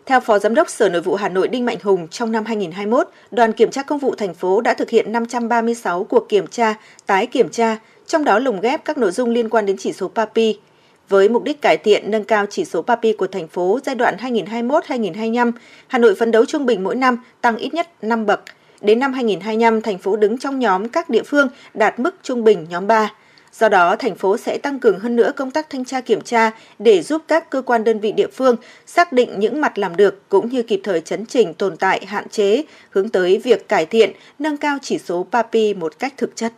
[SPEAKER 10] theo Phó Giám đốc Sở Nội vụ Hà Nội Đinh Mạnh Hùng, trong năm 2021, đoàn kiểm tra công vụ thành phố đã thực hiện 536 cuộc kiểm tra, tái kiểm tra, trong đó lồng ghép các nội dung liên quan đến chỉ số PAPI. Với mục đích cải thiện nâng cao chỉ số PAPI của thành phố giai đoạn 2021-2025, Hà Nội phấn đấu trung bình mỗi năm tăng ít nhất 5 bậc. Đến năm 2025, thành phố đứng trong nhóm các địa phương đạt mức trung bình nhóm 3. Do đó, thành phố sẽ tăng cường hơn nữa công tác thanh tra kiểm tra để giúp các cơ quan đơn vị địa phương xác định những mặt làm được cũng như kịp thời chấn chỉnh tồn tại hạn chế, hướng tới việc cải thiện, nâng cao chỉ số PAPI một cách thực chất.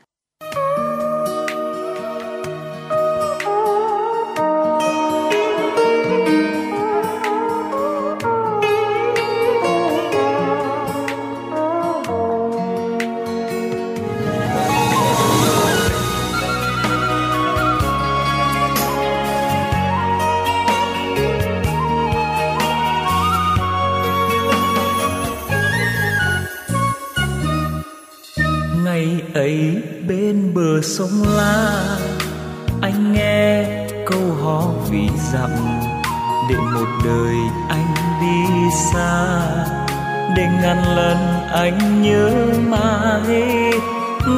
[SPEAKER 8] Ấy bên bờ sông la. Anh nghe câu hò vì dặm để một đời anh đi xa để ngàn lần anh nhớ mãi.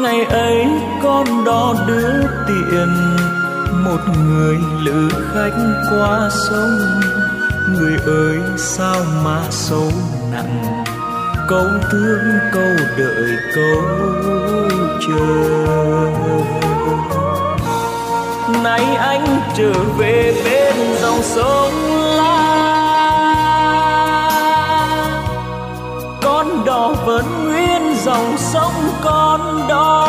[SPEAKER 8] Ngày ấy con đò đưa tiện, một người lữ khách qua sông. Người ơi sao mà sâu nặng? Câu thương câu đợi câu chờ nay anh trở về bên dòng sông la. Con đò vẫn nguyên dòng sông con đó.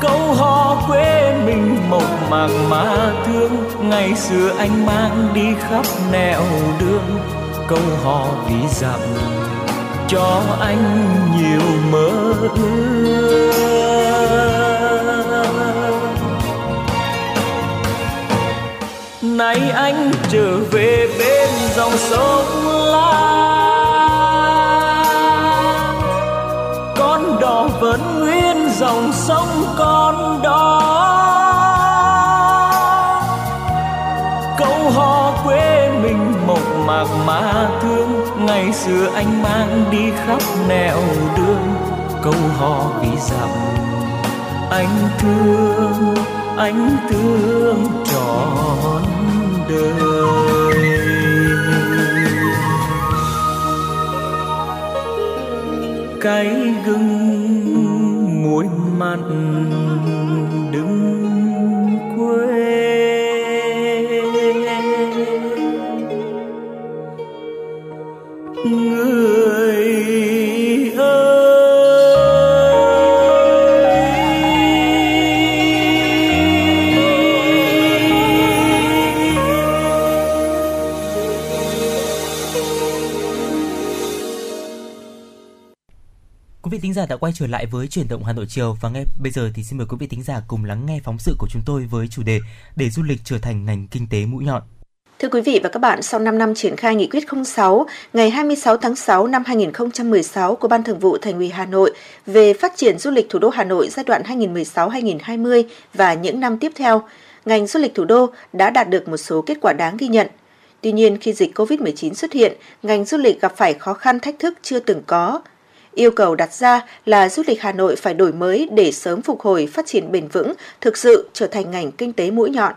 [SPEAKER 8] Câu hò quê mình mộc mạc mà thương. Ngày xưa anh mang đi khắp nẻo đường. Câu hò vì dặm cho anh nhiều mơ ước. Nay anh trở về bên dòng sông la. Con đò vẫn nguyên dòng sông con đó câu hò quê mình mộc mạc mà thương ngày xưa anh mang đi khắp nẻo đường. Câu hò vì dặm, anh thương anh thương trọn đời. Cái gừng muối mặn
[SPEAKER 1] thính giả đã quay trở lại với chuyển động Hà Nội chiều và ngay bây giờ thì xin mời quý vị thính giả cùng lắng nghe phóng sự của chúng tôi với chủ đề để du lịch trở thành ngành kinh tế mũi nhọn.
[SPEAKER 10] Thưa quý vị và các bạn, sau 5 năm triển khai nghị quyết 06 ngày 26 tháng 6 năm 2016 của Ban Thường vụ Thành ủy Hà Nội về phát triển du lịch thủ đô Hà Nội giai đoạn 2016-2020 và những năm tiếp theo, ngành du lịch thủ đô đã đạt được một số kết quả đáng ghi nhận. Tuy nhiên, khi dịch COVID-19 xuất hiện, ngành du lịch gặp phải khó khăn thách thức chưa từng có. Yêu cầu đặt ra là du lịch Hà Nội phải đổi mới để sớm phục hồi phát triển bền vững, thực sự trở thành ngành kinh tế mũi nhọn.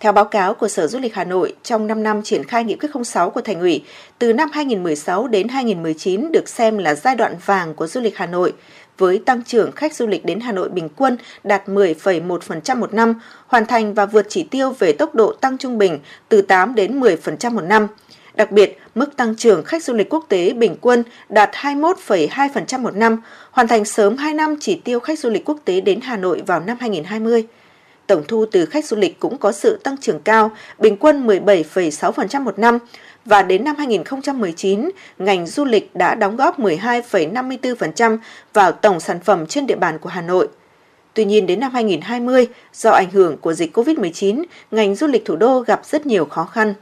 [SPEAKER 10] Theo báo cáo của Sở Du lịch Hà Nội, trong 5 năm triển khai nghị quyết 06 của Thành ủy, từ năm 2016 đến 2019 được xem là giai đoạn vàng của du lịch Hà Nội, với tăng trưởng khách du lịch đến Hà Nội bình quân đạt 10,1% một năm, hoàn thành và vượt chỉ tiêu về tốc độ tăng trung bình từ 8 đến 10% một năm. Đặc biệt, mức tăng trưởng khách du lịch quốc tế bình quân đạt 21,2% một năm, hoàn thành sớm 2 năm chỉ tiêu khách du lịch quốc tế đến Hà Nội vào năm 2020 tổng thu từ khách du lịch cũng có sự tăng trưởng cao, bình quân 17,6% một năm, và đến năm 2019, ngành du lịch đã đóng góp 12,54% vào tổng sản phẩm trên địa bàn của Hà Nội. Tuy nhiên đến năm 2020, do ảnh hưởng của dịch COVID-19, ngành du lịch thủ đô gặp rất nhiều khó khăn.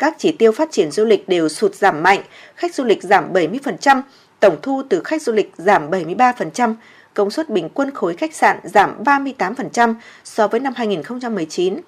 [SPEAKER 10] Các chỉ tiêu phát triển du lịch đều sụt giảm mạnh, khách du lịch giảm 70%, tổng thu từ khách du lịch giảm 73%, công suất bình quân khối khách sạn giảm 38% so với năm 2019.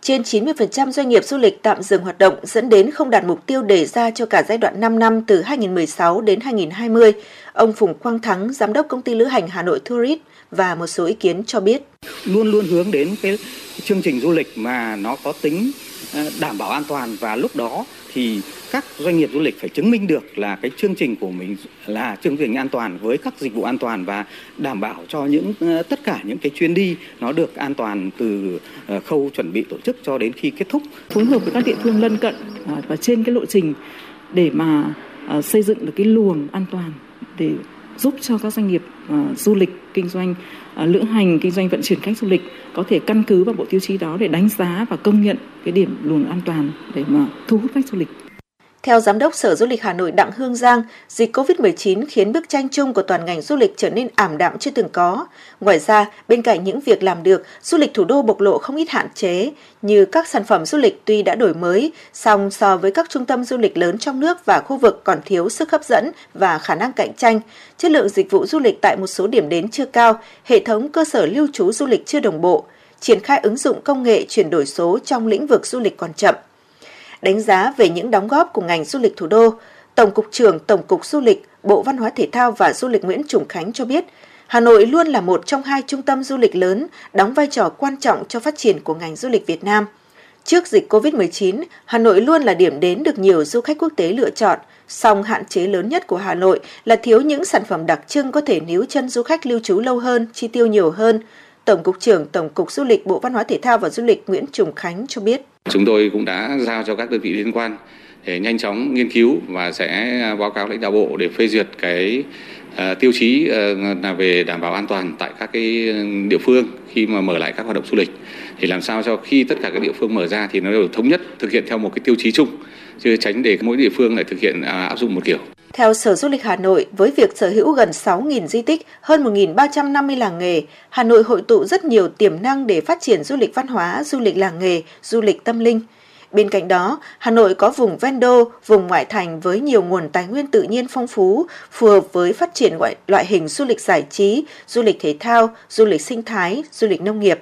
[SPEAKER 10] Trên 90% doanh nghiệp du lịch tạm dừng hoạt động dẫn đến không đạt mục tiêu đề ra cho cả giai đoạn 5 năm từ 2016 đến 2020. Ông Phùng Quang Thắng, Giám đốc công ty lữ hành Hà Nội Tourist và một số ý kiến cho biết.
[SPEAKER 18] Luôn luôn hướng đến cái chương trình du lịch mà nó có tính Ờ, đảm bảo an toàn và lúc đó thì các doanh nghiệp du lịch phải chứng minh được là cái chương trình của mình là chương trình an toàn với các dịch vụ an toàn và đảm bảo cho những ờ, tất cả những cái chuyến đi nó được an toàn từ ờ, khâu chuẩn bị tổ chức cho đến khi kết thúc.
[SPEAKER 19] phối hợp với các địa phương lân cận và trên cái lộ trình để mà xây dựng được cái luồng an toàn để giúp cho các doanh nghiệp uh, du lịch kinh doanh uh, lữ hành kinh doanh vận chuyển khách du lịch có thể căn cứ vào bộ tiêu chí đó để đánh giá và công nhận cái điểm luồng an toàn để mà thu hút khách du lịch.
[SPEAKER 10] Theo Giám đốc Sở Du lịch Hà Nội Đặng Hương Giang, dịch COVID-19 khiến bức tranh chung của toàn ngành du lịch trở nên ảm đạm chưa từng có. Ngoài ra, bên cạnh những việc làm được, du lịch thủ đô bộc lộ không ít hạn chế, như các sản phẩm du lịch tuy đã đổi mới, song so với các trung tâm du lịch lớn trong nước và khu vực còn thiếu sức hấp dẫn và khả năng cạnh tranh. Chất lượng dịch vụ du lịch tại một số điểm đến chưa cao, hệ thống cơ sở lưu trú du lịch chưa đồng bộ, triển khai ứng dụng công nghệ chuyển đổi số trong lĩnh vực du lịch còn chậm đánh giá về những đóng góp của ngành du lịch thủ đô, Tổng cục trưởng Tổng cục Du lịch, Bộ Văn hóa Thể thao và Du lịch Nguyễn Trùng Khánh cho biết, Hà Nội luôn là một trong hai trung tâm du lịch lớn đóng vai trò quan trọng cho phát triển của ngành du lịch Việt Nam. Trước dịch COVID-19, Hà Nội luôn là điểm đến được nhiều du khách quốc tế lựa chọn, song hạn chế lớn nhất của Hà Nội là thiếu những sản phẩm đặc trưng có thể níu chân du khách lưu trú lâu hơn, chi tiêu nhiều hơn. Tổng cục trưởng Tổng cục Du lịch Bộ Văn hóa Thể thao và Du lịch Nguyễn Trùng Khánh cho biết.
[SPEAKER 20] Chúng tôi cũng đã giao cho các đơn vị liên quan để nhanh chóng nghiên cứu và sẽ báo cáo lãnh đạo bộ để phê duyệt cái uh, tiêu chí uh, là về đảm bảo an toàn tại các cái địa phương khi mà mở lại các hoạt động du lịch. Thì làm sao cho khi tất cả các địa phương mở ra thì nó đều thống nhất thực hiện theo một cái tiêu chí chung chứ tránh để mỗi địa phương lại thực hiện à, áp dụng một kiểu.
[SPEAKER 10] Theo Sở Du lịch Hà Nội, với việc sở hữu gần 6.000 di tích, hơn 1.350 làng nghề, Hà Nội hội tụ rất nhiều tiềm năng để phát triển du lịch văn hóa, du lịch làng nghề, du lịch tâm linh. Bên cạnh đó, Hà Nội có vùng ven đô, vùng ngoại thành với nhiều nguồn tài nguyên tự nhiên phong phú, phù hợp với phát triển loại, loại hình du lịch giải trí, du lịch thể thao, du lịch sinh thái, du lịch nông nghiệp.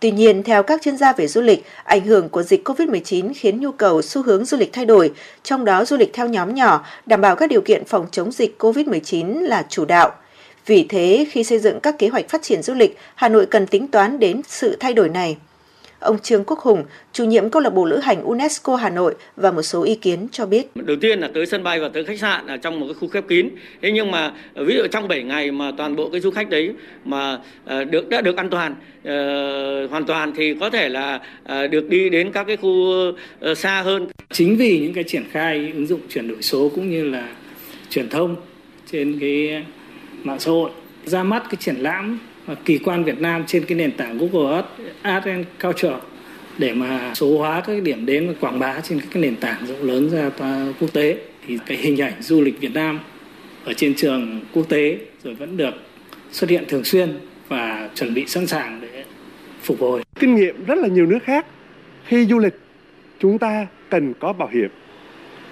[SPEAKER 10] Tuy nhiên, theo các chuyên gia về du lịch, ảnh hưởng của dịch COVID-19 khiến nhu cầu xu hướng du lịch thay đổi, trong đó du lịch theo nhóm nhỏ, đảm bảo các điều kiện phòng chống dịch COVID-19 là chủ đạo. Vì thế, khi xây dựng các kế hoạch phát triển du lịch, Hà Nội cần tính toán đến sự thay đổi này ông Trương Quốc Hùng, chủ nhiệm câu lạc bộ lữ hành UNESCO Hà Nội và một số ý kiến cho biết.
[SPEAKER 21] Đầu tiên là tới sân bay và tới khách sạn ở trong một cái khu khép kín. Thế nhưng mà ví dụ trong 7 ngày mà toàn bộ cái du khách đấy mà ờ, được đã được an toàn ờ, hoàn toàn thì có thể là ờ, được đi đến các cái khu ờ, xa hơn.
[SPEAKER 22] Chính vì những cái triển khai ứng dụng chuyển đổi số cũng như là truyền thông trên cái mạng xã hội ra mắt cái triển lãm kỳ quan Việt Nam trên cái nền tảng Google Earth Art and Culture để mà số hóa các cái điểm đến và quảng bá trên các cái nền tảng rộng lớn ra toàn quốc tế. Thì cái hình ảnh du lịch Việt Nam ở trên trường quốc tế rồi vẫn được xuất hiện thường xuyên và chuẩn bị sẵn sàng để phục hồi.
[SPEAKER 23] kinh nghiệm rất là nhiều nước khác. Khi du lịch, chúng ta cần có bảo hiểm.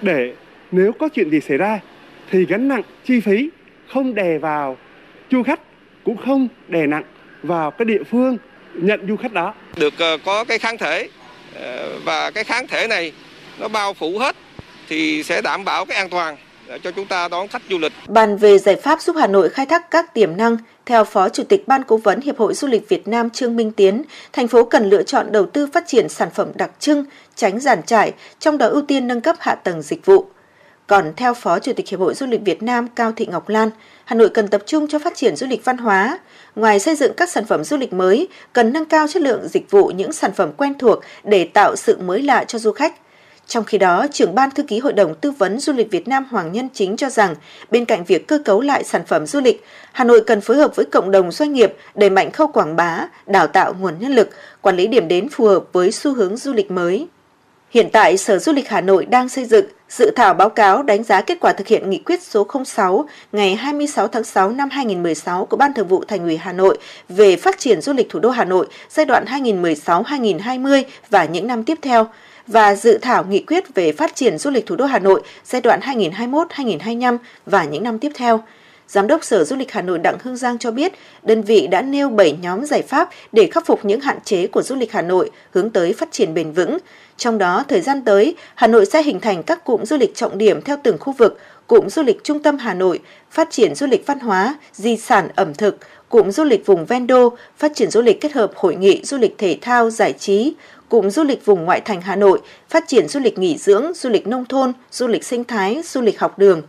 [SPEAKER 23] Để nếu có chuyện gì xảy ra thì gánh nặng chi phí không đè vào du khách cũng không đè nặng vào cái địa phương nhận du khách đó
[SPEAKER 24] được ờ, có cái kháng thể ờ, và cái kháng thể này nó bao phủ hết thì sẽ đảm bảo cái an toàn để cho chúng ta đón khách du lịch.
[SPEAKER 10] Bàn về giải pháp giúp Hà Nội khai thác các tiềm năng, theo Phó Chủ tịch Ban Cố vấn Hiệp hội Du lịch Việt Nam Trương Minh Tiến, thành phố cần lựa chọn đầu tư phát triển sản phẩm đặc trưng, tránh giàn trải, trong đó ưu tiên nâng cấp hạ tầng dịch vụ. Còn theo Phó Chủ tịch Hiệp hội Du lịch Việt Nam Cao Thị Ngọc Lan, Hà Nội cần tập trung cho phát triển du lịch văn hóa. Ngoài xây dựng các sản phẩm du lịch mới, cần nâng cao chất lượng dịch vụ những sản phẩm quen thuộc để tạo sự mới lạ cho du khách. Trong khi đó, trưởng ban thư ký Hội đồng Tư vấn Du lịch Việt Nam Hoàng Nhân Chính cho rằng, bên cạnh việc cơ cấu lại sản phẩm du lịch, Hà Nội cần phối hợp với cộng đồng doanh nghiệp đẩy mạnh khâu quảng bá, đào tạo nguồn nhân lực, quản lý điểm đến phù hợp với xu hướng du lịch mới. Hiện tại, Sở Du lịch Hà Nội đang xây dựng dự thảo báo cáo đánh giá kết quả thực hiện nghị quyết số 06 ngày 26 tháng 6 năm 2016 của Ban Thường vụ Thành ủy Hà Nội về phát triển du lịch thủ đô Hà Nội giai đoạn 2016-2020 và những năm tiếp theo và dự thảo nghị quyết về phát triển du lịch thủ đô Hà Nội giai đoạn 2021-2025 và những năm tiếp theo. Giám đốc Sở Du lịch Hà Nội Đặng Hương Giang cho biết, đơn vị đã nêu 7 nhóm giải pháp để khắc phục những hạn chế của du lịch Hà Nội hướng tới phát triển bền vững. Trong đó, thời gian tới, Hà Nội sẽ hình thành các cụm du lịch trọng điểm theo từng khu vực, cụm du lịch trung tâm Hà Nội, phát triển du lịch văn hóa, di sản ẩm thực, cụm du lịch vùng ven đô, phát triển du lịch kết hợp hội nghị, du lịch thể thao, giải trí, cụm du lịch vùng ngoại thành Hà Nội, phát triển du lịch nghỉ dưỡng, du lịch nông thôn, du lịch sinh thái, du lịch học đường.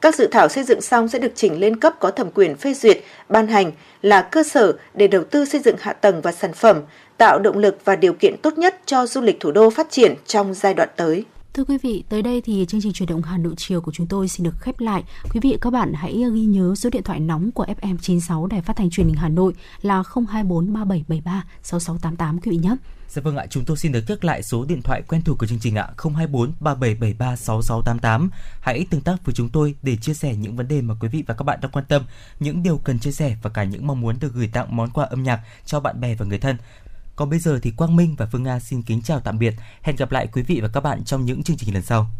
[SPEAKER 10] Các dự thảo xây dựng xong sẽ được chỉnh lên cấp có thẩm quyền phê duyệt, ban hành là cơ sở để đầu tư xây dựng hạ tầng và sản phẩm, tạo động lực và điều kiện tốt nhất cho du lịch thủ đô phát triển trong giai đoạn tới.
[SPEAKER 2] Thưa quý vị, tới đây thì chương trình chuyển động Hà Nội chiều của chúng tôi xin được khép lại. Quý vị các bạn hãy ghi nhớ số điện thoại nóng của FM96 Đài Phát thanh Truyền hình Hà Nội là 024 3773 6688 quý vị nhé.
[SPEAKER 1] Dạ vâng ạ, chúng tôi xin được nhắc lại số điện thoại quen thuộc của chương trình ạ, 024 3773 6688. Hãy tương tác với chúng tôi để chia sẻ những vấn đề mà quý vị và các bạn đang quan tâm, những điều cần chia sẻ và cả những mong muốn được gửi tặng món quà âm nhạc cho bạn bè và người thân. Còn bây giờ thì Quang Minh và Phương Nga xin kính chào tạm biệt. Hẹn gặp lại quý vị và các bạn trong những chương trình lần sau.